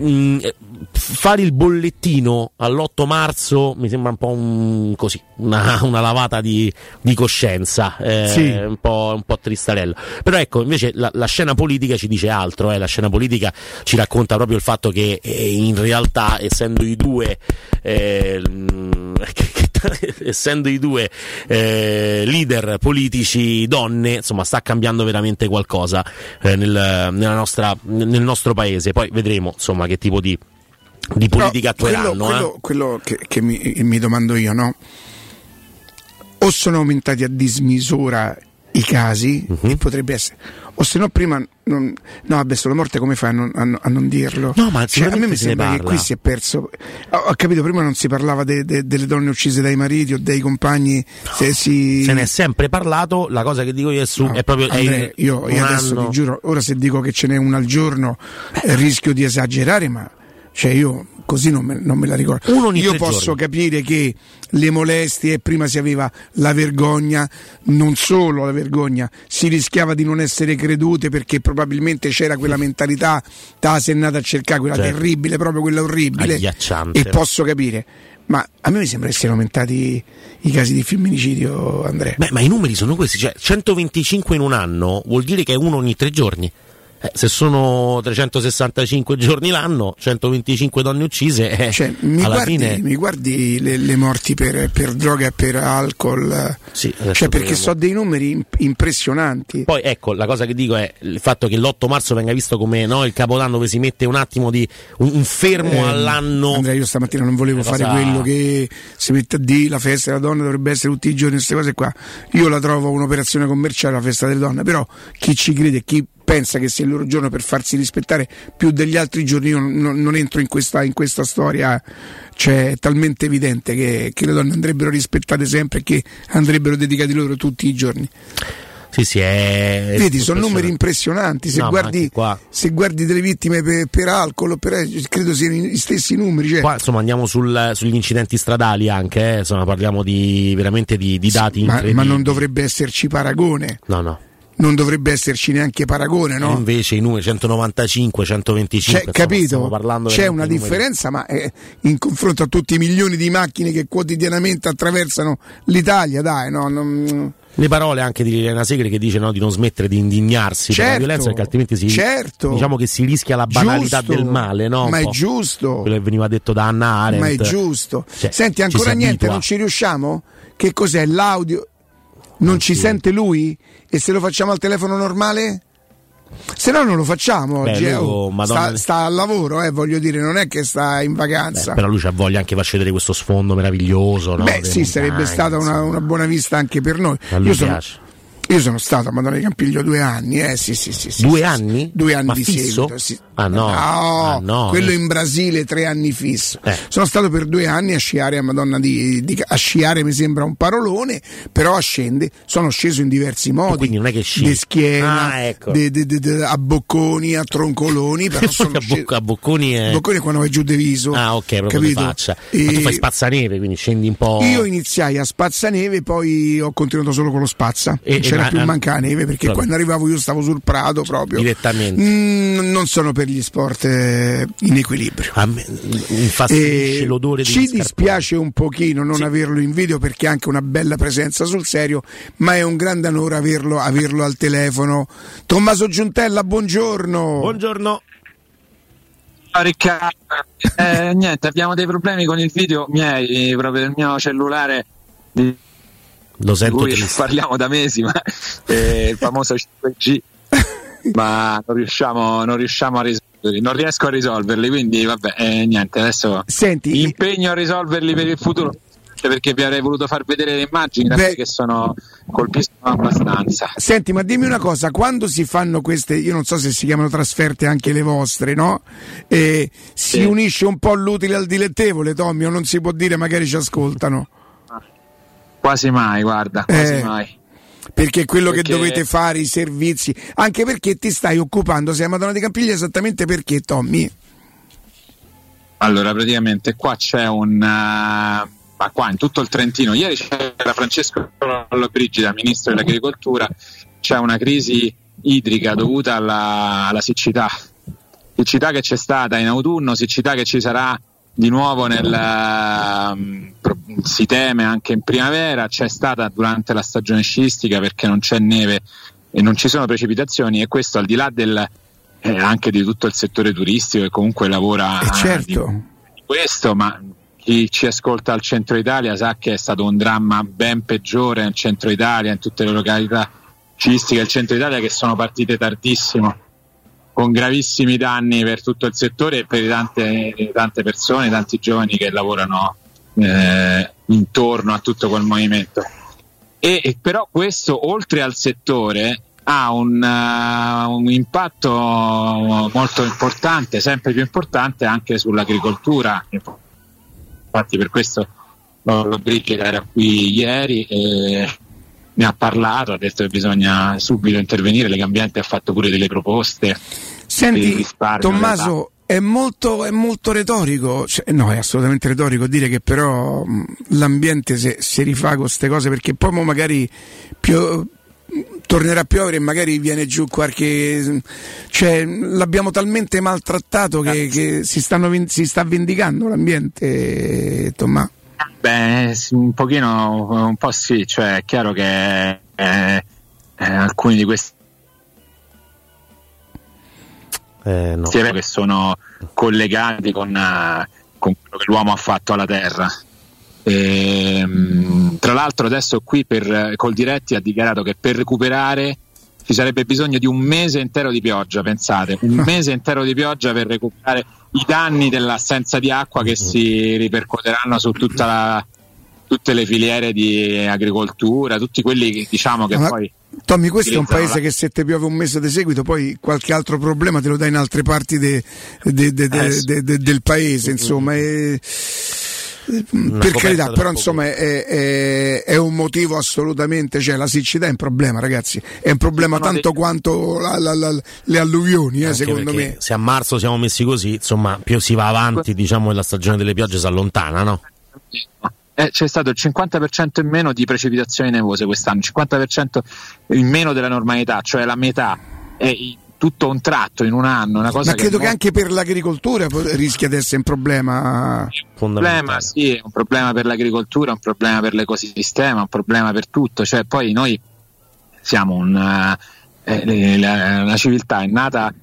Mm, eh, fare il bollettino all'8 marzo mi sembra un po' un, così, una, [laughs] una lavata di, di coscienza, eh, Sì. un, po', un po' tristarello. Però ecco, invece la, la scena politica ci dice altro, eh, la scena politica ci racconta proprio il fatto che eh, in realtà, essendo i due, eh, [laughs] essendo i due eh, leader politici donne, insomma, sta cambiando veramente qualcosa eh, nel, nella nostra, nel nostro paese. Poi vedremo, insomma, che tipo di, di Però politica quello, attueranno. quello, eh. quello che, che mi, mi domando io, no? O sono aumentati a dismisura i casi, e potrebbe essere, o se no prima non, no, vabbè, sulla morte come fai a non, a a non dirlo? No, ma Cioè, a me mi se sembra che qui si è perso. Ho, ho capito, prima non si parlava de- de- delle donne uccise dai mariti o dai compagni. Se si... Se ne è sempre parlato, la cosa che dico io è, su, è proprio è Andrea, in io, io adesso anno- ti giuro, ora se dico che ce n'è una al giorno eh, rischio di esagerare, ma cioè io così non me, non me la ricordo. Uno ogni io posso giorni. capire che le molestie, prima si aveva la vergogna, non solo la vergogna, si rischiava di non essere credute perché probabilmente c'era quella mentalità, ta sei andata a cercare quella Certo. terribile, proprio quella orribile. E posso capire. Ma a me mi sembra che siano aumentati i casi di femminicidio, Andrea. Beh, ma i numeri sono questi, cioè 125 in un anno vuol dire che è uno ogni tre giorni. Eh, se sono 365 giorni l'anno, 125 donne uccise, eh, Cioè, mi, alla guardi, fine mi guardi le, le morti per, per droga e per alcol? Sì, cioè, perché so dei numeri imp- impressionanti. Poi ecco, la cosa che dico è il fatto che l'8 marzo venga visto come no, il capodanno dove si mette un attimo di un, un fermo Eh, all'anno. Andrea, io stamattina non volevo fare cosa- quello che si mette a dire la festa della donna dovrebbe essere tutti i giorni, queste cose qua. Io la trovo un'operazione commerciale, la festa delle donne, però chi ci crede, chi pensa che sia il loro giorno per farsi rispettare più degli altri giorni, io non, non entro in questa, in questa storia. Cioè, è talmente evidente che, che le donne andrebbero rispettate sempre e che andrebbero dedicati loro tutti i giorni. Sì, sì, è Vedi, sono numeri impressionanti. Se, No, ma guardi, se guardi delle vittime per, per alcol, per, credo siano gli stessi numeri. Cioè, Qua insomma andiamo sul- sugli incidenti stradali anche, eh, insomma parliamo di veramente di, di dati ma, incredibili. ma non dovrebbe esserci paragone. No, no. Non dovrebbe esserci neanche paragone, no? Invece i numeri 195, 125, C'è, insomma, capito? C'è una di numeri- differenza, ma eh, in confronto a tutti i milioni di macchine che quotidianamente attraversano l'Italia, dai, no? Non- Le parole anche di Liliana Segre che dice no, di non smettere di indignarsi per la Certo, violenza perché altrimenti si, certo. diciamo che si rischia la banalità Giusto, del male, no? Ma è giusto. Quello che veniva detto da Anna Arendt. Ma è giusto. Cioè, Senti, ancora niente, abitua. non ci riusciamo? Che cos'è l'audio? Non ci sente lui? E se lo facciamo al telefono normale? Se no non lo facciamo Beh, oggi. lui eh, oh. Madonna- sta, sta al lavoro, eh, voglio dire, non è che sta in vacanza. Però lui c'ha voglia anche di far vedere questo sfondo meraviglioso. No? Beh, Delle sì, sarebbe montagne, stata una, una buona vista anche per noi. A lui Io sono, piace. Io sono stato a Madonna di Campiglio due anni, eh, sì, sì, sì. sì, Due sì, anni? Due anni Ma di fisso? seguito, sì. Ah no, Ah, no, quello eh. in Brasile tre anni fisso. Eh. Sono stato per due anni a sciare a Madonna di, di- a sciare mi sembra un parolone, però a scende, sono sceso in diversi modi. Quindi non è che sci. Di schiena, Ah, ecco. de- de- de- de- a bocconi, a troncoloni, però [laughs] sono a, Boc- a Bocconi è... Bocconi è quando vai giù di viso. Ah, ok, proprio capito? faccia. E- Ma tu fai spazzaneve, quindi scendi un po'. Io iniziai a spazzaneve, poi ho continuato solo con lo spazza. E- c'era più ah, mancaneve perché proprio. quando arrivavo io stavo sul prato proprio. Direttamente. Mm, non sono per gli sport eh, in equilibrio. A me infastidisce E l'odore ci dispiace un pochino non averlo in video perché ha anche una bella presenza sul serio, ma è un grande onore averlo, averlo al telefono. Tommaso Giuntella, buongiorno. Buongiorno. Ciao Riccardo, Eh, niente, abbiamo dei problemi con il video miei, proprio del mio cellulare di Lo sento cui triste. [laughs] parliamo da mesi, ma eh, il famoso 5G, ma non riusciamo, non riusciamo a risolverli, non riesco a risolverli, quindi vabbè, eh, niente, adesso Senti, impegno a risolverli per il futuro. anche Perché vi avrei voluto far vedere le immagini Beh. che sono colpiscono abbastanza. Senti, ma dimmi una cosa, quando si fanno queste, io non so se si chiamano trasferte anche le vostre, no? E si Sì. unisce un po' l'utile al dilettevole, Tommy, o non si può dire, magari ci ascoltano. Quasi mai, guarda, quasi Eh. mai. Perché quello Perché- che dovete fare, i servizi, anche perché ti stai occupando, sei a Madonna di Campiglia esattamente perché, Tommy? Allora, praticamente qua c'è un. eh, ma qua in tutto il Trentino, ieri c'era Francesco Lollobrigida, ministro dell'agricoltura, c'è una crisi idrica dovuta alla, alla siccità siccità che c'è stata in autunno, siccità che ci sarà di nuovo nel, ehm, si teme anche in primavera, c'è stata durante la stagione sciistica perché non c'è neve e non ci sono precipitazioni e questo al di là del, eh, anche di tutto il settore turistico che comunque lavora Eh, certo. di, di questo, ma chi ci ascolta al centro Italia sa che è stato un dramma ben peggiore nel centro Italia, in tutte le località sciistiche del centro Italia che sono partite tardissimo con gravissimi danni per tutto il settore e per tante, tante persone, tanti giovani che lavorano eh, intorno a tutto quel movimento. E, e però questo, oltre al settore, ha un, uh, un impatto molto importante, sempre più importante anche sull'agricoltura. Infatti per questo Lolo Brigida era qui ieri e ne ha parlato, ha detto che bisogna subito intervenire, Legambiente ha fatto pure delle proposte. Senti, Tommaso, è molto, è molto retorico, cioè, no, è assolutamente retorico dire che però mh, l'ambiente se, si rifà con queste cose perché poi magari pio- tornerà a piovere e magari viene giù qualche. cioè l'abbiamo talmente maltrattato che, che si, stanno si sta vendicando l'ambiente, Tommaso. Beh, un pochino, un po' sì, cioè è chiaro che eh, eh, alcuni di questi Eh, no. che sono collegati con, con quello che l'uomo ha fatto alla Terra. Ehm, tra l'altro adesso qui per, col diretti ha dichiarato che per recuperare ci sarebbe bisogno di un mese intero di pioggia, pensate, un [laughs] mese intero di pioggia per recuperare i danni dell'assenza di acqua che si ripercuoteranno su tutta la- tutte le filiere di agricoltura, tutti quelli che diciamo che Ma- poi Tommy, questo è un paese la- che se ti piove un mese di seguito, poi qualche altro problema te lo dà in altre parti de- de- de- Eh, del paese, insomma. e- per carità, però insomma è, è- è un motivo assolutamente, cioè la siccità è un problema ragazzi, è un problema Sono tanto dei- quanto la- la- la- le alluvioni, eh, secondo me. Se a marzo siamo messi così, insomma, più si va avanti, diciamo, e la stagione delle piogge si allontana, no? Eh, c'è stato il 50% in meno di precipitazioni nevose quest'anno, il 50% in meno della normalità, cioè la metà. È i- tutto un tratto in un anno, una cosa Ma credo è che anche per l'agricoltura rischia di essere un problema. un problema, sì, è un problema per l'agricoltura, un problema per l'ecosistema, un problema per tutto. Cioè, poi noi siamo un, eh, eh, la, la civiltà è nata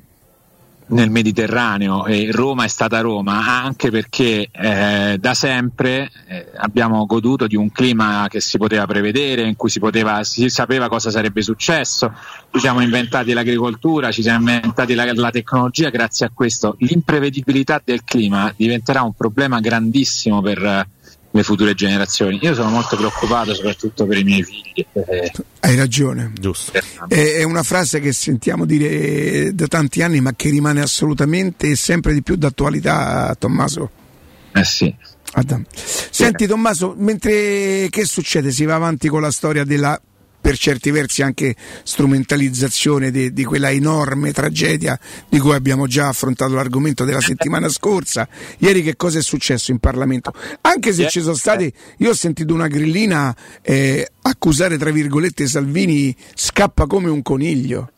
nel Mediterraneo e Roma è stata Roma anche perché eh, da sempre eh, abbiamo goduto di un clima che si poteva prevedere, in cui si, poteva, si sapeva cosa sarebbe successo, ci siamo inventati l'agricoltura, ci siamo inventati la, la tecnologia, grazie a questo l'imprevedibilità del clima diventerà un problema grandissimo per le future generazioni. Io sono molto preoccupato soprattutto per i miei figli. eh, Hai ragione. Giusto. È, è una frase che sentiamo dire da tanti anni, ma che rimane assolutamente e sempre di più d'attualità, Tommaso. Eh sì. Adam. Senti Tommaso, mentre che succede? Si va avanti con la storia della per certi versi anche strumentalizzazione de- di quella enorme tragedia di cui abbiamo già affrontato l'argomento della settimana [laughs] scorsa. Ieri che cosa è successo in Parlamento? Anche se ci sono stati, io ho sentito una grillina eh, accusare tra virgolette Salvini scappa come un coniglio.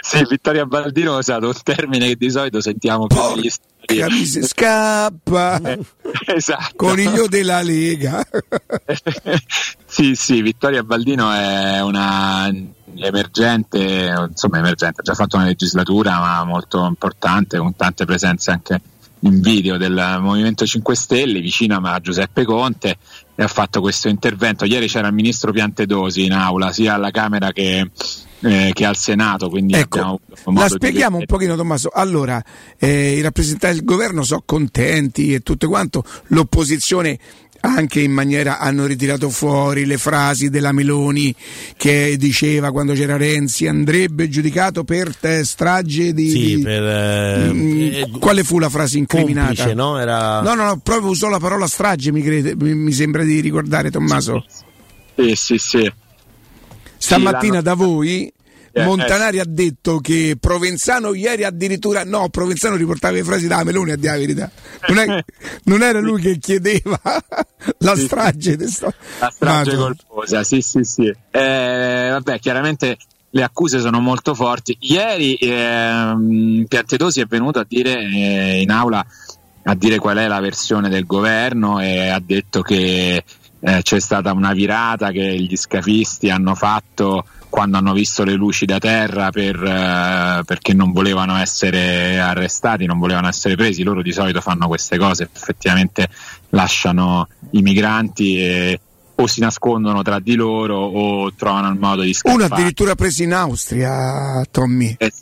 Sì, Vittoria Baldino ha usato un termine che di solito sentiamo più negli Capisci? Scappa! [laughs] esatto. Coniglio della Lega. [laughs] sì, sì, Vittoria Baldino è una emergente, insomma emergente, ha già fatto una legislatura ma molto importante, con tante presenze anche in video del Movimento 5 Stelle, vicino a Giuseppe Conte e ha fatto questo intervento. Ieri c'era il ministro Piantedosi in aula, sia alla Camera che, eh, che al Senato, quindi modo La di spieghiamo un vedere. pochino Tommaso. Allora, eh, i rappresentanti del governo sono contenti e tutto quanto, l'opposizione anche in maniera hanno ritirato fuori le frasi della Meloni che diceva quando c'era Renzi andrebbe giudicato per te, strage di... Sì, di- per. eh, Mm, quale fu la frase incriminata? complice, no? Era. No, no, no, proprio usò la parola strage, mi, crede- mi- mi sembra di ricordare Tommaso. Sì, sì, sì. Stamattina Sì, da voi Eh, Montanari ha detto che Provenzano ieri addirittura no, Provenzano riportava le frasi da Meloni a dire la verità. Non, è- [laughs] non era lui che chiedeva [laughs] la strage di sto- La strage colposa, sì, sì, sì. Eh, vabbè, chiaramente le accuse sono molto forti. Ieri ehm, Piantedosi è venuto a dire eh, in aula a dire qual è la versione del governo e ha detto che eh, c'è stata una virata che gli scafisti hanno fatto quando hanno visto le luci da terra per, eh, perché non volevano essere arrestati, non volevano essere presi. Loro di solito fanno queste cose, effettivamente lasciano i migranti e o si nascondono tra di loro o trovano il modo di scappare. Uno addirittura preso in Austria, Tommy. Eh,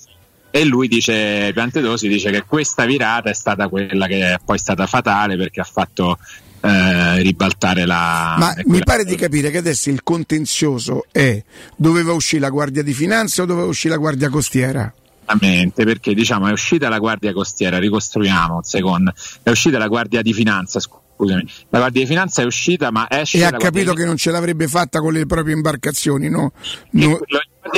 E lui dice, Piantedosi dice che questa virata è stata quella che è poi stata fatale perché ha fatto eh, ribaltare la... Ma eh, mi pare di capire che adesso il contenzioso è doveva uscire la Guardia di Finanza o doveva uscire la Guardia Costiera? Esattamente, perché diciamo è uscita la Guardia Costiera, ricostruiamo un secondo, è uscita la Guardia di Finanza, scusami, la Guardia di Finanza è uscita ma esce E ha capito che non ce l'avrebbe fatta con le proprie imbarcazioni, no? No-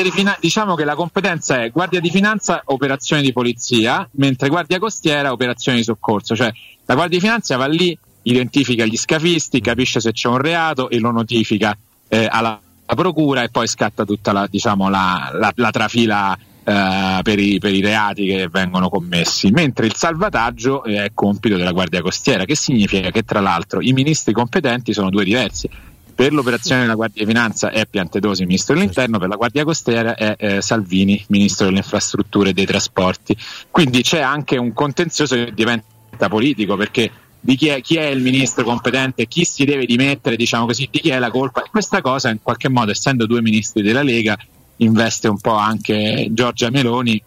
di Fina- diciamo che la competenza è Guardia di Finanza, operazioni di polizia, mentre Guardia Costiera, operazioni di soccorso. Cioè la Guardia di Finanza va lì, identifica gli scafisti, capisce se c'è un reato e lo notifica eh, alla, procura e poi scatta tutta la, diciamo, la, la- la trafila eh, per, i, per i reati che vengono commessi. Mentre il salvataggio è compito della Guardia Costiera, che significa che tra l'altro i ministri competenti sono due diversi. Per l'operazione della Guardia di Finanza è Piantedosi, ministro dell'Interno, per la Guardia Costiera è eh, Salvini, ministro delle Infrastrutture e dei Trasporti. Quindi c'è anche un contenzioso che diventa politico perché di chi è, chi è il ministro competente, chi si deve dimettere, diciamo così, di chi è la colpa. Questa cosa in qualche modo, essendo due ministri della Lega, investe un po' anche Giorgia Meloni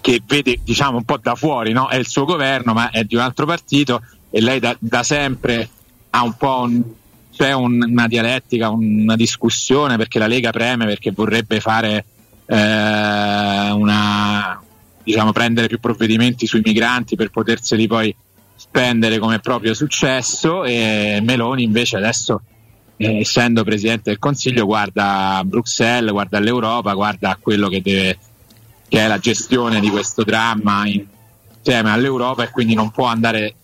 che vede diciamo un po' da fuori, no? è il suo governo ma è di un altro partito e lei da, da sempre ha un po' un, c'è un- una dialettica, una discussione perché la Lega preme perché vorrebbe fare eh, una diciamo prendere più provvedimenti sui migranti per poterseli poi spendere come proprio successo e Meloni invece adesso eh, essendo Presidente del Consiglio guarda Bruxelles, guarda all'Europa, guarda quello che deve che è la gestione di questo dramma insieme all'Europa e quindi non può andare,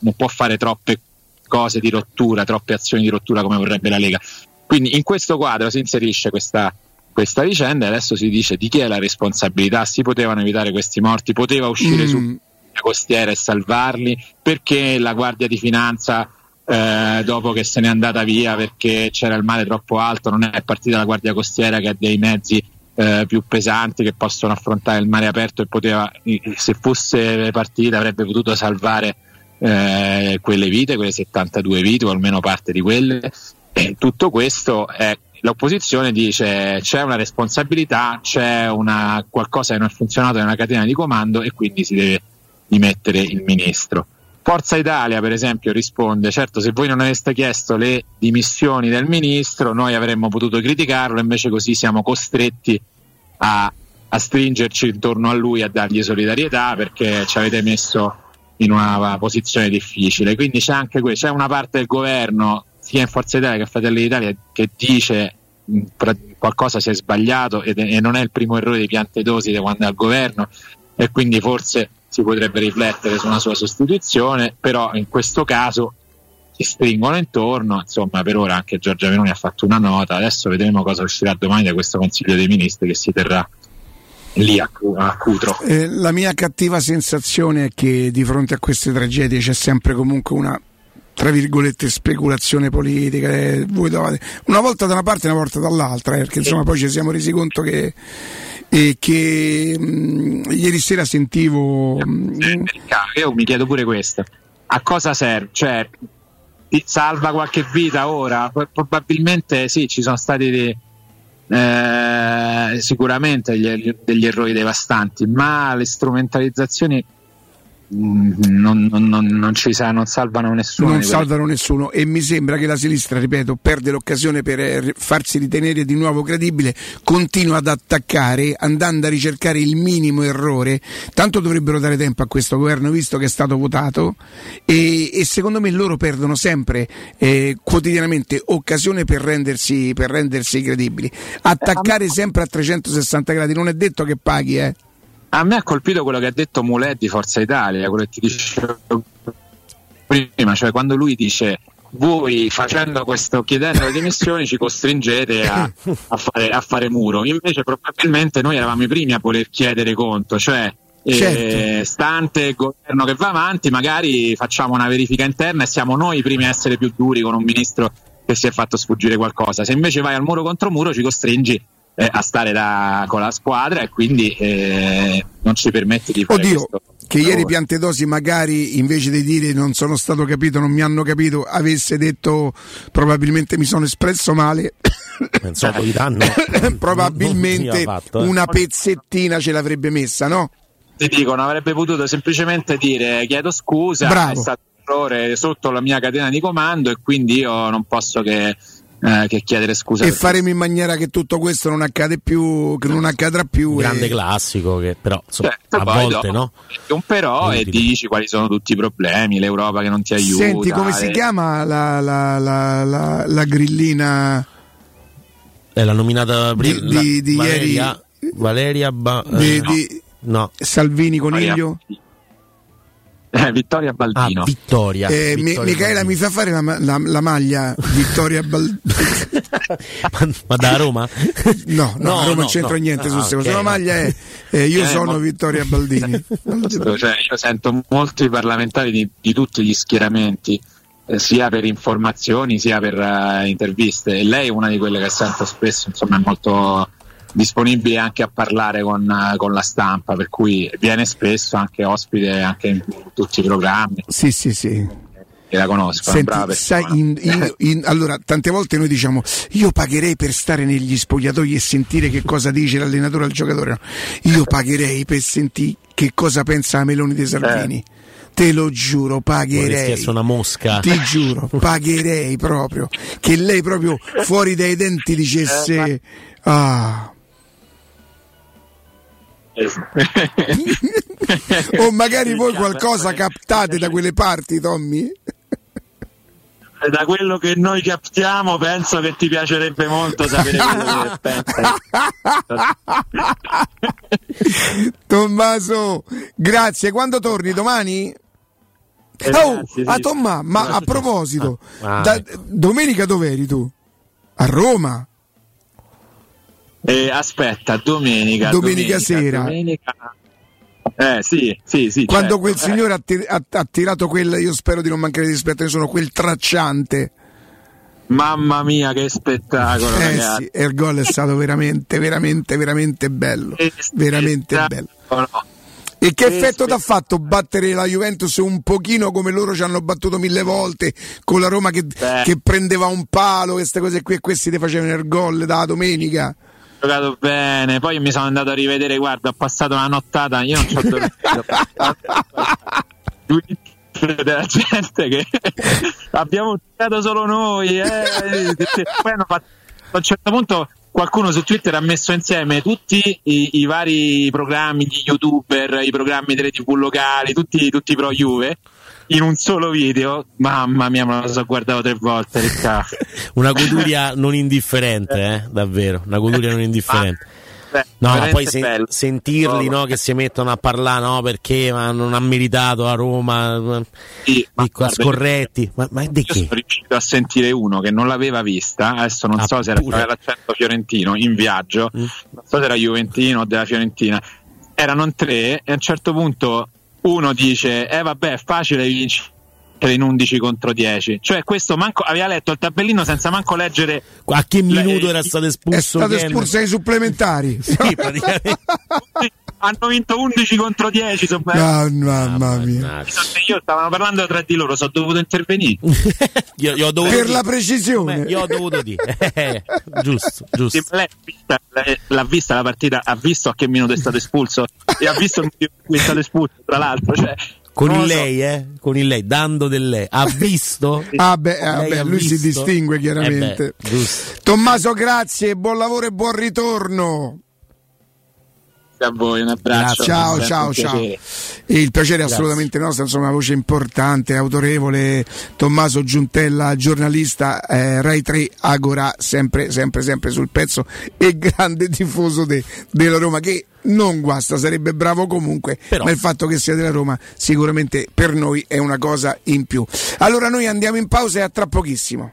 non può fare troppe cose di rottura, troppe azioni di rottura come vorrebbe la Lega. Quindi in questo quadro si inserisce questa, questa vicenda e adesso si dice di chi è la responsabilità, si potevano evitare questi morti, poteva uscire Mm. su costiera e salvarli, perché la Guardia di Finanza eh, dopo che se n'è andata via perché c'era il mare troppo alto, non è partita la Guardia Costiera che ha dei mezzi eh, più pesanti che possono affrontare il mare aperto e poteva, se fosse partita avrebbe potuto salvare eh, quelle vite, quelle 72 vite o almeno parte di quelle. E [clears throat] tutto questo è l'opposizione dice c'è una responsabilità, c'è una, qualcosa che non è funzionato nella catena di comando e quindi si deve dimettere il ministro. Forza Italia, per esempio, risponde: certo, se voi non aveste chiesto le dimissioni del ministro, noi avremmo potuto criticarlo, invece così siamo costretti a, a stringerci intorno a lui, a dargli solidarietà perché ci avete messo in una posizione difficile. Quindi c'è anche questo, c'è una parte del governo, sia in Forza Italia che Fratelli d'Italia, che dice qualcosa si è sbagliato e non è il primo errore di Piantedosi da quando è al governo e quindi forse si potrebbe riflettere su una sua sostituzione, però in questo caso si stringono intorno, insomma per ora anche Giorgia Meloni ha fatto una nota, adesso vedremo cosa uscirà domani da questo Consiglio dei Ministri che si terrà lì a, Cu- a Cutro. Eh, la mia cattiva sensazione è che di fronte a queste tragedie c'è sempre comunque una tra virgolette speculazione politica eh, voi dovete- una volta da una parte e una volta dall'altra eh, perché insomma poi ci siamo resi conto che, e che mh, ieri sera sentivo mh, Io mi chiedo pure questo, a cosa serve? Cioè, salva qualche vita ora? Pro- Probabilmente sì, ci sono stati dei- eh, sicuramente degli, degli errori devastanti, ma le strumentalizzazioni mm, non, non- non- non ci sa- non salvano nessuno. non salvano nessuno e mi sembra che la sinistra, ripeto, perde l'occasione per eh, farsi ritenere di nuovo credibile, continua ad attaccare andando a ricercare il minimo errore, tanto dovrebbero dare tempo a questo governo visto che è stato votato e, e secondo me loro perdono sempre eh, quotidianamente occasione per rendersi, per rendersi credibili. Attaccare sempre a 360 gradi non è detto che paghi, eh. A me ha colpito quello che ha detto Mulet di Forza Italia, quello che ti dicevo prima, cioè quando lui dice voi facendo questo, chiedendo le dimissioni, ci costringete a, [laughs] a fare, a fare muro. Invece, probabilmente noi eravamo i primi a voler chiedere conto, cioè. eh, Certo. stante il governo che va avanti, magari facciamo una verifica interna e siamo noi i primi a essere più duri con un ministro che si è fatto sfuggire qualcosa. Se invece vai al muro contro muro, ci costringi eh, a stare da- con la squadra e quindi eh, non ci permetti di fare Oddio, questo. che ieri. Piantedosi magari invece di dire non sono stato capito, non mi hanno capito, avesse detto probabilmente mi sono espresso male, Penso di danno. [coughs] probabilmente fatto, eh. una pezzettina ce l'avrebbe messa, no? ti dicono avrebbe potuto semplicemente dire chiedo scusa Bravo. è stato un errore sotto la mia catena di comando e quindi io non posso che, eh, che chiedere scusa E faremo in maniera che tutto questo non accade più, che non accadrà più. Un grande e- classico che però insomma, Certo, a volte no. un però e dici quali sono tutti i problemi l'Europa che non ti aiuta Senti, come si eh, chiama la, la- la- la- la grillina È la nominata Di- prima di- di Valeria, Valeria Ba- di, eh, di no. Salvini Coniglio? Eh, Vittoria Baldino Ah, Vittoria. Eh, Mi- Vittoria Michaela mi fa fare la, ma- la- la maglia Vittoria Baldini. [laughs] Ma da Roma? No, no, No, a Roma no, non c'entra no. niente su Ah, queste cose. ok, La maglia è eh, io Eh, sono mo- Vittoria Baldini. [laughs] Cioè, io sento molti parlamentari di, di tutti gli schieramenti, eh, sia per informazioni sia per eh, interviste. E lei è una di quelle che sento spesso, insomma, è molto disponibile anche a parlare con, eh, con la stampa, per cui viene spesso anche ospite anche in tutti i programmi. Sì, sì, sì. E la conosco, Senti, brava sai, in- [laughs] in- in- allora, tante volte noi diciamo io pagherei per stare negli spogliatoi e sentire che cosa dice l'allenatore al giocatore. No, Io pagherei per sentire che cosa pensa Meloni De Salvini. Te lo giuro, pagherei. una mosca. Ti giuro, [laughs] pagherei proprio. Che lei proprio fuori dai denti Eh, dicesse. Ah. [laughs] o magari voi qualcosa captate da quelle parti, Tommy? E da quello che noi captiamo penso che ti piacerebbe molto sapere quello che [laughs] pensa. Tommaso, grazie. Quando torni? Domani? Eh, oh, grazie, sì. a Tomma, ma a proposito, Ah, da- ecco. domenica dov'eri tu? A Roma? Eh, aspetta, domenica. Domenica sera. domenica- Eh sì, sì, sì. Quando certo. quel signore ha, tir- ha- ha tirato quel, io spero di non mancare di rispetto nessuno, quel tracciante. Mamma mia, che spettacolo, Eh ragazzi. sì, e il gol è stato veramente, veramente, veramente bello. Veramente bello. E che effetto ti ha fatto battere la Juventus un pochino come loro ci hanno battuto mille volte con la Roma che, che prendeva un palo, queste cose qui e questi ti facevano il gol da domenica? Giocato bene, poi mi sono andato a rivedere, guarda, ho passato una nottata, io non ci ho dormito. Della gente che [laughs] abbiamo giocato solo noi, eh. poi hanno fatto, a un certo punto qualcuno su Twitter ha messo insieme tutti i, i vari programmi di youtuber, i programmi delle tv locali, tutti, tutti pro Juve in un solo video. Mamma mia, me lo so guardato tre volte. [laughs] Una goduria non indifferente, eh, davvero, una goduria non indifferente. [laughs] Beh, No, ma poi sen- sentirli no, che si mettono a parlare no, perché ma non ha meritato a Roma ma- di qua scorretti. Ma, ma di Io sono che? riuscito a sentire uno che non l'aveva vista, adesso non Ah, so se era l'accento fiorentino in viaggio, Mm. non so se era Juventino o della Fiorentina. Erano tre e a un certo punto uno dice: Eh vabbè, è facile vincere in 11 contro 10. Cioè, questo manco aveva letto il tabellino senza manco leggere. A che minuto Le- era stato espulso? È stato espulso ai supplementari. Sì, praticamente. [laughs] Hanno vinto 11 contro 10. so- Ah, mamma mia. Io stavano parlando tra di loro, sono dovuto intervenire. [laughs] Io, io ho dovuto Per dire- la precisione. Io ho dovuto dire. [laughs] Eh, giusto, giusto. Sì, ma lei l'ha vista, l'ha vista la partita, ha visto a che minuto è stato espulso e ha visto il motivo per cui è stato espulso, tra l'altro. Cioè, Con il so. lei, eh? Con il lei, dando del lei. Ha visto? [laughs] Ah beh, ah, beh, lui si visto? distingue chiaramente. Eh beh, giusto. Tommaso, grazie, buon lavoro e buon ritorno. A voi, un abbraccio. Ciao, ciao, ciao. piacere. Il piacere è assolutamente nostro, insomma, una voce importante, autorevole, Tommaso Giuntella, giornalista, eh, Rai 3, Agora, sempre, sempre, sempre sul pezzo e grande tifoso de- della Roma che non guasta, sarebbe bravo comunque, ma il fatto che sia della Roma sicuramente per noi è una cosa in più. Allora noi andiamo in pausa e a tra pochissimo.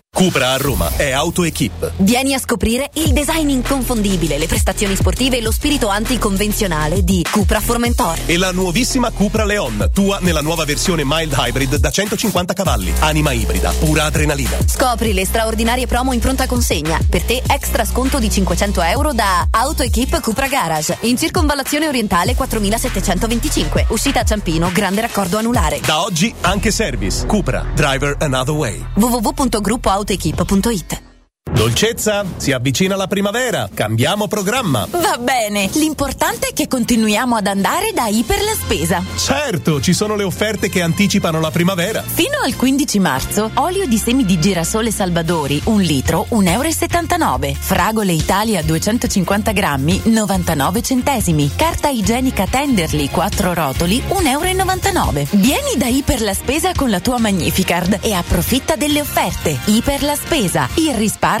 Cupra a Roma è AutoEquip. Vieni a scoprire il design inconfondibile, le prestazioni sportive e lo spirito anticonvenzionale di Cupra Formentor. E la nuovissima Cupra Leon, tua nella nuova versione mild hybrid da 150 cavalli. Anima ibrida, pura adrenalina. Scopri le straordinarie promo in pronta consegna. Per te extra sconto di 500 euro da AutoEquip Cupra Garage. In circonvallazione orientale 4725. Uscita a Ciampino, grande raccordo anulare. Da oggi anche service. Cupra, driver another way. www.gruppoautoequip.it Dolcezza, si avvicina la primavera. Cambiamo programma. Va bene, l'importante è che continuiamo ad andare da Iper la Spesa. Certo, ci sono le offerte che anticipano la primavera. Fino al 15 marzo, olio di semi di girasole Salvadori, un litro, 1,79 euro. Fragole Italia 250 grammi, 99 centesimi. Carta igienica Tenderly, 4 rotoli, 1,99 euro. Vieni da Iper la Spesa con la tua Magnificard e approfitta delle offerte. Iper la Spesa, il risparmio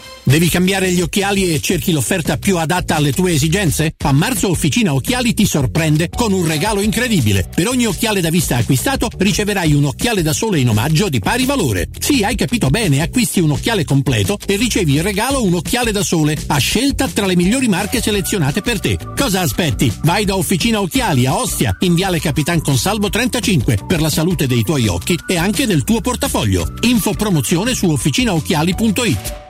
Devi cambiare gli occhiali e cerchi l'offerta più adatta alle tue esigenze? A marzo Officina Occhiali ti sorprende con un regalo incredibile. Per ogni occhiale da vista acquistato riceverai un occhiale da sole in omaggio di pari valore. Sì, hai capito bene, acquisti un occhiale completo e ricevi in regalo un occhiale da sole a scelta tra le migliori marche selezionate per te. Cosa aspetti? Vai da Officina Occhiali a Ostia, in Viale Capitan Consalvo 35 per la salute dei tuoi occhi e anche del tuo portafoglio. Info promozione su officinaocchiali.it.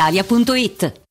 brispalitalia.it.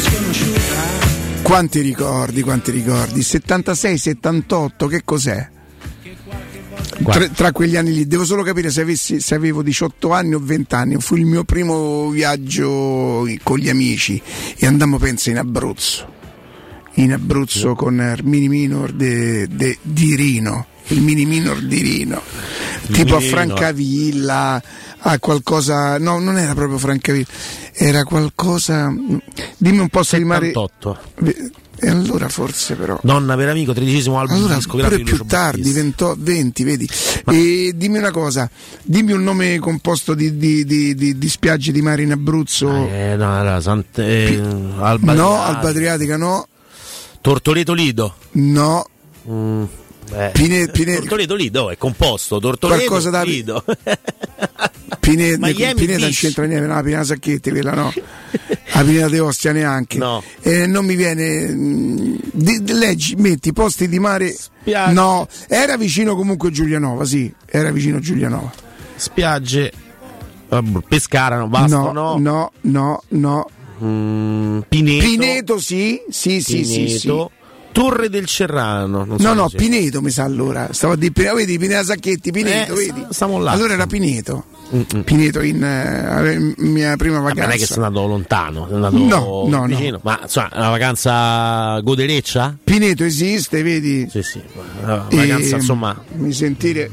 Sconosciuta. Quanti ricordi, quanti ricordi? 76, 78, che cos'è? Tra, tra quegli anni lì, devo solo capire se, avessi, se avevo 18 anni o 20 anni. Fu il mio primo viaggio con gli amici e andammo, penso, in Abruzzo. In Abruzzo con il mini minor de- de- di Rino, il mini minor di Rino, tipo a. Francavilla, a qualcosa. No, non era proprio Francavilla, era qualcosa. Dimmi un posto di mare. 78. E allora forse però. Donna per amico, tredicesimo album Allora, discografico più tardi, Battisti. 20, 20, vedi. E dimmi una cosa, dimmi un nome composto di, di- di- di- di spiagge di mare in Abruzzo. Eh, no, allora, Sant- eh, Alba no, Adriatica. Alba Adriatica no, Tortoreto Lido. no. Mm, eh. Pine- Pine- Tortoreto Lido è composto. Tortoreto Qualcosa da- Lido. Miami Pineta non c'entra niente, no, la Pineta Sacchetti, quella no. La Pineta de Ostia neanche. No. Eh, non mi viene. mm, di- di- leggi, metti posti di mare. Spiagge. No, era vicino comunque Giulianova, sì, era vicino Giulianova. Spiagge. Pescara, no, basta, no, no. no, no, no. Mm, Pineto. Pineto sì, sì, sì, sì, sì. Torre del Cerrano. Non so No, no, se- Pineto mi sa allora. Stavo a dire, Pineto, vedi, Pineta Sacchetti, Pineto, Eh, vedi? stiamo là. Allora era Pineto. Mm-mm. Pineto in eh, mia prima vacanza. non è che sei andato lontano, sei andato No, no, vicino. Ma insomma, una vacanza godereccia? Pineto esiste, vedi? Sì, sì. Una vacanza, E, insomma. Mi sentire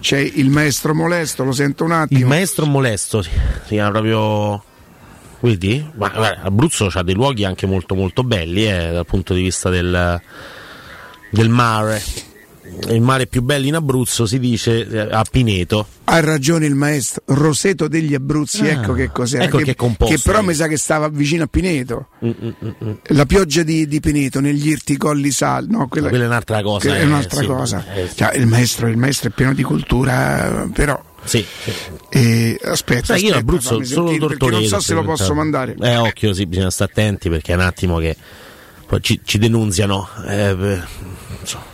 c'è il maestro molesto, lo sento un attimo. Il maestro molesto si, si chiama proprio. Vedi? Ma guarda, Abruzzo ha dei luoghi anche molto molto belli eh, dal punto di vista del, del mare. Il mare più bello in Abruzzo si dice eh, a Pineto. Ha ragione il maestro Roseto degli Abruzzi, Ah, ecco che cos'era. ecco che è composto, che però vedi. mi sa che stava vicino a Pineto. Mm, mm, mm, mm. La pioggia di, di Pineto negli irti colli sal, no, quella, Quella è un'altra cosa. quella è eh, un'altra sì. cosa. Eh, Cioè, il, maestro, il maestro è pieno di cultura, eh, però. Sì, eh, aspetta, Sai, io aspetta, Abruzzo fammi solo Tortoreto. non so se lo posso mandare. Eh, occhio, sì, bisogna stare attenti perché è un attimo che poi ci, ci denunziano. Eh,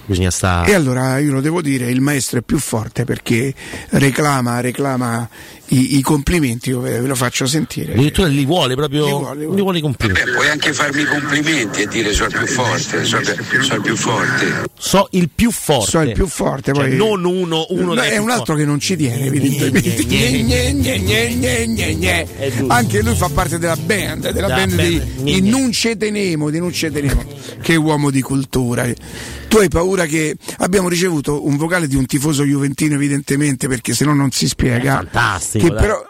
bisogna stare. E allora io lo devo dire, il maestro è più forte perché reclama, reclama i, i complimenti, io ve ve lo faccio sentire. Addirittura li vuole proprio. Li Li vuole, vuole, complimenti. Beh, puoi anche farmi i complimenti e dire sono il più forte, sono, sono il più forte. So il più forte. So il più forte, Cioè, poi non uno, uno No, è un altro forti. che non ci tiene, evidentemente. Anche lui fa parte della band, della Della band band, di, di. Non ce tenemo, di Non ce tenemo. che uomo di cultura. Tu hai paura che abbiamo ricevuto un vocale di un tifoso juventino, evidentemente, perché se no non si spiega. Fantastico. Che dai. però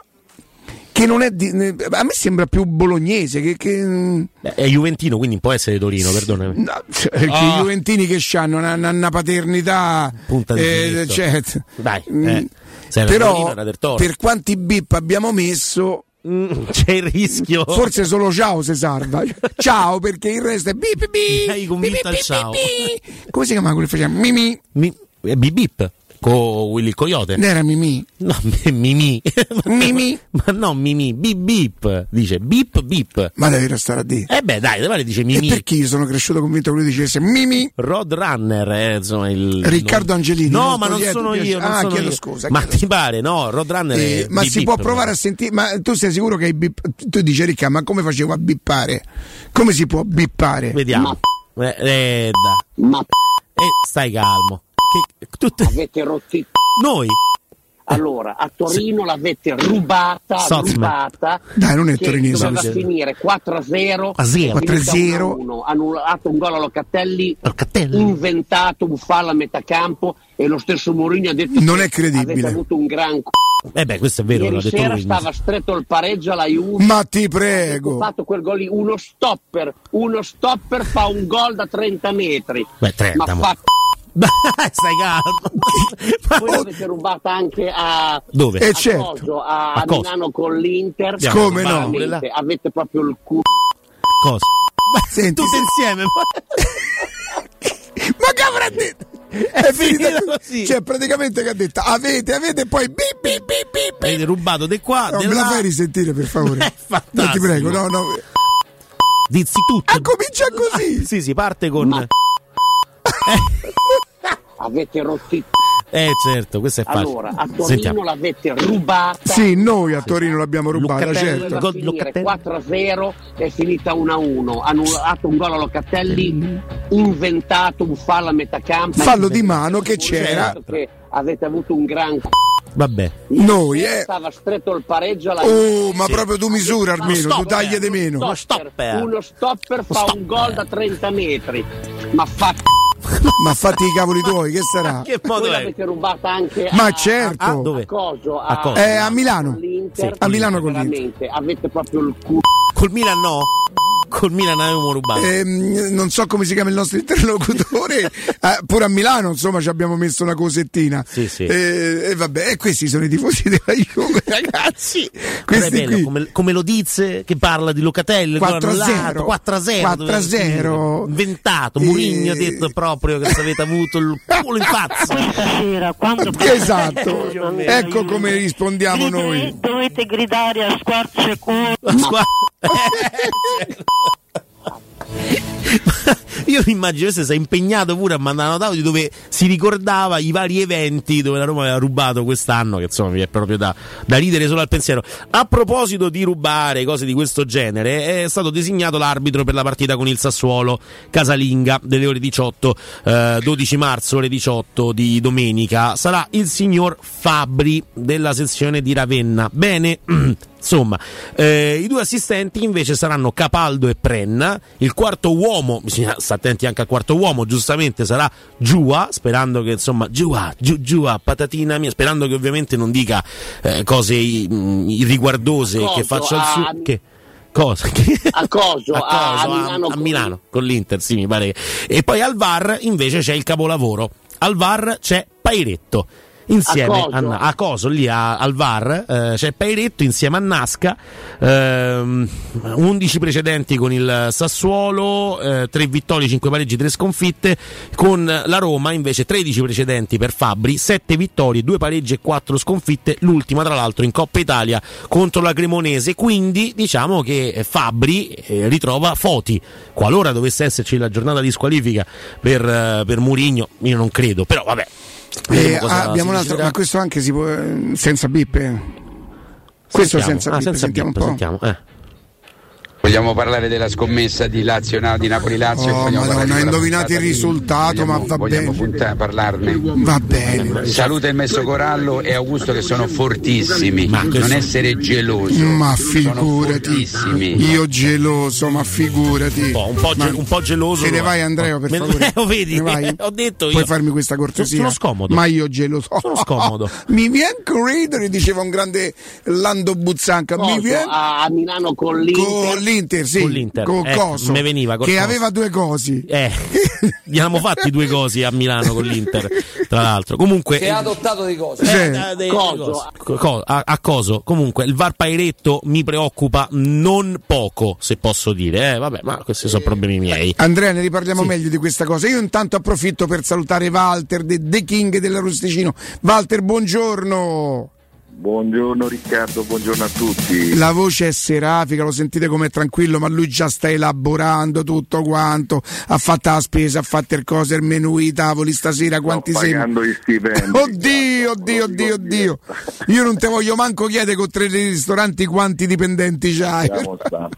che non è di- a me sembra più bolognese che, che È Juventino, quindi può essere Torino, perdonami. No, cioè, che Ah. i Juventini che hanno una, una- una paternità Punta di eh, cioè, Dai, mm, eh, però per quanti bip abbiamo messo [laughs] c'è il rischio. Forse solo ciao si salva. [laughs] Ciao perché il resto è bip bip. Hai convinto al ciao. come si chiama quello che faceva? Mimi. Mi, eh, Bip Bip con Willy il Coyote. Non era Mimì. No, [laughs] Mimì. Mimì. [laughs] Ma no, Mimì. Bip Bip. Dice bip bip. ma devi restare a dire Eh beh, dai, dai, dice e Mimì. perché io sono cresciuto convinto che lui dicesse Mimi Roadrunner, eh, insomma, il Riccardo Angelini, No, non ma non sono piace- io. Non Ah, sono chiedo io. scusa, Ma chiedo ti pare, no? Roadrunner Eh, è ma Bip si può provare a sentire ma tu sei sicuro che hai bip tu dici Ricca ma come facevo a bippare come si può bippare Vediamo. Eh, eh, da. Ma Eh, stai calmo. Che, tutte... avete rotti. Noi? Allora, a Torino l'avete rubata, Sotzman. rubata. Dai, non è torinese, Doveva questo. finire 4-0. A zero. 4-0. Annullato un gol a Locatelli, inventato un fallo a metà campo e lo stesso Mourinho ha detto Non che è credibile. avete avuto un gran c***o. Eh beh, questo è vero, Ieri detto sera lui. stava stretto il pareggio alla Juve. ma ti Ha prego fatto quel gol lì, uno stopper, uno stopper fa un gol da 30 metri. Beh, 30, ma fa [laughs] Stai calmo. Voi l'avete rubata anche a, Dove? a, Eh, certo. Coso, a, A cosa? Milano con l'Inter. Come no? Avete proprio il culo. Cosa? Senti, Tutte se- insieme. [laughs] ma che avrà detto è finita finita così cioè praticamente che ha detto avete avete poi bip bip bip bip Avete rubato di qua, no, me la là. fai risentire per favore [laughs] È fantastico. no, ti prego no no Dizi tutto. ah comincia così Sì, si parte con... Ma- Avete rotti. Eh certo, questo è facile. Allora, a Torino Sentiamo. l'avete rubata. sì noi a Torino l'abbiamo rubata Locatelli. certo Gol- Locatelli. 4-0 è finita 1-1 annullato un gol a Locatelli inventato un fallo a metà campo fallo di mano che c'era che avete avuto un gran c***o. Vabbè. noi eh stava stretto il pareggio alla oh ma Sì. proprio tu misura almeno tu tagli eh. di meno Uno stopper. uno stopper fa stopper. un gol da 30 metri ma fa [laughs] ma fatti i cavoli tuoi che sarà Che modo voi l'avete rubata anche ma a, certo Ah, dove? a Coso, A Coso. Eh, a Milano. con l'Inter. Sì, a Milano con l'Inter. avete proprio il culo Col Milan no? Col Milan avevamo rubato. Ehm, non so come si chiama il nostro interlocutore, eh, [laughs] pure a Milano insomma ci abbiamo messo una cosettina. Sì, sì. Eh, E vabbè, e questi sono i tifosi della Juve, [laughs] ragazzi. Questi bello, qui. come, come lo dice che parla di Locatelli 4 a 0. 4 a 0 4 a 0. inventato Eh, Mourinho ha detto proprio che se avete avuto il culo in faccia Stasera, quando [laughs] Esatto, ecco come rispondiamo noi. dovete gridare a squarciaculo. La squa- Ha ha ha ha! Io mi immagino se sei impegnato pure a mandare un audio dove si ricordava i vari eventi dove la Roma aveva rubato quest'anno, che insomma mi è proprio da, da ridere solo al pensiero. A proposito di rubare cose di questo genere, è stato designato l'arbitro per la partita con il Sassuolo Casalinga delle ore 18, eh, 12 marzo, ore 18 di domenica. Sarà il signor Fabri della sezione di Ravenna. Bene. [clears throat] Insomma, eh, i due assistenti invece saranno Capaldo e Prenna. Il quarto uomo, bisogna stare attenti anche al quarto uomo, giustamente sarà Giua, sperando che insomma, Giua, Giu, Giua, patatina mia, sperando che ovviamente non dica eh, cose mm, irriguardose Coso, che faccia il a- suo. Che, cosa? A Coso, [laughs] a, Coso, a- Milano, a con- Milano, con l'Inter, sì, mi pare. E poi al VAR invece c'è il capolavoro. Al VAR c'è Pairetto. Insieme A a, Coso. a Coso, lì a- al VAR, eh, c'è Pairetto insieme a Nasca, ehm, 11 precedenti con il Sassuolo, eh, 3 vittorie, 5 pareggi, 3 sconfitte, con la Roma invece 13 precedenti per Fabri, 7 vittorie, 2 pareggi e 4 sconfitte, l'ultima tra l'altro in Coppa Italia contro la Cremonese, quindi diciamo che Fabri eh, ritrova Foti, qualora dovesse esserci la giornata di squalifica per, eh, per Murigno, io non credo, però vabbè. Eh, ah, abbiamo un altro, ma questo anche si può senza bip. eh. Questo Sentiamo. senza Ah, bip, senza sentiamo un po'. sentiamo, eh. Vogliamo parlare della scommessa di Lazio di Napoli-Lazio? Oh, vogliamo Madonna, parlare hai di indovinato il risultato, ma va Vogliamo bene. punta- parlarne? Va bene. Saluta il Messo Corallo e Augusto che sono fortissimi. Non essere geloso. Ma figurati, io geloso, ma figurati. Un po', un po', ge- un po' geloso. Te [laughs] ne vai Andrea per favore. lo vedi? Ho detto io. Puoi farmi questa cortesia? Sono scomodo. Ma io geloso. Sono scomodo. [laughs] Mi viene a ridere, diceva un grande Lando Buzzanca. Mi viene a, a Milano con l'Inter. Con l'Inter, sì, Con l'Inter. con Eh, Coso, me veniva, che Coso. aveva due cosi. Eh, [laughs] gli abbiamo fatti due cosi a Milano con l'Inter, tra l'altro. Comunque, Che ha adottato di cose. Eh, da- dei- Coso. Co- co- a, a coso comunque il VAR Pairetto mi preoccupa non poco se posso dire eh, vabbè ma questi sono problemi miei Andrea, ne riparliamo meglio di questa cosa. Io intanto approfitto per salutare Walter, The, The King dell'Arosticino. Walter, buongiorno. Buongiorno Riccardo, buongiorno a tutti. La voce è serafica, lo sentite come tranquillo, ma lui già sta elaborando tutto quanto. Ha fatto la spesa, ha fatto le cose, il menù, i tavoli stasera, quanti siamo? pagando gli stipendi. [laughs] Oddio, oddio, oddio, oddio. Io non te voglio manco chiedere con tre ristoranti quanti dipendenti c'hai.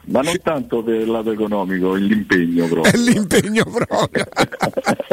Ma non tanto per il lato economico, è l'impegno proprio. È [laughs] l'impegno proprio. [laughs]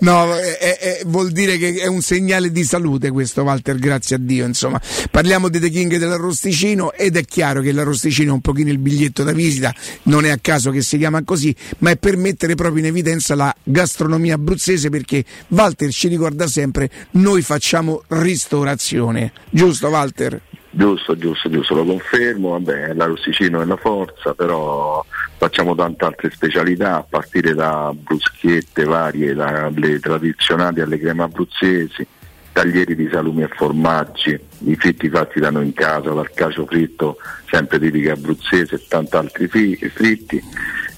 No, è- è- vuol dire che è un segnale di salute questo, Walter, grazie a Dio. Insomma, parliamo di The King dell'Arrosticino ed è chiaro che l'Arrosticino è un pochino il biglietto da visita, non è a caso che si chiama così, ma è per mettere proprio in evidenza la gastronomia abruzzese perché Walter ci ricorda sempre, noi facciamo ristorazione. Giusto, Walter? Giusto, giusto, giusto, lo confermo. Vabbè, l'arosticino è la forza, però facciamo tante altre specialità, a partire da bruschette varie, dalle tradizionali alle creme abruzzesi, taglieri di salumi e formaggi, i fritti fatti da noi in casa, dal cacio fritto sempre tipico abruzzese e tanti altri fritti,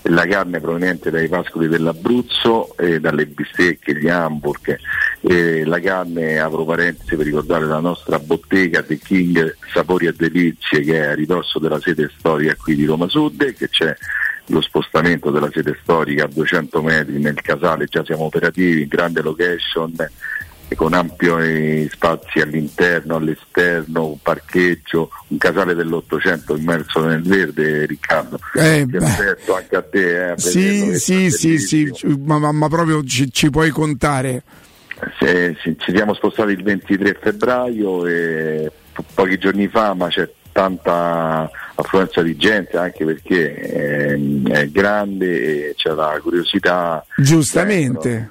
la carne proveniente dai pascoli dell'Abruzzo, e dalle bistecche, gli hamburger, e la carne, apro parentesi per ricordare la nostra bottega The King Sapori e Delizie che è a ridosso della sede storica qui di Roma Sud e che c'è lo spostamento della sede storica a 200 metri nel casale, già siamo operativi, grande location con ampi spazi all'interno, all'esterno, un parcheggio, un casale dell'Ottocento immerso nel verde, Riccardo. Eh, Ti beh. aspetto anche a te. eh, Sì, sì, è sì, sì, ma, ma- proprio ci, ci puoi contare. Se- se- ci siamo spostati il 23 febbraio e po- pochi giorni fa, ma c'è tanta affluenza di gente anche perché ehm, è grande e c'è la curiosità. Giustamente.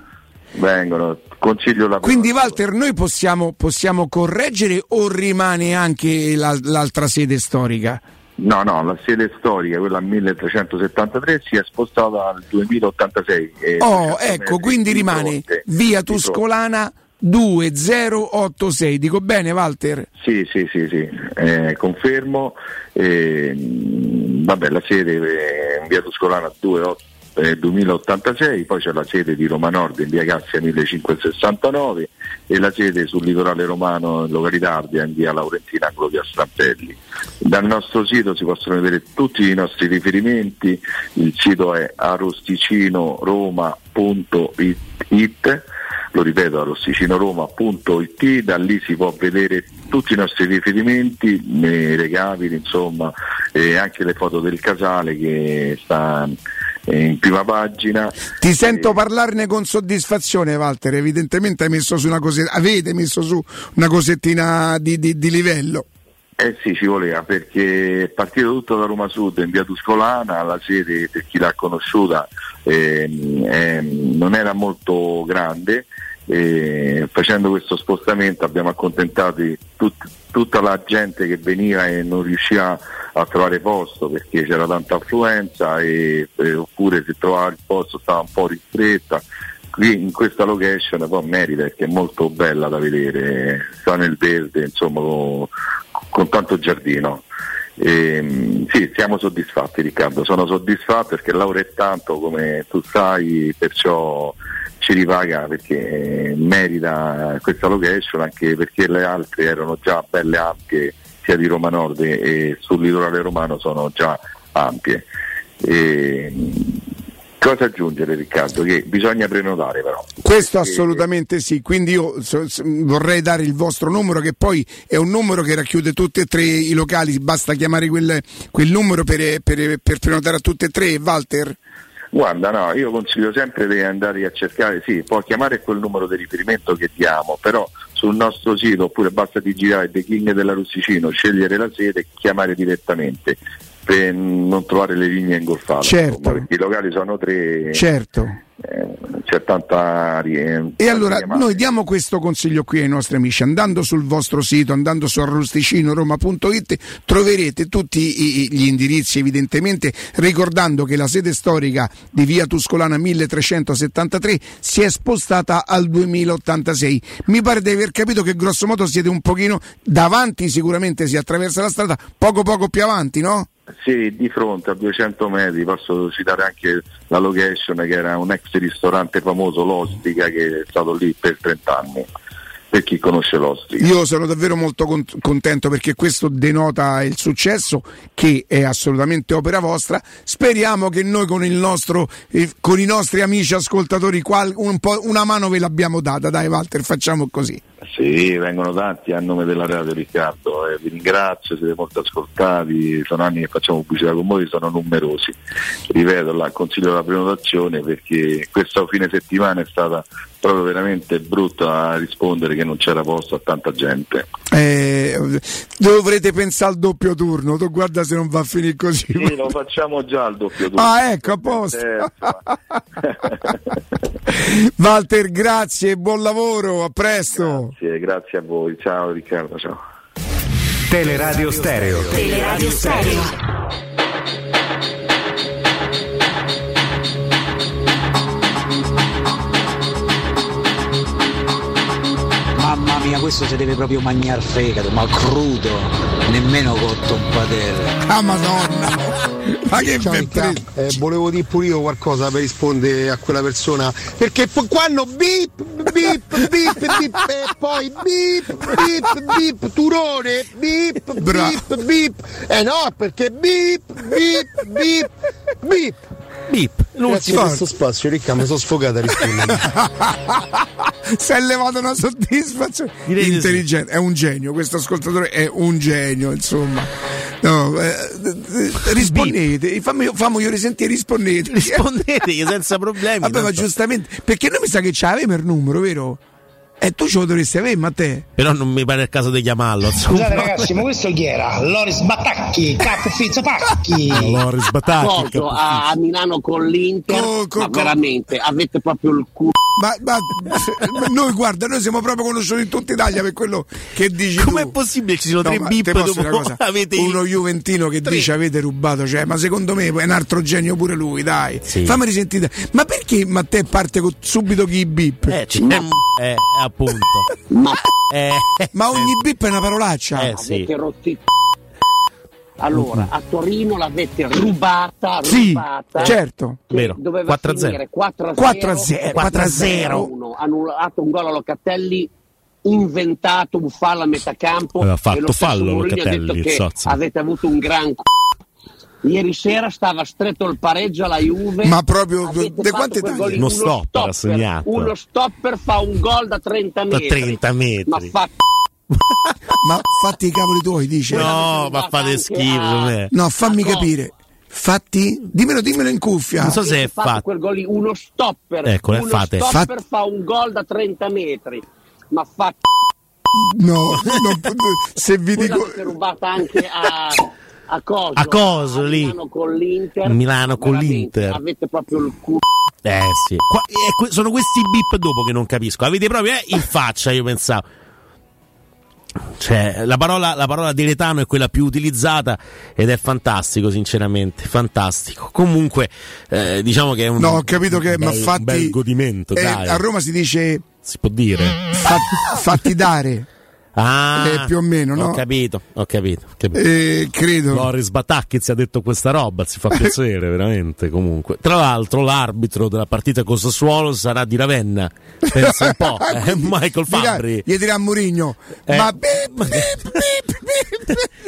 Vengono, consiglio la Quindi Walter, noi possiamo, possiamo correggere o rimane anche la- l'altra sede storica? No, no, la sede storica, quella 1373, si è spostata al 2086. e Oh, 200 ecco, quindi di rimane fronte. via. Tuscolana 2086. Dico bene, Walter? Sì, sì, sì, sì, eh, confermo. Eh, vabbè, la sede è in via Tuscolana 2, eh, 2086, poi c'è la sede di Roma Nord in via Cassia 1569 e la sede sul litorale romano in località Ardea in via Laurentina angolo via. Dal nostro sito si possono vedere tutti i nostri riferimenti, il sito è arosticinoroma.it lo ripeto arosticinoroma.it da lì si può vedere tutti i nostri riferimenti, i recapiti insomma e anche le foto del casale che sta in prima pagina Ti sento parlarne con soddisfazione, Walter. Evidentemente hai messo su una cose- avete messo su una cosettina di, di- di livello. Eh sì, ci voleva perché è partito tutto da Roma Sud in via Tuscolana, la sede per chi l'ha conosciuta ehm, ehm, non era molto grande, e facendo questo spostamento abbiamo accontentato tut- tutta la gente che veniva e non riusciva a trovare posto perché c'era tanta affluenza e, eh, oppure se trovava il posto stava un po' ristretta. Qui in questa location poi merita perché è molto bella da vedere, sta nel verde, insomma, con, con tanto giardino. Ehm, sì, siamo soddisfatti Riccardo, sono soddisfatto perché lavoro è tanto come tu sai, perciò ci ripaga perché merita questa location anche perché le altre erano già belle ampie sia di Roma Nord e, e sul litorale romano sono già ampie. Ehm, Cosa aggiungere Riccardo? Che bisogna prenotare però. Questo assolutamente sì, quindi io vorrei dare il vostro numero che poi è un numero che racchiude tutti e tre i locali, basta chiamare quel, quel numero per, per- per prenotare a tutti e tre, Walter. Guarda, no, io consiglio sempre di andare a cercare, sì, può chiamare quel numero di riferimento che diamo, però sul nostro sito oppure basta digitare The King della Russicino, scegliere la sede e chiamare direttamente per non trovare le linee ingolfate. Certo. perché i locali sono tre, Certo. eh, c'è tanta rie- E allora chiamate. noi diamo questo consiglio qui ai nostri amici, andando sul vostro sito, andando su arrosticinoroma.it troverete tutti i- gli indirizzi evidentemente, ricordando che la sede storica di via Tuscolana 1373 si è spostata al 2086. Mi pare di aver capito che grosso modo siete un pochino davanti, sicuramente si attraversa la strada, poco poco più avanti, no? Sì, di fronte a 200 metri posso citare anche la location che era un ex ristorante famoso, l'Ostica, che è stato lì per 30 anni, per chi conosce l'Ostica. Io sono davvero molto con- contento perché questo denota il successo che è assolutamente opera vostra. Speriamo che noi con, nostro, eh, con i nostri amici ascoltatori qual- un una mano ve l'abbiamo data. Dai Walter, facciamo così. Sì, vengono tanti a nome della radio Riccardo, eh, vi ringrazio, siete molto ascoltati, sono anni che facciamo pubblicità con voi, sono numerosi. Ripeto, la consiglio la prenotazione perché questo fine settimana è stata proprio veramente brutta a rispondere che non c'era posto a tanta gente. Eh, dovrete pensare al doppio turno. Tu guarda se non va a finire così. Sì, lo facciamo già al doppio turno. Ah, ecco, a posto. [laughs] Walter, grazie buon lavoro. A presto. Sì, grazie a voi, ciao Riccardo, ciao. Teleradio Stereo. Teleradio Stereo. Mamma mia, questo si deve proprio mangiare fegato, ma crudo, nemmeno cotto un padere. Ah, madonna! Ma che Ciao, Ricca. Eh, volevo dire pure io qualcosa per rispondere a quella persona perché poi quando bip bip bip bip e poi bip bip bip turone bip bip bip eh no perché bip bip bip bip bip grazie per questo spazio Ricca mi sono sfogata a rispondere [laughs] si è levato una soddisfazione intelligente, è un genio, questo ascoltatore è un genio, insomma. No, eh, eh, rispondete, fammi, fammi risentire, rispondete. Rispondetegli senza problemi. Vabbè, ma tanto- giustamente, perché noi mi sa che c'aveva il numero, vero? E tu ce lo dovresti avere, Matteo. Però non mi pare il caso di chiamarlo. Scusate ragazzi, ma questo chi era? Loris Batacchi, Capo Fizza Pacchi. [laughs] Loris Batacchi, Accordo a, a Milano con l'Inter, ma veramente avete proprio il culo. Ma, ma- ma noi guarda, noi siamo proprio conosciuti in tutta Italia per quello che dici Com'è tu. possibile che ci sono tre ma bip dopo una cosa? [laughs] avete uno Juventino che dice avete rubato, cioè, ma secondo me è un altro genio pure lui, dai. Sì. Fammi risentire. Ma perché Matteo parte con- subito chi i bip? Eh, c'è- eh, appunto. [laughs] Ma, Eh, Ma ogni bip è una parolaccia. Eh, sì. Allora, a Torino l'avete rubata, Sì, rubata. certo. che Vero. Doveva 4 a 0. finire 4 a 0. 4 a 0, 4 a 0. Uno, annullato un gol a Locatelli inventato un fallo a metà campo Aveva fatto fallo Locatelli, il avete avuto un gran c***o. Ieri sera stava stretto il pareggio alla Juve. Ma proprio fatto quante taglie? Uno uno stopper ha segnato. Uno stopper fa un gol da 30 Da metri. 30 metri. Ma fa [laughs] Ma fatti i cavoli tuoi, dice. No, ma fate schifo. me. No, fammi capire. Fatti? Dimmelo, dimmelo in cuffia. Non so se è fatto fatto. quel gol lì, uno stopper. Ecco, eh, uno fate. stopper Fat- fa un gol da 30 metri. Ma fa No, non se vi dico. l'avete rubata anche a, a Coso, A Coso, lì. Milano con l'Inter. Milano con l'Inter. Avete proprio il culo. Eh sì. Qua- eh, que- sono questi bip dopo che non capisco. Avete proprio eh, in faccia, io pensavo. Cioè, la parola, la parola diletano è quella più utilizzata ed è fantastico, sinceramente. Fantastico. Comunque, eh, diciamo che è un. No, ho capito che, ma bel- fatti. un bel godimento, eh, dai. a Roma si dice Si può dire. fa- fatti dare. Ah, Eh, più o meno, no? Ho capito, ho capito. ho capito. Eh, credo. Loris Batacchiz ha detto questa roba, si fa [laughs] piacere veramente comunque. Tra l'altro l'arbitro della partita con Sassuolo sarà di Ravenna, pensa un po', [laughs] eh, Michael Fabri. Gli dirà a Murigno, Eh. ma bip, bip,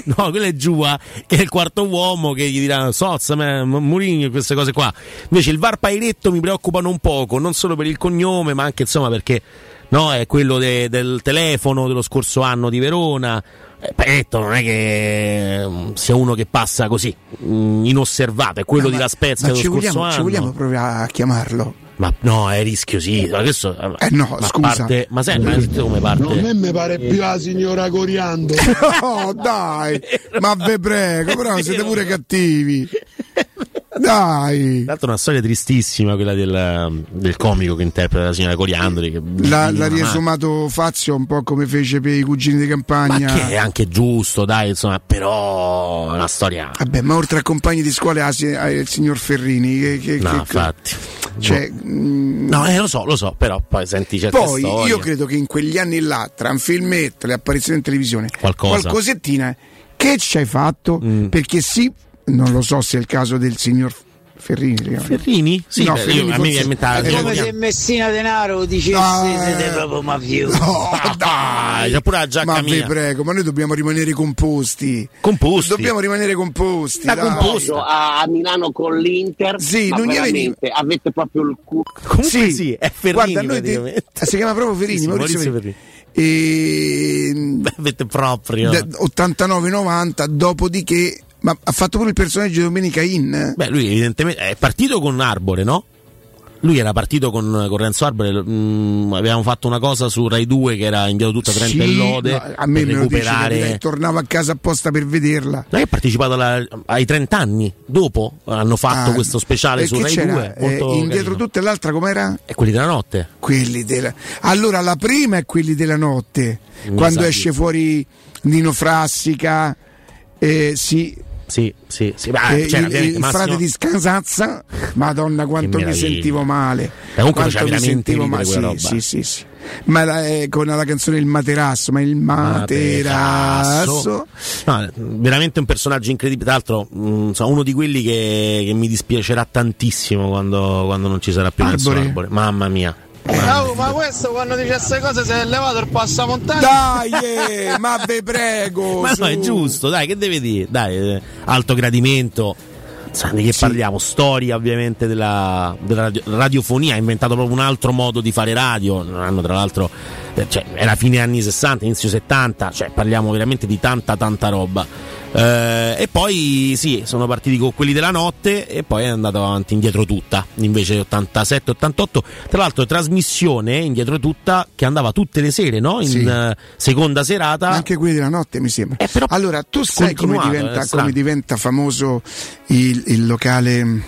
[laughs] No, quello è Giua, che è il quarto uomo che gli dirà Sozza, Mourinho, queste cose qua. Invece il VAR Pairetto mi preoccupano un poco, non solo per il cognome, ma anche insomma perché no, è quello de- del telefono dello scorso anno di Verona. Eh, Pairetto non è che mm, sia uno che passa così, mm, inosservato, è quello No, di ma- La Spezia ma dello scorso vogliamo, anno. ci vogliamo provare a chiamarlo? Ma no, è rischiosissimo. Adesso, Eh no, ma scusa. parte- ma senti, ma come parte? Non me mi pare più la signora Coriando. [laughs] No, dai, ma ve prego, però [laughs] siete pure cattivi. Dai. Tra l'altro è una storia tristissima quella del, del comico che interpreta la signora Coriandoli. Che L'ha, di l'ha riesumato Fazio un po' come fece per i cugini di Ma campagna. che è anche giusto, dai, insomma, però è una storia. Vabbè, ma oltre a compagni di scuola ha il signor Ferrini. Che, che- No, che- infatti. Cioè, mm, No, eh, lo so, lo so, però poi senti certe Poi storie. io credo che in quegli anni là, tra un filmetto, le apparizioni in televisione, Qualcosa. qualcosettina, che ci hai fatto? Mm. Perché sì, non lo so se è il caso del signor Ferrini. chiama. Ferrini? Sì, No, Ferrini io- a me la è È come se. Messina Denaro dicesse Ah, siete proprio mafiosi. No, Dai, dai, c'è pure la giacca ma vi mia. prego, ma noi dobbiamo rimanere composti. Composti. Dobbiamo rimanere composti. Da dai. composti. a, Milano con l'Inter. Sì, ma non gli veramente avete proprio il culo. Comunque sì, è Ferrini Guarda, noi eh, si chiama proprio Ferini, Sì, sì, Maurizio, Maurizio Ferini. E... Beh, avete proprio. da- 89-90, dopodiché ma ha fatto pure il personaggio di Domenica In. Beh, lui evidentemente è partito con Arbore, no? Lui era partito con, con Renzo Arbore, mm, avevamo fatto una cosa su Rai 2 che era indiato tutta 30 e Sì, lode no, a me per me dice, recuperare. capito? tornavo a casa apposta per vederla. Lei ha partecipato alla- ai 30 anni, dopo hanno fatto Ah, questo speciale su Rai c'era? 2. Eh, indietro carino. tutto e l'altra com'era? E quelli della notte. Quelli della... Allora la prima è quelli della notte, Mi quando esce fuori Nino Frassica, eh, sì, Sì, sì, sì. Eh, c'era il, il Massimo- frate di Scansazza, madonna quanto mi sentivo male. E comunque mi sentivo male. Sì, sì, sì, sì. Ma la- eh, con la canzone Il Materasso, ma il Materasso. No, veramente un personaggio incredibile. Tra l'altro, mh, insomma, uno di quelli che, che mi dispiacerà tantissimo quando, quando non ci sarà più. Arbore. Mamma mia. Oh, ma questo quando dice queste cose si è levato il passamontagna? Dai, eh, ma ve prego. [laughs] Ma no, su. è giusto, dai, che deve dire? Dai, eh, alto gradimento. Di che parliamo? Storia ovviamente della, della radio- radiofonia, ha inventato proprio un altro modo di fare radio. Non hanno tra l'altro, eh, cioè, era fine anni 60, inizio 70, cioè parliamo veramente di tanta tanta roba. Eh, e poi sì, sono partiti con quelli della notte e poi è andato avanti indietro tutta, invece 87-88. Tra l'altro trasmissione indietro tutta che andava tutte le sere, no? In Sì. eh, seconda serata. Anche quelli della notte mi sembra. allora, tu sai come continuato, diventa, come diventa famoso il, il locale, mh,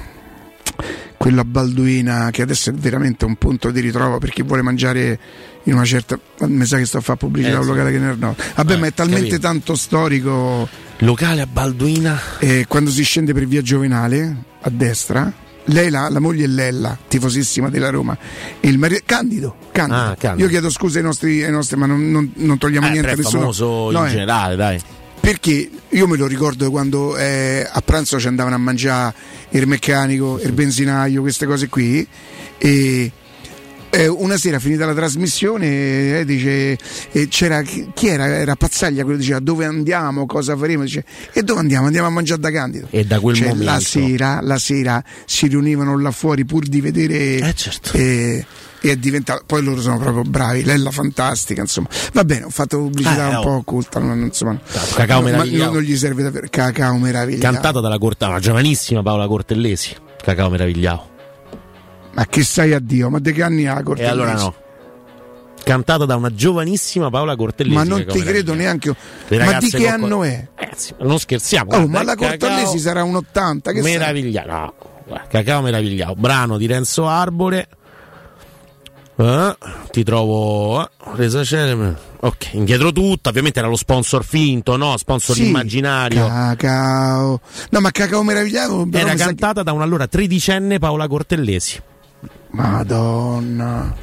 quello a Balduina, che adesso è veramente un punto di ritrovo per chi vuole mangiare in una certa. Mi sa che sto a fare pubblicità Eh, a un sì. locale che ne no. Vabbè, Eh, ma è talmente capito. tanto storico. Locale a Balduina. Eh, quando si scende per via Giovenale, a destra. Lei, la, la moglie è Lella, tifosissima della Roma, e il marito Candido. Candido. Ah, Candido. Io chiedo scusa ai nostri, ai nostri ma non, non- non togliamo Eh, niente a nessuno. famoso No, in eh. generale, dai. Perché io me lo ricordo quando eh, a pranzo ci andavano a mangiare il meccanico, il benzinaio, queste cose qui. E eh, una sera finita la trasmissione eh, dice eh, c'era chi era? Era Pazzaglia quello diceva dove andiamo, cosa faremo? Dice, e dove andiamo? Andiamo a mangiare da Candido. E da quel Cioè, momento. la sera, la sera si riunivano là fuori pur di vedere Eh, certo. e, e è diventato poi loro sono proprio bravi Lella fantastica insomma va bene ho fatto pubblicità Eh, un oh. po' occulta non, insomma, Cacao ma meravigliato. non, non gli serve davvero cacao meravigliato Cantata dalla Corta, giovanissima Paola Cortellesi. Cacao meravigliato. Ma che sai a Dio ma di che anni ha E Cortellesi? allora no. Cantata da una giovanissima Paola Cortellesi. ma non ti credo meravigliato. neanche Le ma di che anno è? Sì, non scherziamo. oh ma la Cortellesi sarà un 80 che? Meravigliato. No, guarda, Cacao meravigliato. Brano di Renzo Arbore. Eh, ti trovo eh, resa celebre. Ok, indietro tutta, ovviamente era lo sponsor finto, no? Sponsor Sì, immaginario. cacao no ma cacao meravigliato Era sa che- cantata da un'allora tredicenne Paola Cortellesi. Madonna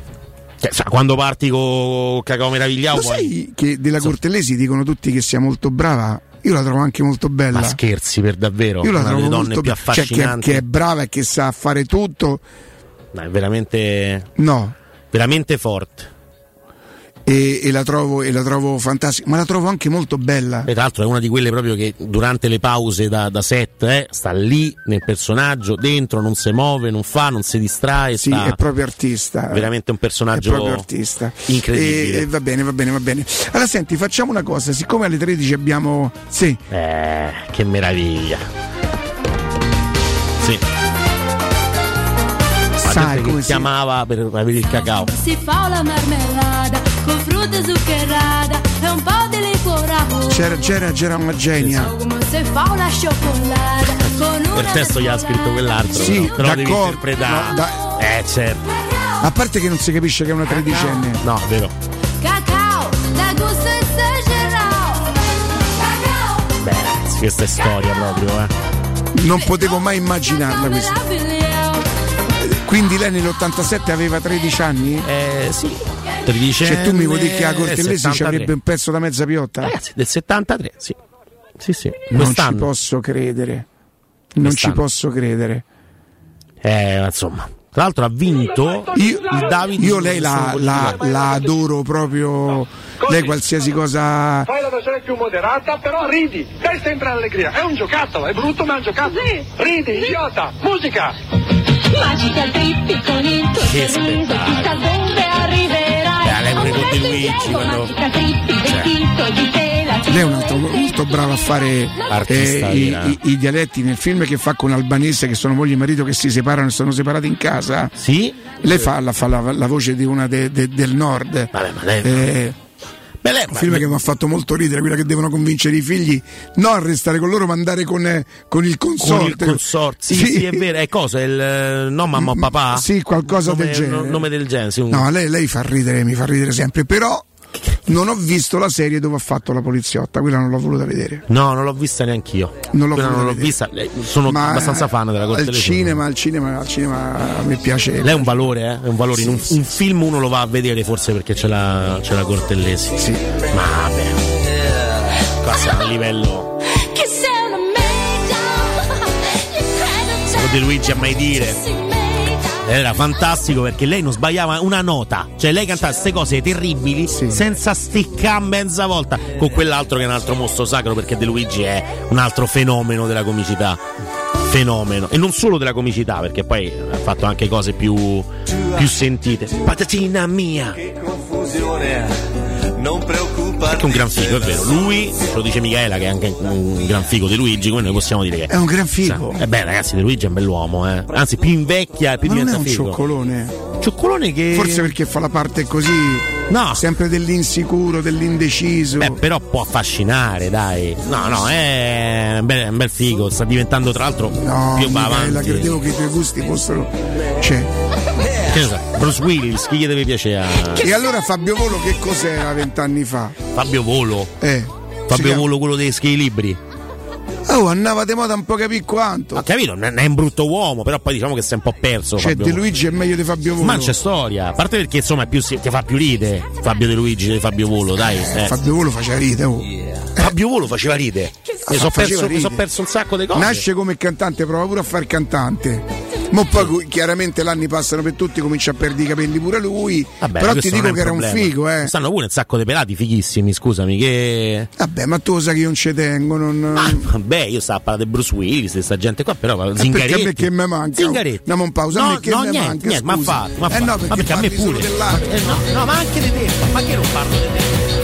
Cioè, sa, quando parti con Cacao Meravigliao Lo poi... sai che della Cortellesi dicono tutti che sia molto brava? Io la trovo anche molto bella. Ma scherzi per davvero? Io la Una trovo molto più be- cioè, che, che è brava e che sa fare tutto. No, è veramente. No. Veramente forte. E, e la trovo, e la trovo fantastica, ma la trovo anche molto bella. E tra l'altro è una di quelle proprio che durante le pause da, da set eh, sta lì nel personaggio, dentro, non si muove, non fa, non si distrae. Sì, sta è proprio artista. veramente un È personaggio proprio artista. incredibile. E, e va bene, va bene, va bene. Allora senti, facciamo una cosa, siccome alle 13 abbiamo. Sì. Eh, che meraviglia. Sì. Sai come si- chiamava per avere il cacao. Si fa la marmellata con frutta zuccherata e un po' di liquore C'era, c'era, c'era una genia. Il testo gli ha scritto quell'altro. Sì, però, però devi interpretare. no, da- Eh, certo. A parte che non si capisce che è una tredicenne. No, vero. cacao da gusto esagerato cacao Beh, ragazzi, questa è storia proprio, eh. Non potevo mai immaginarla questa. meraviglioso Quindi lei nell'87 aveva 13 anni? Eh sì. 13 Cioè tu mi vuoi dire che a Cortellesi ci 73. avrebbe un pezzo da mezza piotta? Ragazzi, del 73, sì. Sì, sì. non ci posso credere. Non ci posso credere. Eh, insomma. Tra l'altro ha vinto Io, il David io lei la, la- la adoro proprio. Lei qualsiasi cosa. Fai la versione più moderata, però ridi, dai sempre allegria. È un giocattolo, è brutto ma è un giocattolo. Ridi, idiota, musica. magica trippi con il tuo Che sorriso chissà dove arriverai Eh, De Luigi, quando- Cioè. Lei è un altro molto brava a fare eh, i, i- i dialetti nel film che fa con Albanese, che sono moglie e marito che si separano e sono separati in casa. Sì. Lei fa, la, fa la- la voce di una de- de- del nord. Vabbè, ma lei- Eh, Beh, un film che mi ha fatto molto ridere, quella che devono convincere i figli non a restare con loro, ma andare con, eh, con il con consorte. il consorzio. Sì, sì, è vero. È cosa? Il, eh, no, mamma o papà? Sì, qualcosa nome, del genere. no- Nome del genere. Sì, un- No, lei, lei fa ridere, mi fa ridere sempre, però non ho visto la serie dove ha fatto la poliziotta, quella non l'ho voluta vedere. No, non l'ho vista neanch'io. Non l'ho non l'ho vista. Eh, Sono Ma, abbastanza fan della corte al cinema, al cinema, al cinema a me piace. Lei è un valore, eh? È un valore. In un, un film uno lo va a vedere forse perché c'è la, c'è la Cortellesi. Sì. Ma vabbè. Qua siamo a livello. che sei una media Lo De Luigi a mai dire. Era fantastico perché lei non sbagliava una nota. Cioè lei cantava queste cose terribili senza sticcare mezza volta. Con quell'altro che è un altro mostro sacro perché De Luigi è un altro fenomeno della comicità. Fenomeno. E non solo della comicità perché poi ha fatto anche cose più, più sentite. Patatina mia. Non preoccuparti. Anche un gran figo, è vero. Lui, ce lo dice Michaela che è anche un gran figo di Luigi, quindi noi possiamo dire che È un gran figo. eh beh, ragazzi, De Luigi è un bell'uomo, eh. Anzi, più invecchia, più Ma non è diventa un figo. cioccolone. Cioccolone che. Forse perché fa la parte così. No. Sempre dell'insicuro, dell'indeciso. Beh, però può affascinare, dai. No, no, è un bel, un bel figo. Sta diventando, tra l'altro, no, più va Michela, avanti. credevo che i tuoi gusti fossero. Cioè. Che ne so, Bruce Willis, chi gli deve piacere? E allora Fabio Volo che cos'era vent'anni fa? Fabio Volo. Eh. Fabio Volo, quello dei schei libri. Oh, andava di moda un po' capì quanto. Ho capito, non è un brutto uomo, però poi diciamo che si è un po' perso. Cioè, Fabio De Volo. Luigi è meglio di Fabio Volo. Ma c'è storia, a parte perché insomma più, ti fa più ride Fabio De Luigi di Fabio Volo, dai. eh. Fabio Volo faceva ride, oh. Fabio Volo faceva ride. Mi sono perso, son perso un sacco di cose. Nasce come cantante, prova pure a fare cantante. Ma poi chiaramente l'anni passano per tutti, comincia a perdere i capelli pure lui. Vabbè, Però ti dico che era un problema. figo, eh. Stanno pure un sacco di pelati fighissimi, scusami, che. Vabbè, ma tu sai che io non ci tengo, non. Vabbè, io stavo a parlare di Bruce Willis, questa gente qua, però Eh, Zingaretti. perché che mi manca? Zingaretti. Andiamo un pausa, No, me che no, mi niente, manca, niente, ma fa, ma Eh no, perché perché a me pure. Eh, no, no, ma anche di te, ma che non parlo di te?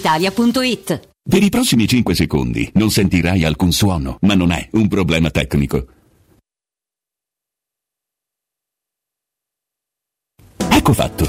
brispalitalia.it. Per i prossimi 5 secondi non sentirai alcun suono, ma non è un problema tecnico. Ecco fatto,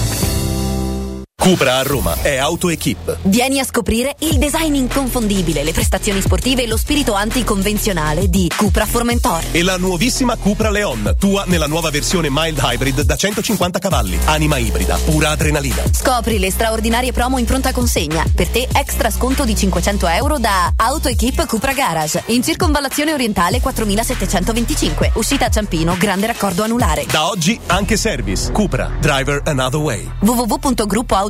Cupra a Roma è AutoEquip. Vieni a scoprire il design inconfondibile, le prestazioni sportive e lo spirito anticonvenzionale di Cupra Formentor. E la nuovissima Cupra Leon, tua nella nuova versione mild hybrid da 150 cavalli. Anima ibrida, pura adrenalina. Scopri le straordinarie promo in pronta consegna. Per te extra sconto di 500 euro da AutoEquip Cupra Garage. In circonvallazione orientale 4725. Uscita a Ciampino, grande raccordo anulare. Da oggi anche service. Cupra, driver another way. www.gruppoautoequip.it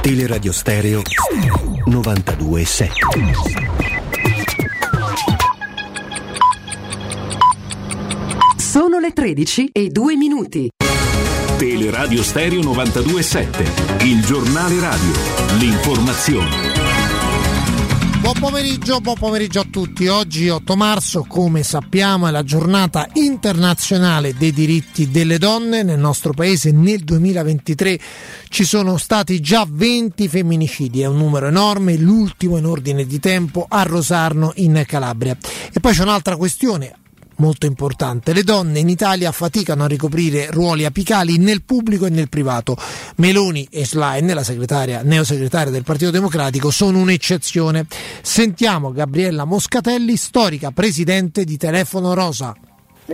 Teleradio Stereo 927. Sono le 13 e 2 minuti. Teleradio Stereo 927, il giornale radio, l'informazione. Buon pomeriggio, buon pomeriggio a tutti. Oggi 8 marzo, come sappiamo, è la giornata internazionale dei diritti delle donne. Nel nostro paese nel 2023 ci sono stati già 20 femminicidi, è un numero enorme, l'ultimo in ordine di tempo a Rosarno in Calabria. E poi c'è un'altra questione, molto importante. Le donne in Italia faticano a ricoprire ruoli apicali nel pubblico e nel privato. Meloni e Schlein, la segretaria, neosegretaria del Partito Democratico, sono un'eccezione. Sentiamo Gabriella Moscatelli, storica presidente di Telefono Rosa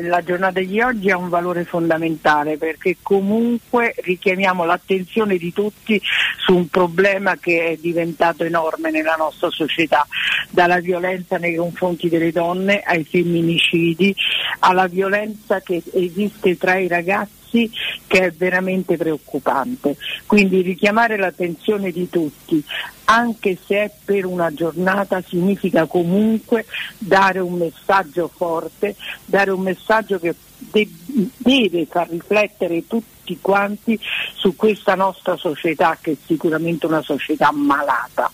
la giornata di oggi ha un valore fondamentale perché comunque richiamiamo l'attenzione di tutti su un problema che è diventato enorme nella nostra società, dalla violenza nei confronti delle donne ai femminicidi, alla violenza che esiste tra i ragazzi che è veramente preoccupante. Quindi richiamare l'attenzione di tutti, anche se è per una giornata, significa comunque dare un messaggio forte, dare un messaggio che de- deve far riflettere tutti quanti su questa nostra società che è sicuramente una società malata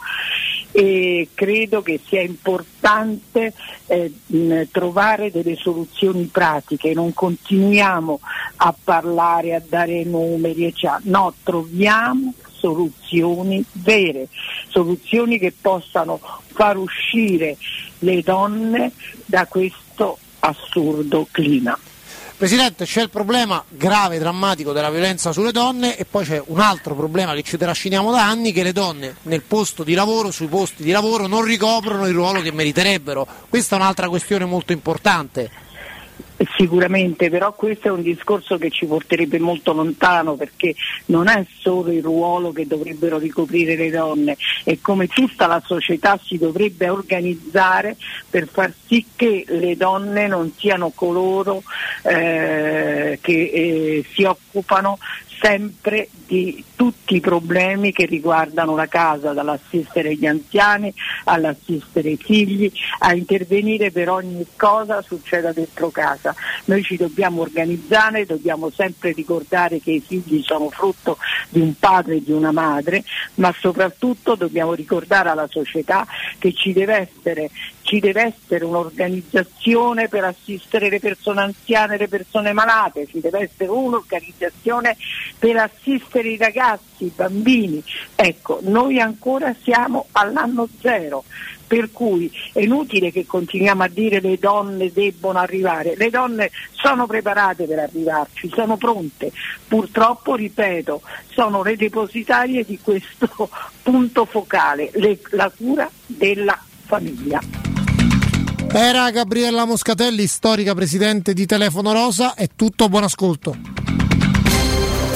e credo che sia importante eh, trovare delle soluzioni pratiche, non continuiamo a parlare, a dare numeri, eccetera. no, troviamo soluzioni vere, soluzioni che possano far uscire le donne da questo assurdo clima. Presidente, c'è il problema grave, drammatico della violenza sulle donne e poi c'è un altro problema che ci trasciniamo da anni, che le donne nel posto di lavoro, sui posti di lavoro, non ricoprono il ruolo che meriterebbero. Questa è un'altra questione molto importante. Sicuramente, però questo è un discorso che ci porterebbe molto lontano perché non è solo il ruolo che dovrebbero ricoprire le donne, è come tutta la società si dovrebbe organizzare per far sì che le donne non siano coloro eh, che eh, si occupano sempre di tutti i problemi che riguardano la casa, dall'assistere gli anziani all'assistere i figli, a intervenire per ogni cosa succeda dentro casa. Noi ci dobbiamo organizzare, dobbiamo sempre ricordare che i figli sono frutto di un padre e di una madre, ma soprattutto dobbiamo ricordare alla società che ci deve essere ci deve essere un'organizzazione per assistere le persone anziane e le persone malate, ci deve essere un'organizzazione per assistere i ragazzi, i bambini. Ecco, noi ancora siamo all'anno zero, per cui è inutile che continuiamo a dire le donne debbono arrivare, le donne sono preparate per arrivarci, sono pronte, purtroppo ripeto, sono le depositarie di questo [laughs] punto focale, le, la cura della famiglia. Era Gabriella Moscatelli, storica presidente di Telefono Rosa, è tutto, buon ascolto.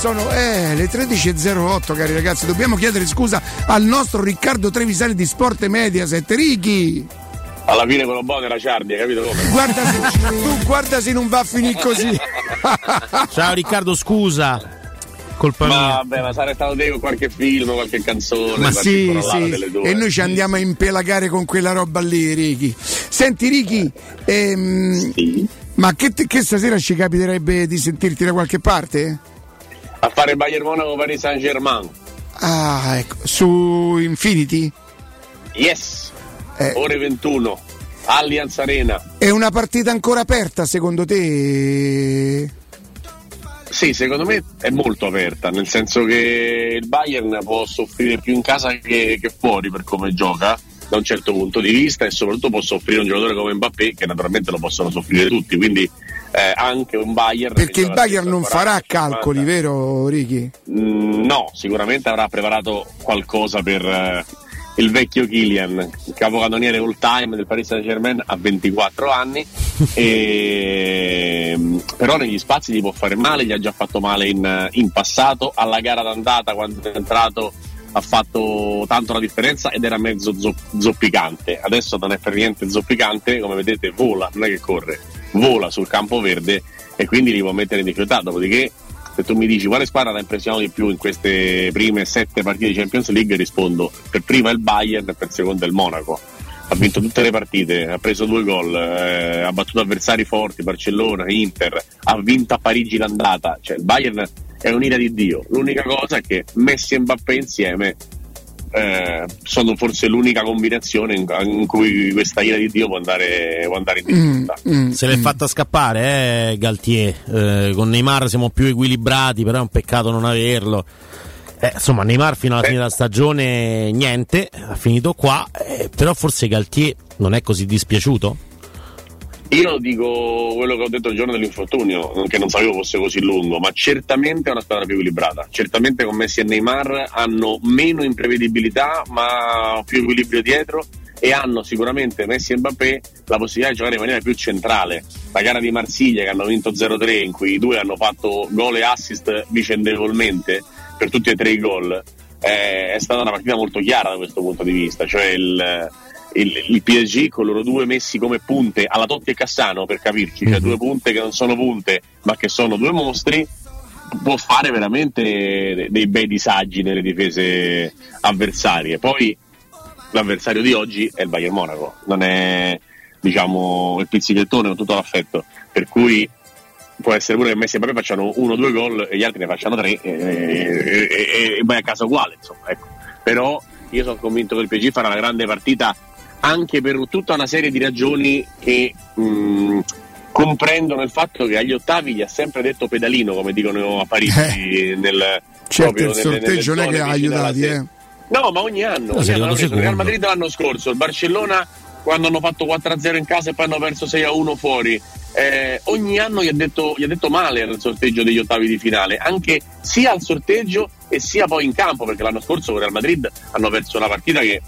Sono eh, le 13.08 cari ragazzi, dobbiamo chiedere scusa al nostro Riccardo Trevisani di Sport e Mediaset, Ricky! Alla fine quello buono era Ciardi, hai capito come? Guarda se, [laughs] tu guarda se non va a finire così. [laughs] Ciao Riccardo, scusa. Colpa ma mia. vabbè, ma sarà stato te con qualche film, qualche canzone, Ma sì, sì. delle due. E noi ci andiamo a impelagare con quella roba lì, Ricky. Senti, Ricky, ehm, ma che, che stasera ci capiterebbe di sentirti da qualche parte? A fare Bayern Monaco Paris Saint Germain. Ah, ecco, su Infinity? Yes. Eh. Ore 21. Allianz Arena. È una partita ancora aperta secondo te? Sì, secondo me è molto aperta, nel senso che il Bayern può soffrire più in casa che, che fuori per come gioca da un certo punto di vista e soprattutto può soffrire un giocatore come Mbappé che naturalmente lo possono soffrire tutti, quindi eh, anche un Bayern Perché il Bayern non a farà 40, calcoli, vero Ricky? Mm, no, sicuramente avrà preparato qualcosa per eh, il vecchio Kylian, capocannoniere all time del Paris Saint Germain a 24 anni, [laughs] e, però negli spazi gli può fare male, gli ha già fatto male in, in passato, alla gara d'andata quando è entrato ha fatto tanto la differenza ed era mezzo zo- zoppicante, adesso non è per niente zoppicante, come vedete vola, non è che corre, vola sul campo verde e quindi li può mettere in difficoltà, dopodiché se tu mi dici quale squadra ti ha impressionato di più in queste prime sette partite di Champions League? rispondo per prima il Bayern e per seconda il Monaco. Ha vinto tutte le partite, ha preso due gol, eh, ha battuto avversari forti, Barcellona, Inter, ha vinto a Parigi l'andata, cioè il Bayern è un'ira di Dio, l'unica cosa è che Messi e Mbappé insieme eh, sono forse l'unica combinazione in, in cui questa ira di Dio può andare, può andare in difficoltà. Se l'è fatta scappare, eh, Galtier. Eh, con Neymar siamo più equilibrati, però è un peccato non averlo. Eh, insomma, Neymar fino alla fine della stagione niente, ha finito qua, eh, però forse Galtier non è così dispiaciuto? Io dico quello che ho detto il giorno dell'infortunio, che non sapevo fosse così lungo, ma certamente è una squadra più equilibrata. Certamente con Messi e Neymar hanno meno imprevedibilità, ma più equilibrio dietro e hanno sicuramente Messi e Mbappé la possibilità di giocare in maniera più centrale. La gara di Marsiglia che hanno vinto 0-3, in cui i due hanno fatto gol e assist vicendevolmente per tutti e tre i gol, eh, è stata una partita molto chiara da questo punto di vista. Cioè il, il, il PSG con loro due messi come punte alla Totti e Cassano per capirci, cioè due punte che non sono punte ma che sono due mostri può fare veramente de- dei bei disagi nelle difese avversarie. Poi l'avversario di oggi è il Bayern Monaco. Non è diciamo il pizzichettone con tutto l'affetto. Per cui può essere pure che Messi e Mbappé facciano uno o due gol e gli altri ne facciano tre e, e- e- e vai a casa uguale insomma ecco. però io sono convinto che il PSG farà una grande partita anche per tutta una serie di ragioni che mh, comprendono il fatto che agli ottavi gli ha sempre detto pedalino, come dicono a Parigi. nel, Certo, proprio il sorteggio non è zone che ha aiutati, eh. No, ma ogni anno. No, ogni anno il Real. Madrid l'anno scorso, il Barcellona quando hanno fatto 4-0 in casa e poi hanno perso 6-1 fuori. Eh, ogni anno gli ha, detto, gli ha detto male al sorteggio degli ottavi di finale, anche sia al sorteggio e sia poi in campo, perché l'anno scorso con il Real Madrid hanno perso una partita che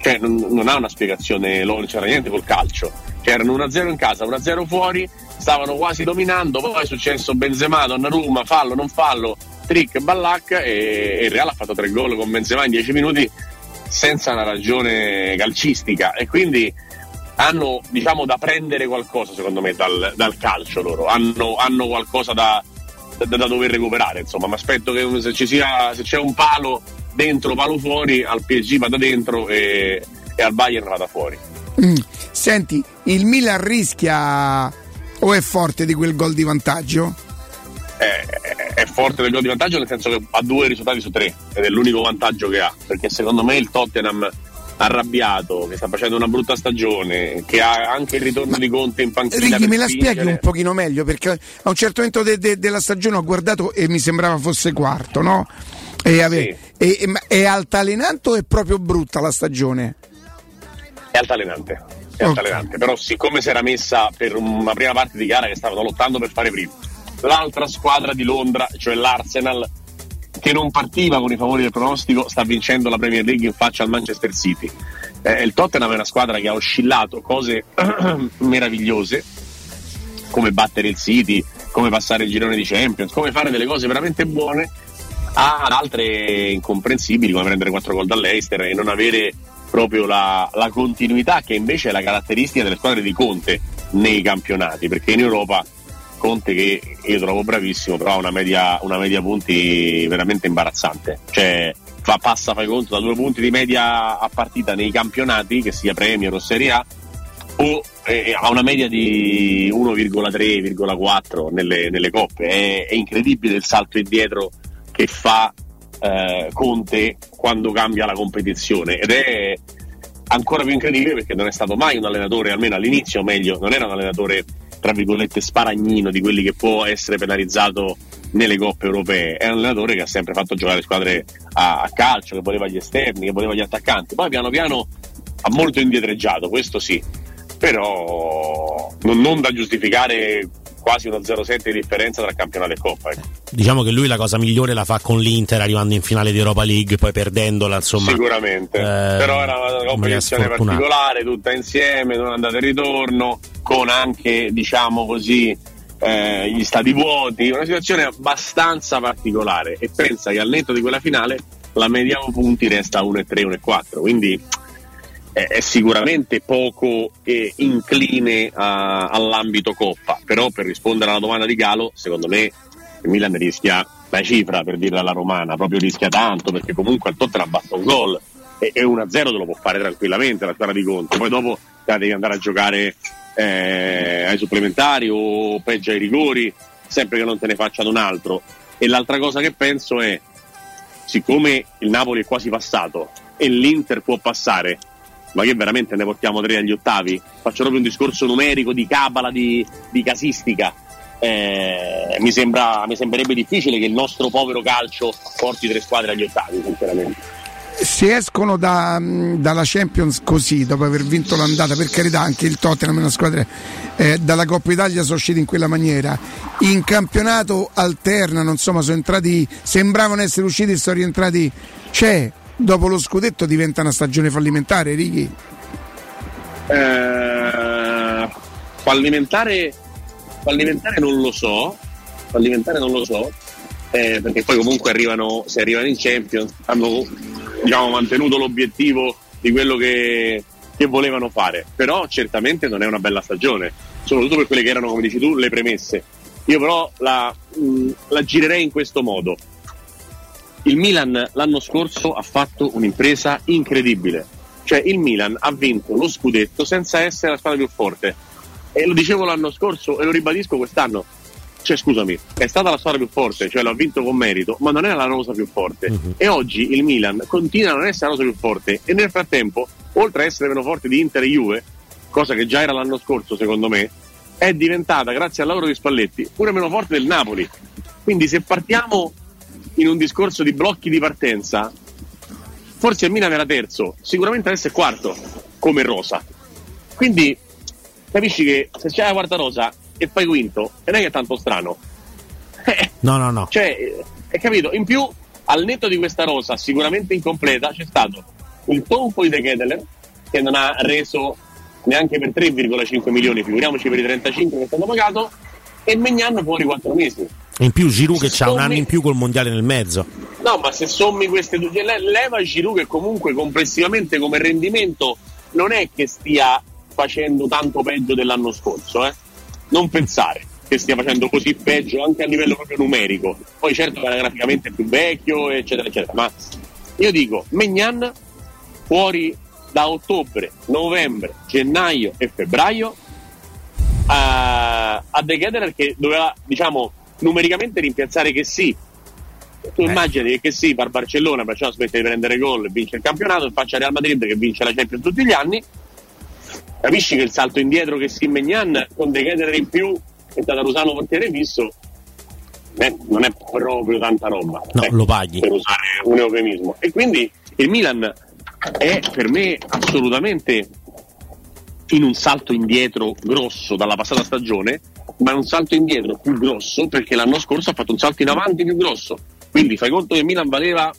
cioè, non, non ha una spiegazione, non c'era niente col calcio. Cioè, erano 1-0 in casa, 1-0 fuori, stavano quasi dominando, poi è successo Benzema, Donnarumma, fallo, non fallo, trick, ballac e, e il Real ha fatto tre gol con Benzema in 10 minuti senza una ragione calcistica. E quindi hanno diciamo da prendere qualcosa secondo me dal, dal calcio loro, hanno, hanno qualcosa da, da, da dover recuperare insomma, mi aspetto che se, sia, se c'è un palo dentro, palo fuori, al PSG vada dentro e, e al Bayern vada fuori. Mm. Senti, il Milan rischia o è forte di quel gol di vantaggio? È, è forte del gol di vantaggio nel senso che ha due risultati su tre ed è l'unico vantaggio che ha perché secondo me il Tottenham arrabbiato che sta facendo una brutta stagione che ha anche il ritorno di Conte in panchina per me la spieghi un pochino meglio perché a un certo momento de- de- della stagione ho guardato e mi sembrava fosse quarto, no? E ave- e- e- ma è altalenante o è proprio brutta la stagione? è altalenante è altalenante però siccome si era messa per una prima parte di gara che stavano lottando per fare primo l'altra squadra di Londra cioè l'Arsenal che non partiva con i favori del pronostico sta vincendo la Premier League in faccia al Manchester City. Eh, il Tottenham è una squadra che ha oscillato cose [clears throat] meravigliose come battere il City come passare il girone di Champions, come fare delle cose veramente buone, ad altre incomprensibili come prendere 4 gol dall'Eister e non avere proprio la, la continuità che invece è la caratteristica delle squadre di Conte nei campionati, perché in Europa Conte che io trovo bravissimo, però ha una media, una media punti veramente imbarazzante. Cioè, fa, passa, fai conto, da due punti di media a partita nei campionati, che sia Premier o Serie A, o eh, ha una media di 1,3-1,4 nelle, nelle coppe. È, è, incredibile il salto indietro che fa eh, Conte quando cambia la competizione ed è ancora più incredibile perché non è stato mai un allenatore, almeno all'inizio, meglio, non era un allenatore tra virgolette sparagnino di quelli che può essere penalizzato nelle coppe europee. È un allenatore che ha sempre fatto giocare squadre a, a calcio, che voleva gli esterni, che voleva gli attaccanti. Poi piano piano ha molto indietreggiato, questo sì, però non, non da giustificare quasi uno 0-7 di differenza tra campionato e coppa. Ecco. Diciamo che lui la cosa migliore la fa con l'Inter arrivando in finale di Europa League, poi perdendola, insomma. Sicuramente, eh, però era una competizione particolare, tutta insieme, non andata e ritorno, con anche, diciamo così, eh, gli stati vuoti, una situazione abbastanza particolare e pensa che al netto di quella finale la mediano punti resta 1-3, 1-4, quindi è sicuramente poco eh, incline a, all'ambito Coppa, però per rispondere alla domanda di Galo, secondo me il Milan rischia la cifra per dirla alla romana, proprio rischia tanto perché comunque al Tottenham basta un gol e, e 1-0 te lo può fare tranquillamente la squadra di Conte, poi dopo devi andare a giocare eh, ai supplementari o peggio ai rigori, sempre che non te ne facciano un altro. E l'altra cosa che penso è, siccome il Napoli è quasi passato e l'Inter può passare, ma che veramente ne portiamo tre agli ottavi? Faccio proprio un discorso numerico di cabala, di, di casistica. Eh, mi, sembra, mi sembrerebbe difficile che il nostro povero calcio porti tre squadre agli ottavi, sinceramente se escono da, dalla Champions così dopo aver vinto l'andata per carità anche il Tottenham è una squadra eh, dalla Coppa Italia sono usciti in quella maniera in campionato alternano insomma sono entrati sembravano essere usciti e sono rientrati c'è dopo lo scudetto diventa una stagione fallimentare, Righi? Eh, fallimentare, fallimentare non lo so, fallimentare non lo so, eh, perché poi comunque arrivano, se arrivano in Champions hanno diciamo, mantenuto l'obiettivo di quello che, che volevano fare, però certamente non è una bella stagione, soprattutto per quelle che erano, come dici tu, le premesse. Io però la, mh, la girerei in questo modo il Milan l'anno scorso ha fatto un'impresa incredibile. Cioè il Milan ha vinto lo scudetto senza essere la squadra più forte. E lo dicevo l'anno scorso e lo ribadisco quest'anno. Cioè, scusami, è stata la squadra più forte, cioè l'ha vinto con merito, ma non era la rosa più forte. Uh-huh. E oggi il Milan continua a non essere la rosa più forte. E nel frattempo, oltre a essere meno forte di Inter e Juve, cosa che già era l'anno scorso, secondo me, è diventata, grazie al lavoro di Spalletti, pure meno forte del Napoli. Quindi se partiamo in un discorso di blocchi di partenza, forse il Milan era terzo, sicuramente adesso è quarto come rosa. Quindi capisci che se c'è la quarta rosa e fai quinto, non è che è tanto strano. [laughs] no, no, no. Cioè, hai capito? In più, al netto di questa rosa sicuramente incompleta, c'è stato il tonfo di De Kedeler che non ha reso neanche per 3,5 milioni, figuriamoci per i 35 che è stato pagato, e Megnan fuori 4 mesi. In più Giroud che ha un anno in più col mondiale nel mezzo. No, ma se sommi queste due, cioè, leva Giroud che comunque complessivamente come rendimento non è che stia facendo tanto peggio dell'anno scorso, eh? Non pensare che stia facendo così peggio anche a livello proprio numerico. Poi certo graficamente è più vecchio, eccetera, eccetera. Ma io dico, Megnan fuori da ottobre, novembre, gennaio e febbraio a, a De Kederer che doveva, diciamo, numericamente rimpiazzare che sì. Tu eh. immagini che sì, per Barcellona, Barcellona smette di prendere gol e vince il campionato, e faccia Real Madrid che vince la Champions tutti gli anni. Capisci che il salto indietro che si Megnan con De Keter in più e Tatarusano portiere fisso eh, non è proprio tanta roba. No, eh, lo paghi. Per usare un eufemismo. E quindi il Milan è per me assolutamente in un salto indietro grosso dalla passata stagione, ma è un salto indietro più grosso perché l'anno scorso ha fatto un salto in avanti più grosso. Quindi fai conto che Milan valeva,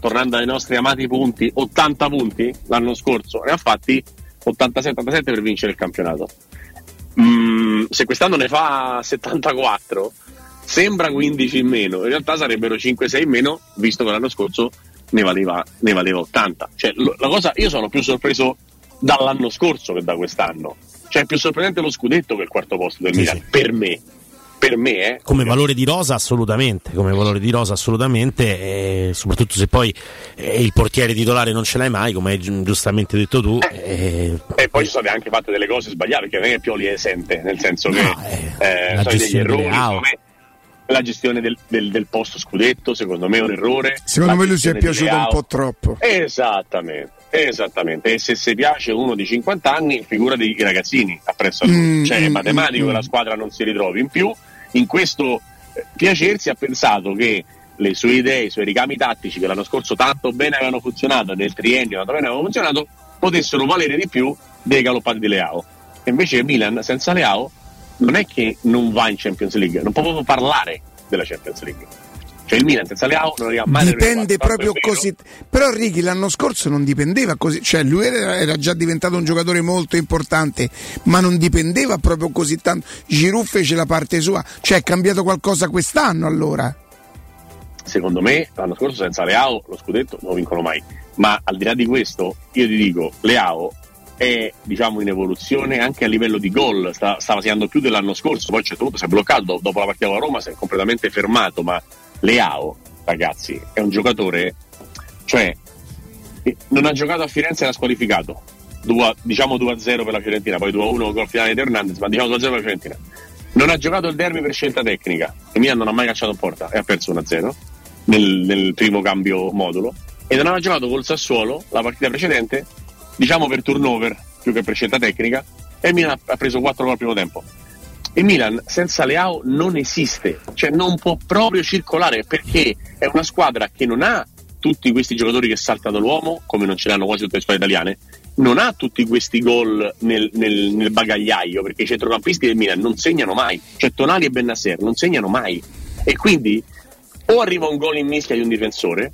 tornando ai nostri amati punti, 80 punti l'anno scorso, ne ha fatti 87-87 per vincere il campionato. mm, se quest'anno ne fa 74, sembra 15 in meno, in realtà sarebbero 5-6 in meno, visto che l'anno scorso ne valeva, ne valeva 80. Cioè, lo- cosa, io sono più sorpreso dall'anno scorso che da quest'anno. Cioè, è più sorprendente lo scudetto che il quarto posto del Milan, per me. Per me, eh. Come valore di rosa assolutamente, come valore di rosa assolutamente, e soprattutto se poi eh, il portiere titolare non ce l'hai mai, come hai gi- giustamente detto tu. eh, E poi ci sono anche fatte delle cose sbagliate, perché non è che Pioli è esente, nel senso che eh, la sono degli errori. La gestione del, del- del posto scudetto, secondo me è un errore. Secondo me lui si è piaciuto un po' troppo. Esattamente, esattamente. E se si piace uno di 50 anni, figura dei ragazzini appresso a lui. Mm, cioè, è mm, matematico mm, che la squadra non si ritrovi. In più, in questo eh, piacersi ha pensato che le sue idee, i suoi ricami tattici che l'anno scorso tanto bene avevano funzionato, nel triennio tanto bene avevano funzionato, potessero valere di più dei galoppati di Leao. E invece il Milan senza Leao non è che non va in Champions League, non può proprio parlare della Champions League. Cioè il Milan senza Leao non arriva mai Dipende proprio così. Però Righi l'anno scorso non dipendeva così, cioè lui era, era già diventato un giocatore molto importante, ma non dipendeva proprio così tanto. Giroud fece la parte sua, cioè è cambiato qualcosa quest'anno allora. secondo me l'anno scorso senza Leao lo scudetto non lo vincono mai ma al di là di questo io ti dico Leao è diciamo in evoluzione anche a livello di gol sta, stava segnando più dell'anno scorso poi a un certo punto si è bloccato do- dopo la partita con la Roma si è completamente fermato ma Leao ragazzi è un giocatore cioè non ha giocato a Firenze e l'ha squalificato. Due- diciamo 2-0 per la Fiorentina poi 2-1 gol finale di Hernandez ma diciamo 2-0 per la Fiorentina. Non ha giocato il derby per scelta tecnica. E Milan non ha mai calciato in porta e ha perso 1-0 nel, nel primo cambio modulo. E non aveva giocato col Sassuolo la partita precedente diciamo per turnover più che per scelta tecnica e il ha- ha preso 4 gol al primo tempo il Milan senza Leao non esiste. Cioè non può proprio circolare perché è una squadra che non ha tutti questi giocatori che saltano l'uomo come non ce l'hanno quasi tutte le squadre italiane non ha tutti questi gol nel, nel- nel bagagliaio perché i centrocampisti del Milan non segnano mai. Cioè Tonali e Bennasser non segnano mai. E quindi o arriva un gol in mischia di un difensore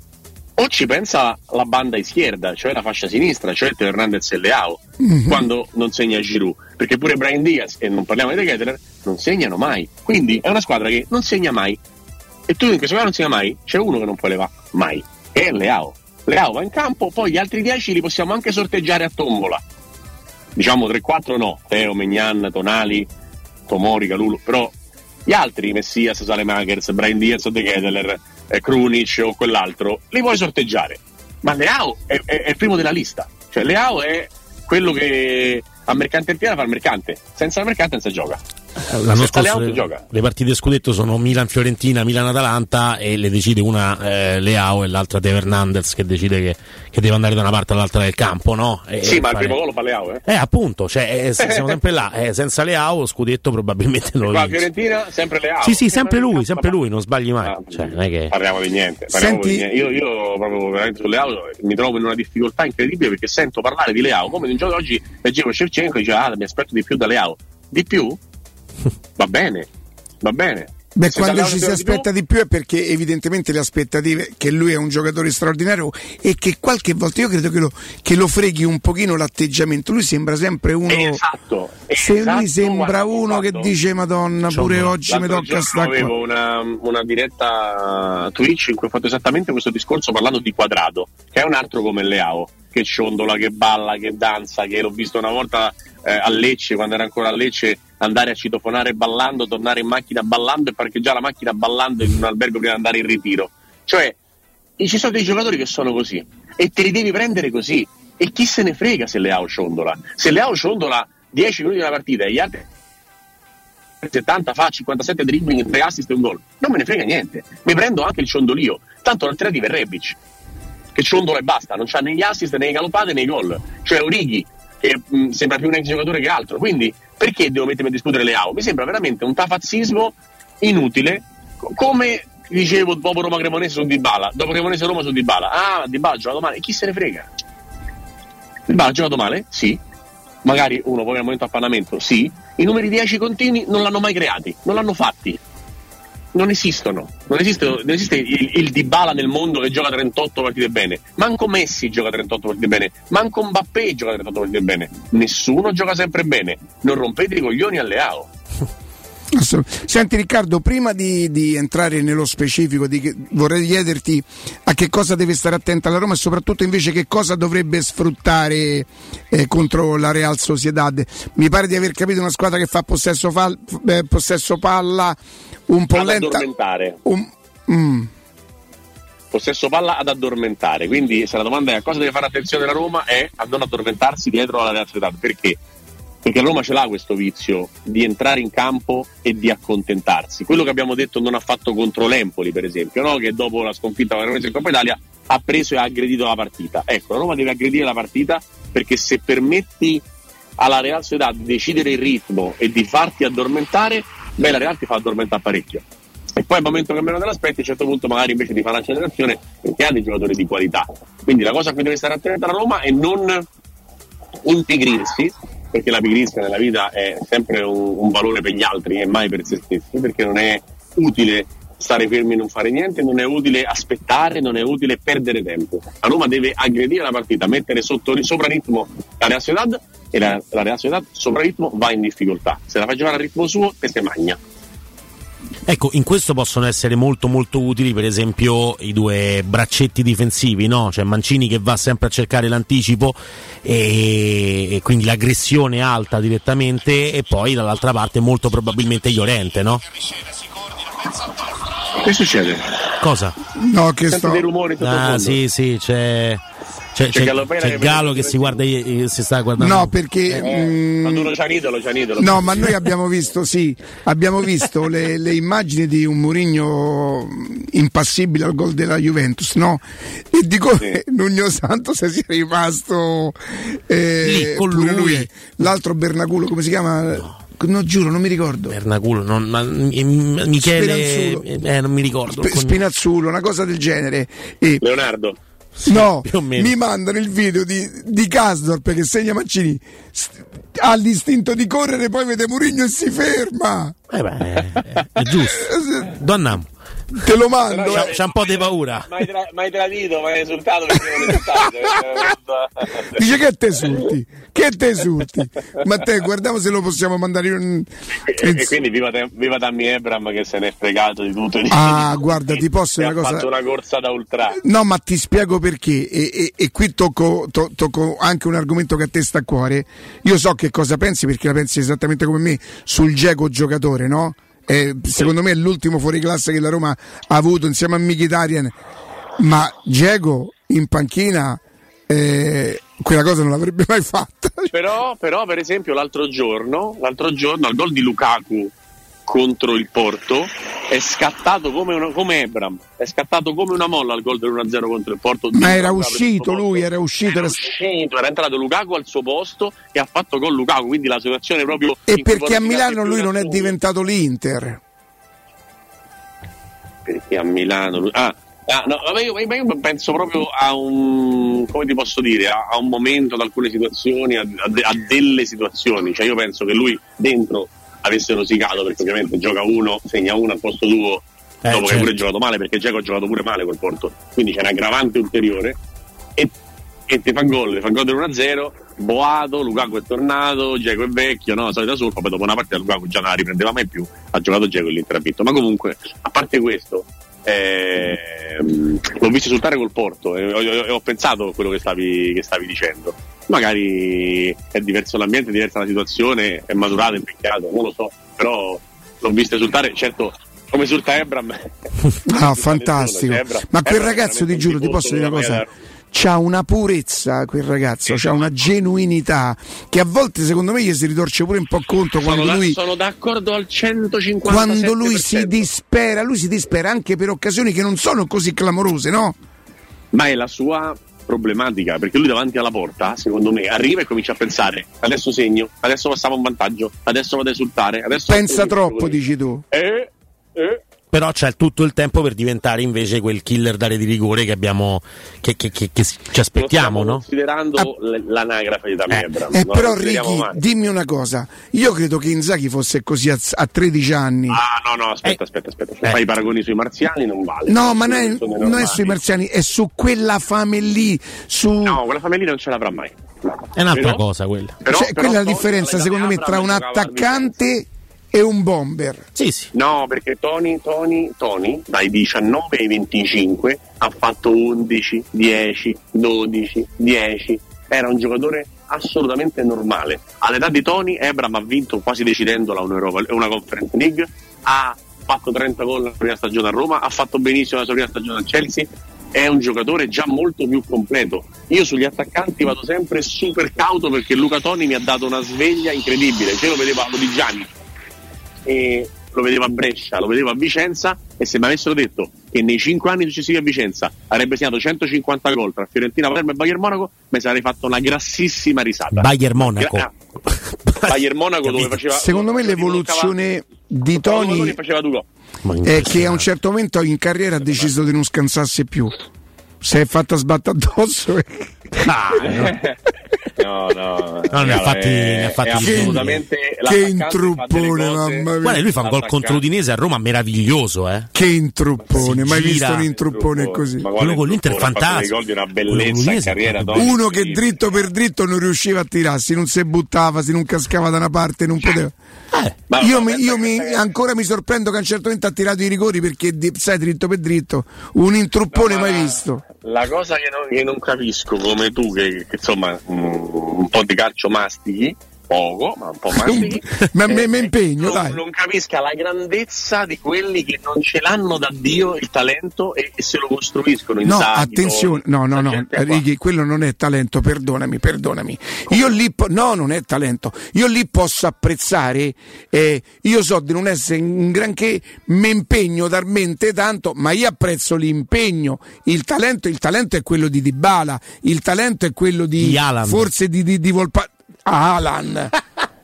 o ci pensa la banda izquierda, cioè la fascia sinistra, cioè Teo Hernandez e Leao, Mhm. quando non segna Giroud, perché pure Brian Diaz, e non parliamo di De Ketteler, non segnano mai. Quindi è una squadra che non segna mai. E tu in questo caso non segna mai, c'è uno che non può levare mai, che è Leao. Leao va in campo, poi gli altri 10 li possiamo anche sorteggiare a tombola. Diciamo 3-4 no, Teo, Megnan, Tonali, Tomori, Calulu, però gli altri, Messias, Salemakers, Brian Diaz o De Ketteler, eh, Krunic o quell'altro, li puoi sorteggiare. Ma Leao è, è- è il primo della lista. Cioè Leao è quello che a mercante intera fa il mercante. Senza il mercante non si gioga. L'anno Senza scorso le, gioca. le partite scudetto sono Milan-Fiorentina, Milan-Atalanta e le decide una eh, Leao e l'altra Teo Hernandez che decide che, che deve andare da una parte all'altra del campo, no? E sì, ma il fare- primo gol lo fa Leao, eh. Eh, appunto, cioè, eh, [laughs] siamo sempre là. eh, senza Leao, scudetto probabilmente non lo vince. Fiorentina sempre Leao. Sì, sì, sempre lui, sempre lui, non sbagli mai. Ah, Cioè, non è che... Parliamo di niente. parliamo Senti- di niente. Io, io proprio veramente su Leao mi trovo in una difficoltà incredibile perché sento parlare di Leao come di un giorno oggi leggevo Shevchenko e diceva ah mi aspetto di più da Leao. Di più? Va bene, va bene. Beh, Se quando ci si di aspetta di più è perché evidentemente le aspettative che lui è un giocatore straordinario e che qualche volta io credo che lo, che lo freghi un pochino l'atteggiamento. Lui sembra sempre uno. Esatto. Se esatto, lui sembra guarda, uno che dice Madonna, pure oggi mi tocca stare. Avevo una, una diretta Twitch in cui ho fatto esattamente questo discorso parlando di Quadrado, che è un altro come Leao, che ciondola, che balla, che danza, che l'ho visto una volta eh, a Lecce, quando era ancora a Lecce, andare a citofonare ballando, tornare in macchina ballando e parcheggiare la macchina ballando in un albergo prima di andare in ritiro. Cioè, ci sono dei giocatori che sono così e te li devi prendere così. E chi se ne frega se Leao ciondola? Se Leao ciondola 10 minuti della partita e gli altri 70 fa 57 dribbling, 3 assist e un gol. Non me ne frega niente. Mi prendo anche il ciondolio. Tanto l'alternativa è Rebic, che ciondola e basta. Non c'ha né gli assist né galoppate né gol. Cioè Orighi, che mh, sembra più un ex giocatore che altro. Quindi perché devo mettermi a discutere le AO? Mi sembra veramente un tafazzismo inutile, co- come dicevo dopo Roma Cremonese su Dybala, dopo Cremonese Roma su Dybala. Ah, Dybala ha giocato male. Chi se ne frega? Dybala ha giocato male? Sì. Magari uno poi al momento appannamento? Sì. I numeri 10 continui non l'hanno mai creati, non l'hanno fatti. Non esistono. Non esiste, non esiste il, il Dybala nel mondo che gioca 38 partite bene. Manco Messi gioca 38 partite bene. Manco Mbappé gioca 38 partite bene. Nessuno gioca sempre bene. Non rompete i coglioni alle AO. Senti Riccardo, prima di, di entrare nello specifico, di vorrei chiederti a che cosa deve stare attenta la Roma e soprattutto invece che cosa dovrebbe sfruttare eh, contro la Real Sociedad. Mi pare di aver capito una squadra che fa possesso, fal- eh, possesso palla un po' Ad lenta. addormentare. un- mm. Possesso palla ad addormentare. Quindi se la domanda è a cosa deve fare attenzione la Roma è a non addormentarsi dietro alla Real Sociedad. Perché? Perché Roma ce l'ha questo vizio di entrare in campo e di accontentarsi. Quello che abbiamo detto non ha fatto contro l'Empoli, per esempio, no? che dopo la sconfitta con la Coppa Italia ha preso e ha aggredito la partita. Ecco, Roma deve aggredire la partita perché se permetti alla Real Sociedad di decidere il ritmo e di farti addormentare, beh, la Real ti fa addormentare parecchio. E poi al momento che meno te l'aspetti, a un certo punto magari invece di fare un'accelerazione perché ha dei giocatori di qualità. Quindi la cosa a cui deve stare attenta la Roma è non impigrirsi, perché la pigrizia nella vita è sempre un, un valore per gli altri e mai per se stessi, perché non è utile stare fermi e non fare niente, non è utile aspettare, non è utile perdere tempo. La Roma deve aggredire la partita, mettere sotto, sopra ritmo la Real Sociedad e la, la Real Sociedad sopra ritmo va in difficoltà. Se la fa giocare al ritmo suo, te se magna. Ecco, in questo possono essere molto molto utili per esempio i due braccetti difensivi, no? Cioè Mancini che va sempre a cercare l'anticipo e, e quindi l'aggressione alta direttamente e poi dall'altra parte molto probabilmente Llorente, no? Che succede? Cosa? No, che Sento sto... dei rumori Ah, sì, sì, c'è c'è, C'è c'è, che Galo che si guarda eh, si sta guardando. No, perché... mm, Maduro Cianidolo, Cianidolo. No, ma noi abbiamo visto, sì, abbiamo visto le, le immagini di un Mourinho impassibile al gol della Juventus, no? E di come [laughs] Nugno Santos sia rimasto eh, Lì, con pure lui. L'altro Bernaculo, come si chiama? No. giuro, non mi ricordo. Bernaculo, non, ma, eh, Michele Spinazzulo. eh, non mi ricordo. Sp- Spinazzulo, una cosa del genere. E Leonardo. No, più o meno. mi mandano il video di, di Kasdorp che segna Mancini. st- ha l'istinto di correre, poi vede Murigno e si ferma. Eh beh, è, giusto. Donna, Te lo mando. c'ha, c'ha un po' di paura. Mi hai tra- tradito, mi hai esultato perché non esultato. eh, Dice che te esulti, che te esulti. Ma te guardiamo se lo possiamo mandare in... E, e quindi viva, te- viva Tammy Ebram che se n'è fregato di tutto. e di- Ah, guarda, ti posso una ha cosa. fatto una corsa da ultra. No, ma ti spiego perché, e, e- e qui tocco, to- tocco anche un argomento che a te sta a cuore. Io so che cosa pensi, perché la pensi esattamente come me sul Geco giocatore, no? Eh, secondo me è l'ultimo fuoriclasse che la Roma ha avuto insieme a Mkhitaryan, ma Geco in panchina eh, quella cosa non l'avrebbe mai fatta. Però, però, per esempio, l'altro giorno, l'altro giorno al gol di Lukaku contro il Porto è scattato come, una, come Ebram, è scattato come una molla al gol del 1-0 contro il Porto. Ma era uscito lui, era uscito. Era uscito, era entrato Lukaku al suo posto e ha fatto gol Lukaku, quindi la situazione proprio... E perché a Milano lui non è diventato l'Inter? perché a Milano ah, ah, no, vabbè, io, ma io penso proprio a un come ti posso dire a, a un momento ad alcune situazioni a, a delle situazioni cioè io penso che lui dentro avesse rosicato perché ovviamente gioca uno segna uno al posto tuo Eh, dopo che certo. pure ha giocato male perché Giacomo ha giocato pure male col Porto quindi c'è un aggravante ulteriore e, e ti fa gol ti fa gol del 1-0 Boato, Lukaku è tornato Giacomo è vecchio, no? la solita surfa poi dopo una partita Lukaku già non la riprendeva mai più ha giocato Giacomo e l'Inter ha vinto ma comunque a parte questo ehm, l'ho visto esultare col Porto e ho, ho- ho pensato a quello che stavi, che stavi dicendo magari è diverso l'ambiente, è diversa la situazione è maturato, è invecchiato, non lo so però l'ho visto esultare certo come esulta Ebram [laughs] Ah, fantastico. Ebram- Ma quel Ebram ragazzo, ti giuro, ti posso dire una cosa. Maglia C'ha una purezza quel ragazzo, c'ha una genuinità che a volte secondo me gli si ritorce pure un po' conto sono, quando da- lui, sono d'accordo al 150 quando lui si dispera, lui si dispera anche per occasioni che non sono così clamorose, no? ma è la sua problematica perché lui davanti alla porta secondo me arriva e comincia a pensare adesso segno, adesso passiamo un vantaggio adesso vado a esultare adesso Pensa troppo, dici tu. eh, eh, però c'è tutto il tempo per diventare invece quel killer d'area di rigore che abbiamo che, che- che- che ci aspettiamo, no? Considerando l- l'anagrafe di Abraham. Eh, non però Ricky, mai. dimmi una cosa, io credo che Inzaghi fosse così a, a 13 anni. Ah, no, no, aspetta, aspetta, aspetta. Se fai i paragoni sui marziani non vale. Eh. No, ma non è, non è sui marziani, è su quella fame lì, su... No, quella famiglia non ce l'avrà mai. È un'altra Però- cosa quella. Però- Cioè, però quella è la differenza secondo me tra un attaccante e un bomber. Sì, sì. No, perché Tony, Tony, Tony, dai 19 ai 25 ha fatto 11, 10, 12, 10. Era un giocatore assolutamente normale. All'età di Tony, Ebram ha vinto quasi decidendola un'Europa, una Conference League, ha fatto 30 gol la prima stagione a Roma, ha fatto benissimo la sua prima stagione al Chelsea. È un giocatore già molto più completo. Io sugli attaccanti vado sempre super cauto perché Luca Toni mi ha dato una sveglia incredibile. Io lo vedevo a Lodigiani, e lo vedevo a Brescia, lo vedevo a Vicenza e se mi avessero detto che nei 5 anni successivi a Vicenza avrebbe segnato 150 gol tra Fiorentina, Palermo e Bayern Monaco, mi sarei fatto una grassissima risata. Bayern Monaco. Gra- ah, Bayern Monaco dove faceva Secondo me l'evoluzione di Toni Tony faceva due gol. è che a un certo momento in carriera ha deciso di non scansarsi più. Si è fatta sbattere addosso. e- No, [laughs] no, No, ne ha fatti- ne ha fatti è di assolutamente Che intruppone, mamma mia. Guarda, lui fa un gol contro l'Udinese a Roma meraviglioso, eh. Che intruppone, Si mai gira. visto un intruppone così. Ma Quello con l'Inter fatto fantastico. gol di una bellezza è carriera. Uno che dritto per dritto non riusciva a tirarsi, non si buttava, si non cascava da una parte, non poteva. Ma- io mi, io mi- che- ancora mi sorprendo che a un certo momento ha tirato i rigori perché di- sai dritto per dritto, un intruppone No, ma mai la- visto. La cosa che non, che non capisco, come tu, che, che, insomma mm, un po' di calcio mastichi, poco, ma un po'. [laughs] Ma me, eh, me impegno, non, dai. non capisca la grandezza di quelli che non ce l'hanno da Dio il talento e, e se lo costruiscono in No, Inzaghi, attenzione, no, no, no. Righi, quello non è talento, perdonami, perdonami. Io lì, po- no, non è talento. Io lì posso apprezzare, eh, io so di non essere un granché, mi impegno talmente tanto, ma io apprezzo l'impegno. Il talento, il talento è quello di Dybala, il talento è quello di, Di forse di, di, di Volpa- Alan.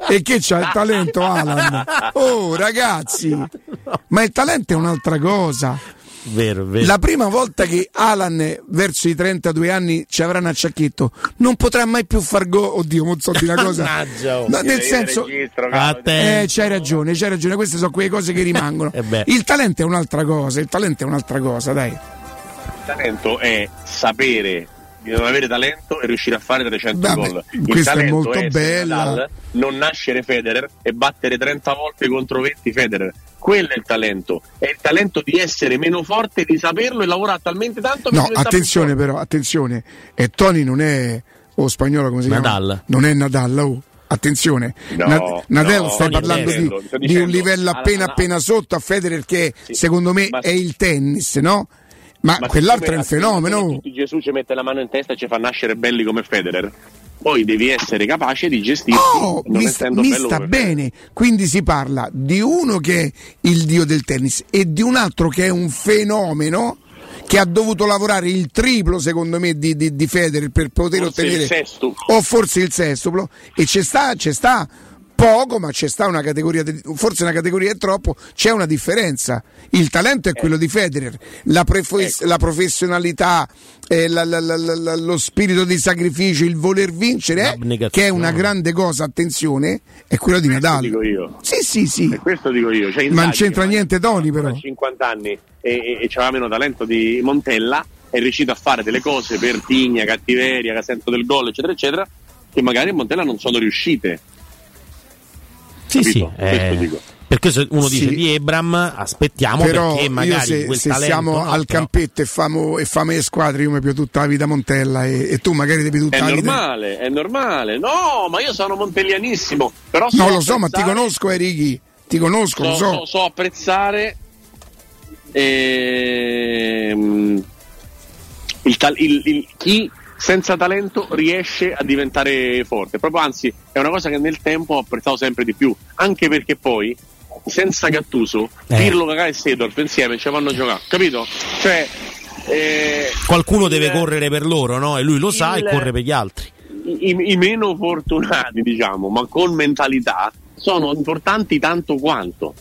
E che c'ha il talento Alan? Oh ragazzi, ma il talento è un'altra cosa. Vero, vero. La prima volta che Alan verso i 32 anni ci avrà un acciacchetto, non potrà mai più far gol. Oddio, non so di una cosa. Oh. No, nel senso, registro, A eh, c'hai ragione, c'hai ragione. Queste sono quelle cose che rimangono. [laughs] Eh il talento è un'altra cosa. Il talento è un'altra cosa, dai. Il talento è sapere di non avere talento e riuscire a fare 300 Vabbè, gol. Il questa è talento molto essere bella. Nadal, non nascere Federer e battere 30 volte contro 20 Federer. Quello è il talento. È il talento di essere meno forte, di saperlo e lavorare talmente tanto No, attenzione però, attenzione. E Tony non è o spagnolo come si chiama? Nadal. Non è Nadal, oh. Attenzione, No, Na- Nadal no, stai è parlando di, dicendo, di un livello alla- appena alla- appena sotto a Federer che Sì, secondo me ma- è il tennis, no? Ma, Ma quell'altro è un fenomeno. Gesù ci mette la mano in testa e ci fa nascere belli come Federer. Poi devi essere capace di gestirti Oh, non mi, sta- mi sta Federer. bene. Quindi si parla di uno che è il dio del tennis e di un altro che è un fenomeno che ha dovuto lavorare il triplo, secondo me, di, di, di Federer per poter Forse ottenere. O forse il sestuplo. E c'è sta, c'è sta poco, ma c'è sta una categoria, di- forse una categoria è troppo, c'è una differenza. Il talento è Eh. quello di Federer, la, prefe- Ecco. la professionalità, eh, la- la- la- la- la- lo spirito di sacrificio, il voler vincere, eh, L'abnegazione. che è una grande cosa, attenzione, è quello di Questo Nadal. dico io. Sì, sì, sì. E questo dico io. Cioè, Ma non c'entra niente Tony però. ha 50 anni e, e, e aveva meno talento di Montella è riuscito a fare delle cose per tigna, cattiveria, senso del gol, eccetera, eccetera, che magari a Montella non sono riuscite. Sì, sì. Capito? Questo eh, perché se uno dice Sì. di Ebram, aspettiamo Però perché io magari se, quel se talento. siamo no, al però- campetto e famo, e famo le squadre, io mi piace tutta la vita Montella e, e tu magari devi tutta È la vita. normale, è normale. No, ma io sono montellianissimo. Però No, so lo so, ma ti conosco, Erighi. Ti conosco, so, lo so. so- so apprezzare ehm, il il- il- chi senza talento riesce a diventare forte. Proprio anzi, è una cosa che nel tempo ho apprezzato sempre di più. Anche perché poi, senza Gattuso, Eh. Pirlo, Cacà e Sedorf insieme ci vanno a giocare. Capito? Cioè, eh, Qualcuno deve il- correre per loro, no? E lui lo sa e il- corre per gli altri. i, i meno fortunati, diciamo, ma con mentalità, sono importanti tanto quanto.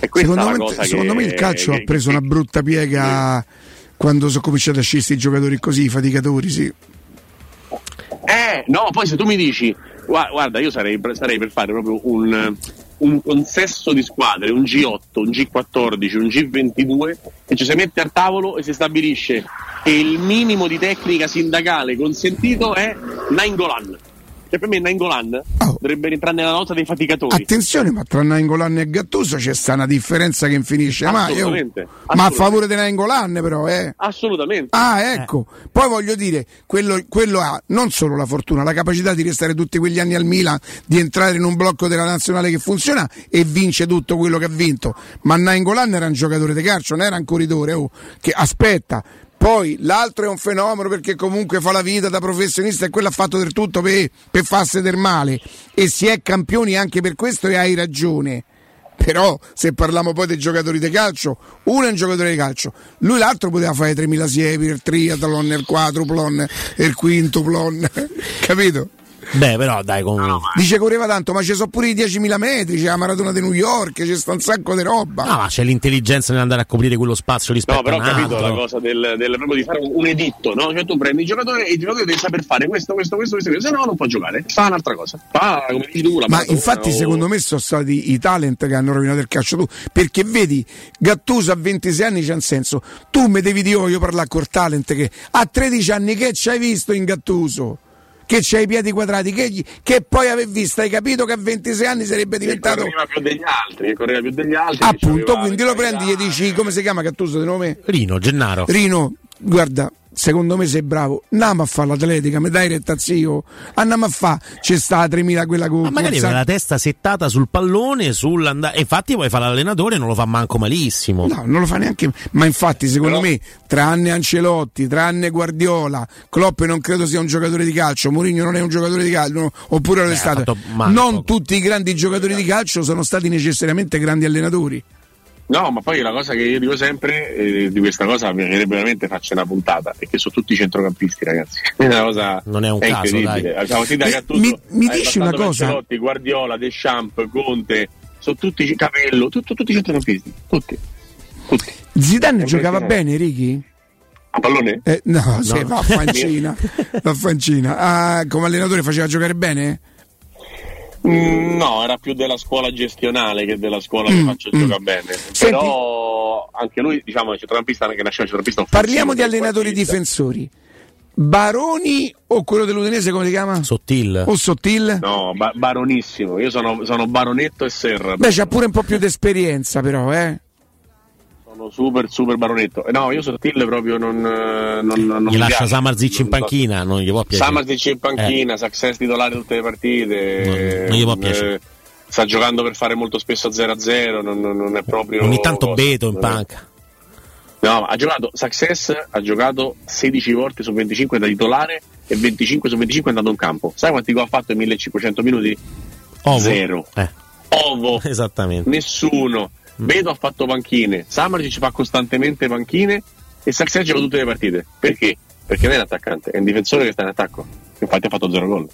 E questa Secondo, è la me, cosa secondo che- me il calcio che- ha preso una brutta piega quando sono cominciati a scendere i giocatori così, i faticatori, sì. Eh, no, poi se tu mi dici, gua- guarda, io sarei, sarei per fare proprio un, un consesso di squadre, un G8, un G14, un G22, e ci si mette al tavolo e si stabilisce che il minimo di tecnica sindacale consentito è Nainggolan. Che per me Nainggolan dovrebbe rientrare nella nota dei faticatori. Attenzione, ma tra Nainggolan e Gattuso c'è sta una differenza che infinisce mai. oh. Assolutamente, Ma a favore di Nainggolan però, eh. Assolutamente. Ah, ecco. Poi voglio dire, quello, quello ha non solo la fortuna, la capacità di restare tutti quegli anni al Milan, di entrare in un blocco della nazionale che funziona e vince tutto quello che ha vinto. Ma Nainggolan era un giocatore di calcio, non era un corridore. Oh, che aspetta. Poi l'altro è un fenomeno perché comunque fa la vita da professionista e quello ha fatto del tutto per, per farsi del male. E si è campioni anche per questo e hai ragione. Però se parliamo poi dei giocatori di calcio, uno è un giocatore di calcio, lui l'altro poteva fare 3000 siepi, il triathlon, il quadruplon, il quintuplon, [laughs] capito? Beh, però dai, con... Dice correva tanto, ma ci sono pure i 10.000 metri, c'è la maratona di New York, c'è sta un sacco di roba. No, ma c'è l'intelligenza nell'andare a coprire quello spazio rispetto No, però ho a capito altro. la cosa del, del- proprio di fare un, editto, no? Cioè tu prendi il giocatore e il giocatore deve saper fare questo, questo, questo, questo, questo, se no non può giocare. Fa un'altra cosa. Fa come dici tu la Ma maratona infatti o- secondo me sono stati i talent che hanno rovinato il calcio tu, perché vedi Gattuso a 26 anni c'ha un senso, tu mi devi dire, io parlo col talent che a 13 anni che ci hai visto in Gattuso? Che c'hai i piedi quadrati, che, gli- che poi avevi visto, hai capito che a 26 anni sarebbe che diventato correva più degli altri, che correva più degli altri. che appunto, quindi lo prendi e gli dici come si chiama Gattuso di nome? Rino, Gennaro. Rino, guarda, secondo me sei bravo. Andiamo a fare l'atletica, mi dai retta zio. Andiamo a fare, c'è sta 3000 quella con Ma magari aveva la testa settata sul pallone, sull'andare. Infatti poi fa l'allenatore non lo fa manco malissimo. No, non lo fa neanche. Ma infatti, secondo me, tranne Ancelotti, tranne Guardiola, Klopp non credo sia un giocatore di calcio. Mourinho non è un giocatore di calcio, no, oppure lo è stato. Non tutti i grandi giocatori di calcio sono stati necessariamente grandi allenatori. No, ma poi la cosa che io dico sempre, eh, di questa cosa mi piacerebbe veramente farci una puntata, è che sono tutti centrocampisti, ragazzi. [laughs] È una cosa Non è un caso, incredibile. dai. Siamo da Mi- Gattuso, mi- mi dici una cosa? Ancelotti, Guardiola, Deschamps, Conte, sono tutti Capello, tutto- tutti centrocampisti, tutti. Zidane È giocava bene, Ricky? A pallone? Eh, no, No. sì, va a fancina. va [laughs] a fancina. Ah, come allenatore faceva giocare bene? Mm, no, era più della scuola gestionale che della scuola che Mm, faccio mm. giocare bene. Però anche lui, diciamo, è centrocampista che nasceva centrocampista Parliamo di allenatori difensori. Baroni o quello dell'Udinese come si chiama? Sottil. O Sottil? No, ba- baronissimo. Io sono, sono baronetto e serra. Beh, c'ha pure un po' più di esperienza, però, eh. Sono super, super baronetto. Eh, No, io sottile proprio non. eh, non, non Gli mi lascia. Samarzic in panchina, non gli può piacere. Samarzic in panchina, Success titolare tutte le partite. Non- gli può piacere. eh, sta giocando per fare molto spesso 0-0, non, non- non è proprio. Ogni tanto cosa. Beto in panca. No, ha giocato Success, ha giocato 16 volte su 25 da titolare e 25 su 25 è andato in campo. Sai quanti gol ha fatto in 1500 minuti? Ovo. Zero. Eh. Ovo. [laughs] Esattamente. Nessuno. Vedo ha fatto panchine. Samarci fa costantemente panchine e Success gioca tutte le partite. Perché? Perché non è un attaccante, è un difensore che sta in attacco. Infatti ha fatto zero gol.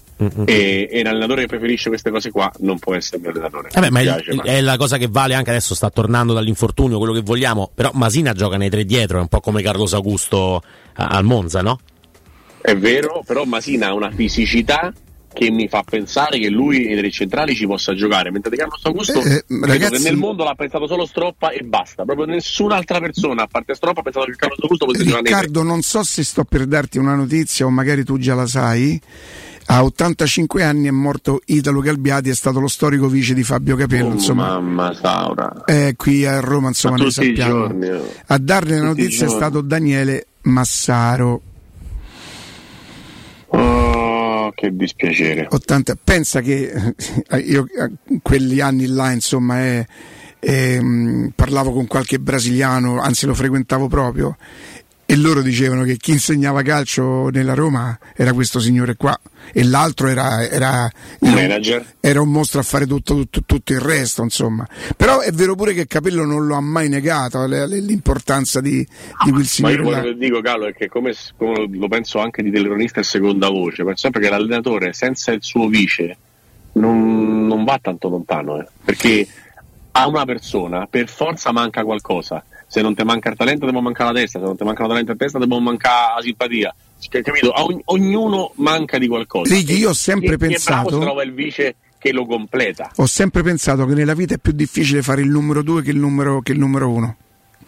E, e un allenatore che preferisce queste cose qua non può essere mio allenatore. Vabbè, ma Mi il- piace, ma- è la cosa che vale anche adesso, sta tornando dall'infortunio, quello che vogliamo. Però Masina gioca nei tre dietro, è un po' come Carlos Augusto al Monza, no? È vero, però Masina ha una fisicità che mi fa pensare che lui nei tre centrali ci possa giocare, mentre Di Carlos Augusto Eh, eh, ragazzi- nel mondo l'ha pensato solo Stroppa e basta, proprio nessun'altra persona a parte Stroppa ha pensato che Carlos Augusto potesse giocare. Riccardo, non so se sto per darti una notizia o magari tu già la sai. A 85 anni è morto Italo Galbiati, è stato lo storico vice di Fabio Capello. Oh, insomma, mamma Saura. eh, qui a Roma, insomma, tutti i sappiamo. giorni, oh. A darne la notizia è stato Daniele Massaro. Oh, che dispiacere. 80 pensa che eh, io eh, quegli anni là insomma eh, ehm, parlavo con qualche brasiliano anzi lo frequentavo proprio e loro dicevano che chi insegnava calcio nella Roma era questo signore qua e l'altro era, era, manager. era un mostro a fare tutto, tutto- tutto il resto insomma però è vero pure che Capello non lo ha mai negato l'importanza di, di quel Ma io signore quello che dico, Carlo, è che come, come lo penso anche di telecronista e seconda voce, penso sempre che l'allenatore senza il suo vice non, non va tanto lontano, eh. perché a una persona per forza manca qualcosa. Se non ti manca il talento, devo mancare la testa. Se non ti manca la talento e testa, devo mancare la simpatia. Cioè, capito? A ogn- ognuno manca di qualcosa. Righi, io ho sempre e- pensato- se trova il vice che lo completa. Ho sempre pensato che nella vita è più difficile fare il numero 2 che il numero, che il numero 1.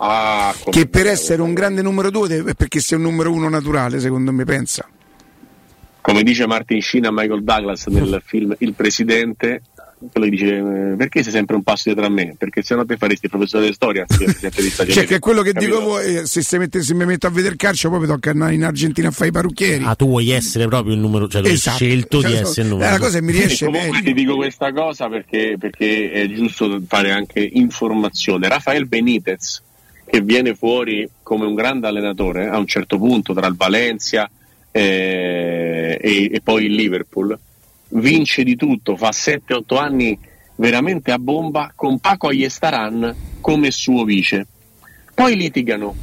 Ah, Che per essere un grande numero 2 è perché sei un numero 1 naturale, secondo me, pensa. come dice Martin Sheen a Michael Douglas nel [laughs] film Il Presidente, quello gli dice eh, perché sei sempre un passo dietro a me? Perché se no te faresti il professore di storia anziché [laughs] il Presidente degli Stati Cioè, che è quello che Capito? dico voi, eh, se, se, mette- se mi metto a vedere calcio, poi mi tocca andare in Argentina a fare i parrucchieri. Ah, tu vuoi essere proprio il numero, cioè tu hai Esatto. scelto di Cioè, essere il è numero. una cosa che mi riesce E comunque ti dico questa cosa perché, perché è giusto fare anche informazione. Rafael Benitez, che viene fuori come un grande allenatore a un certo punto tra il Valencia eh, e, e poi il Liverpool, vince di tutto, fa 7-8 anni veramente a bomba con Paco Ayestaran come suo vice. Poi litigano,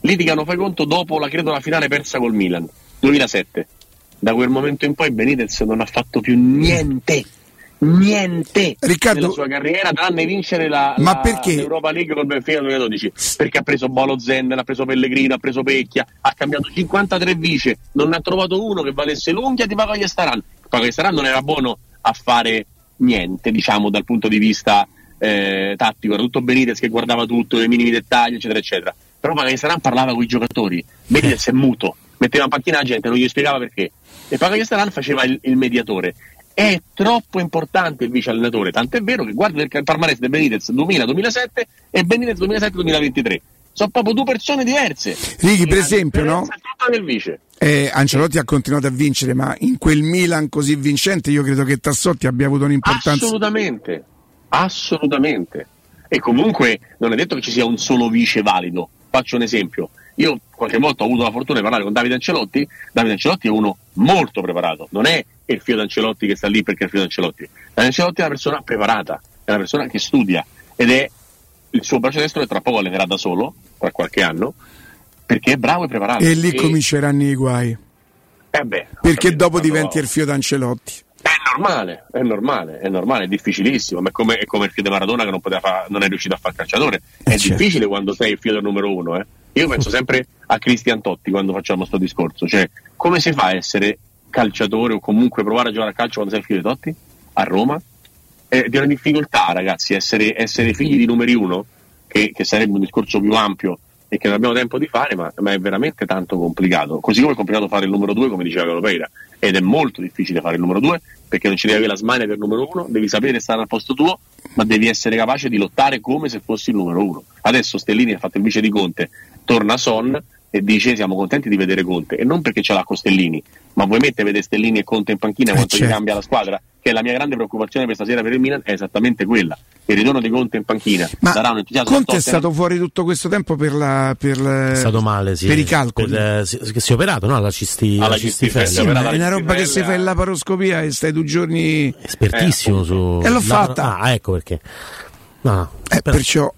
litigano, fai conto, dopo la, credo, la finale persa col Milan, 2007. Da quel momento in poi Benitez non ha fatto più niente, niente Riccardo- nella sua carriera tranne vincere la, Ma la- perché? l'Europa League col Benfica nel 2012 perché ha preso Bolo Zen, ha preso Pellegrino, ha preso Pecchia ha cambiato 53 vice non ne ha trovato uno che valesse l'unghia di Paco Ayestaran Paco Ayestaran non era buono a fare niente diciamo dal punto di vista eh, tattico. Era tutto Benitez che guardava tutto i minimi dettagli eccetera eccetera. Però Paco Ayestaran parlava con i giocatori. Benitez è muto. Metteva in panchina la gente non gli spiegava perché. E Paco Ayestaran faceva il, il mediatore. È troppo importante il vice allenatore, tant'è vero che guarda il palmarès del Benitez 2000-2007 e Benitez 2007-2023. Sono proprio due persone diverse. Righi, per esempio, no? È. Eh, Ancelotti ha continuato a vincere, ma in quel Milan così vincente io credo che Tassotti abbia avuto un'importanza. Assolutamente, assolutamente. E comunque non è detto che ci sia un solo vice valido. Faccio un esempio. Io qualche volta ho avuto la fortuna di parlare con Davide Ancelotti. Davide Ancelotti è uno molto preparato, non è il figlio d'Ancelotti che sta lì perché è il figlio d'Ancelotti. Davide Ancelotti è una persona preparata, è una persona che studia ed è il suo braccio destro e tra poco allenerà da solo, tra qualche anno, perché è bravo e preparato. E lì cominceranno i guai. Eh beh, Perché capito, dopo diventi il fio d'Ancelotti. È normale, è normale, è normale, è difficilissimo, ma è come, è come il figlio di Maradona che non, poteva fa- non è riuscito a fare calciatore. È certo. difficile quando sei il figlio del numero uno. eh. Io penso sempre a Cristian Totti quando facciamo questo discorso, cioè come si fa a essere calciatore o comunque provare a giocare a calcio quando sei il figlio di Totti? A Roma? È di una difficoltà ragazzi, essere, essere figli di numeri uno, che, che sarebbe un discorso più ampio e che non abbiamo tempo di fare, ma, ma è veramente tanto complicato. Così come è complicato fare il numero due, come diceva Calopeira, ed è molto difficile fare il numero due perché non ci devi avere la smania del numero uno, devi sapere stare al posto tuo, ma devi essere capace di lottare come se fossi il numero uno. Adesso Stellini ha fatto il vice di Conte, torna Son e dice siamo contenti di vedere Conte, e non perché ce l'ha con Stellini, ma vuoi mettere vedere Stellini e Conte in panchina quanto gli certo. cambia la squadra? Che è la mia grande preoccupazione per stasera per il Milan, è esattamente quella. Il ritorno di Conte in panchina darà un entusiasmo Conte è stato fuori tutto questo tempo per, la, per, la- È stato male, sì. per i calcoli. Per, eh, si- che si è operato, no? Alla cisti, Alla cistifella. Sì, ma è una roba che si fa in laparoscopia e stai due giorni. Espertissimo su. E l'ho la- fatta. Ah, ecco perché. No, Eh, però perciò.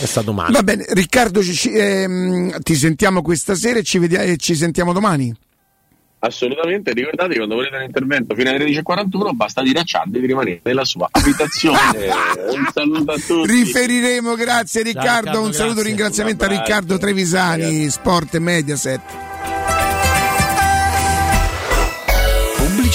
è stato male. Va bene, Riccardo, ci- ci- ehm, ti sentiamo questa sera e ci, vediamo, e ci sentiamo domani. Assolutamente, ricordatevi quando volete un intervento fino alle 13.41 basta dire a Chad di rimanere nella sua abitazione. [laughs] un saluto a tutti. Riferiremo, grazie Riccardo. Riccardo, un saluto, grazie. ringraziamento a. Riccardo Trevisani, Sport e Mediaset.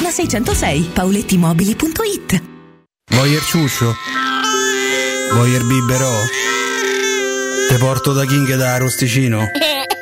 606, paulettimobili.it. Voyer ciuscio? Voyer biberò? Te porto da King da Rosticino? [laughs]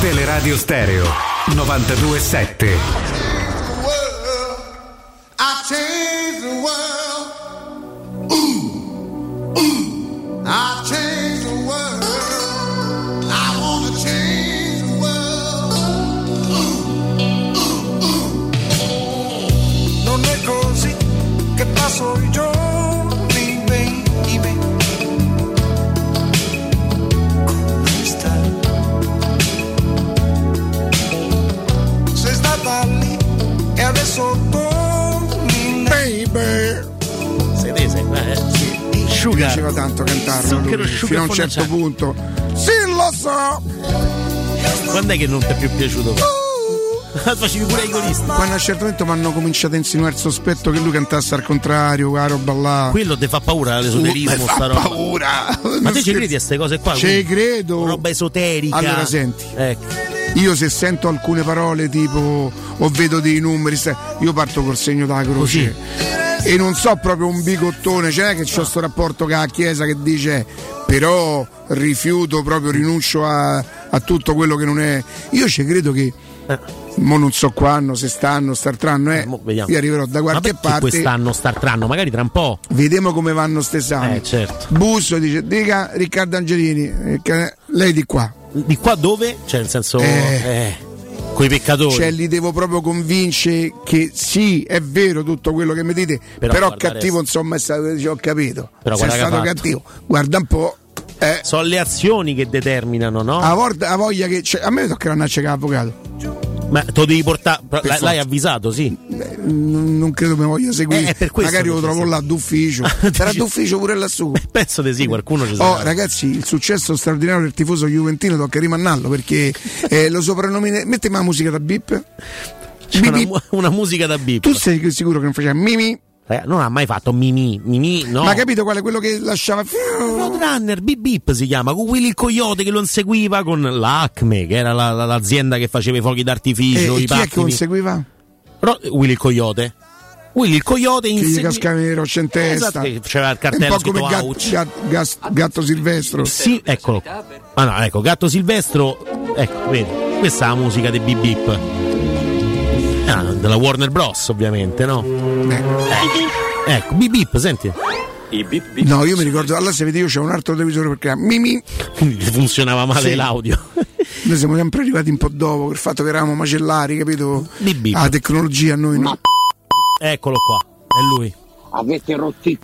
Teleradio Stereo 927. I changed the world. Ooh, ooh. I changed the world. Così che passo i giorni, torni, baby. Sedese, eh. Mi Sugar. piaceva tanto cantarlo lui, sugar fino a un certo punto. Sì, lo so! Quando è che non ti è più piaciuto? Facevi pure i golisti. Quando a un certo punto mi hanno cominciato a insinuare il sospetto che lui cantasse al contrario, quella roba là. Quello ti fa paura l'esoterismo, Uh, mi fa sta roba. paura. Ma Non te ci scherzo. credi a queste cose qua? Ci credo. Roba esoterica. Allora senti. Ecco. Io se sento alcune parole tipo o vedo dei numeri, io parto col segno della croce. e non so proprio un bigottone, cioè che c'è questo rapporto con la Chiesa che dice però rifiuto proprio, rinuncio a, a tutto quello che non è. Io ci credo che. Mo non so quando, se stanno, startranno, eh. vediamo. Io arriverò da Ma qualche perché parte. quest'anno startranno? Magari tra un po'. Vediamo come vanno ste esami. Eh, certo. Busso dice, dica Riccardo Angelini, eh, lei di qua. Di qua dove? Cioè, nel senso. Eh. Eh, coi peccatori. Cioè li devo proprio convincere che sì, è vero tutto quello che mi dite, Però però, cattivo insomma è stato, dice, ho capito. Però Sei stato cattivo. Guarda un po'. Eh, Sono le azioni che determinano, no? a, volta- a voglia che c'è- a me toccherà andare a cercare l'avvocato. Ma te lo devi portare. L'hai, l'hai avvisato, sì. Non, non credo mi voglia seguire. Eh, questo Magari lo trovo là d'ufficio. [laughs] Sarà d'ufficio pure lassù. Penso di sì, qualcuno ci Oh, sarà. ragazzi, il successo straordinario del tifoso juventino tocca rimannarlo perché [laughs] eh, lo soprannomine. Mettimi la musica da bip. C'è una, mu- una musica da bip. Tu sei sicuro che non faceva mimi? Non ha mai fatto Mimi. Mimi, no. Ma capito qual è quello che lasciava? Roadrunner, Bip Bip si chiama, con Willy il Coyote che lo inseguiva con l'Acme, che era la- la- l'azienda che faceva i fuochi d'artificio, E i chi è che pattini. conseguiva? Ro- Willy il Coyote. Willy il Coyote Che gli inseguiva. cascava le rocce in testa. Esatto, c'era il cartello un po' come gatto, Ouch. gat- gas- gatto silvestro. Sì, eccolo. Ah no, ecco, Gatto Silvestro. Ecco, vedi, questa è la musica dei Bip Bip. Ah, della Warner Bros, ovviamente, no? Eh, Ecco, Bip Bip, senti. No, io mi ricordo, allora se vedi io c'è un altro televisore perché Mimi. Quindi funzionava male Sì. l'audio. Noi siamo sempre arrivati un po' dopo per il fatto che eravamo macellari, capito? Bip Bip. La tecnologia a noi no. Eccolo qua, è lui. Avete rotto i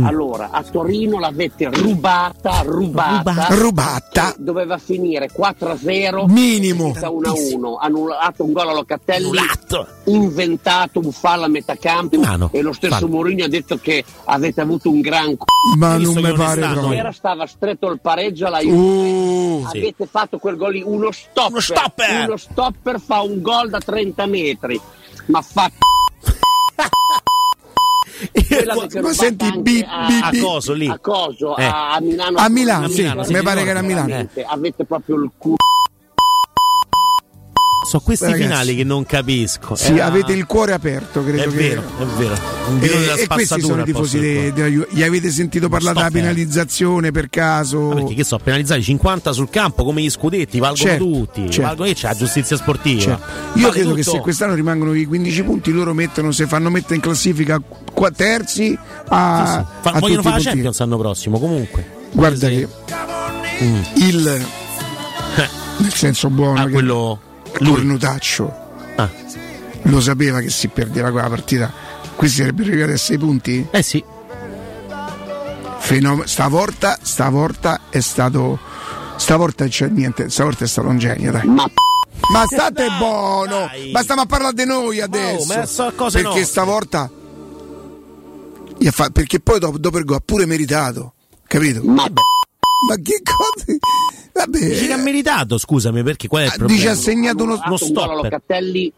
Cosa? Allora, a Torino l'avete rubata, rubata. Rubata. Doveva finire 4-0. Minimo. 1-1. Annullato un gol a Locatelli. Inventato un fallo a metà campo. Mano. E lo stesso Fallo. Mourinho ha detto che avete avuto un gran c***o. Ma Visto non mi pare proprio. sera stava stretto il pareggio alla Juve. Uh, Avete fatto quel gol lì, uno stopper. Uno stopper. Uno stopper fa un gol da 30 metri. Ma fa [laughs] Ma senti, anche bi- a, a coso lì. A coso, Eh. a, a Milano. A Milano, sì, Milano, sì, mi pare che era a Milano. Avete proprio il culo. Sono questi Ragazzi. finali che non capisco. Sì, Era- avete il cuore aperto, credo È che. vero, è vero. E, della e questi sono i tifosi del de- della Juve. Gli avete sentito parlare della penalizzazione per caso? Ma perché che so, penalizzati 50 sul campo come gli scudetti, valgono Certo, tutti. certo. Valgono, che c'è la giustizia sportiva. Cioè, io Vale credo che tutto. se quest'anno rimangono i 15 punti, loro mettono, se fanno mettere in classifica qua terzi a, Sì, sì. Fa- a vogliono fare la punti. Champions l'anno prossimo, comunque. Guarda che Mm. il nel senso buono Ah, che quello cornutaccio Ah. lo sapeva che si perdeva quella partita. Questi sarebbero arrivati a 6 punti? Eh sì. Fenom- stavolta, stavolta è stato. Stavolta c'è niente, stavolta è stato un genio, dai. Ma Ma state buono! Ma stiamo a parlare di noi adesso! ma so cose perché nostre. stavolta. perché poi dopo, dopo il gol ha pure meritato, capito? Ma, Ma che cosa? Vabbè. Dici che ha meritato, scusami, perché qual è il Ah, problema? dice ha segnato uno, uno a Locatelli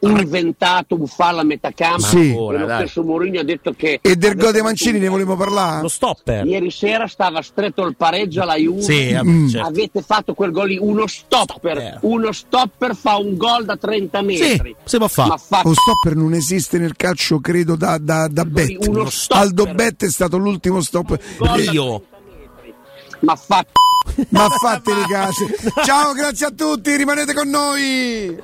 inventato un fallo a metà campo. Sì. E lo stesso Mourinho ha detto che E del gol dei Mancini ne volevo parlare? Lo stopper. Ieri sera stava stretto il pareggio alla Juve. Sì, vabbè, Mm. certo. Avete fatto quel gol lì, uno stopper. Stopper. Uno stopper fa un gol da 30 metri. si può fare. Fa Lo stopper non esiste nel calcio, credo, da, da, da Bet. stopper. Aldo Bet è stato l'ultimo stop. da Io. Ma fa Ma fate le case. Ciao, grazie a tutti, rimanete con noi.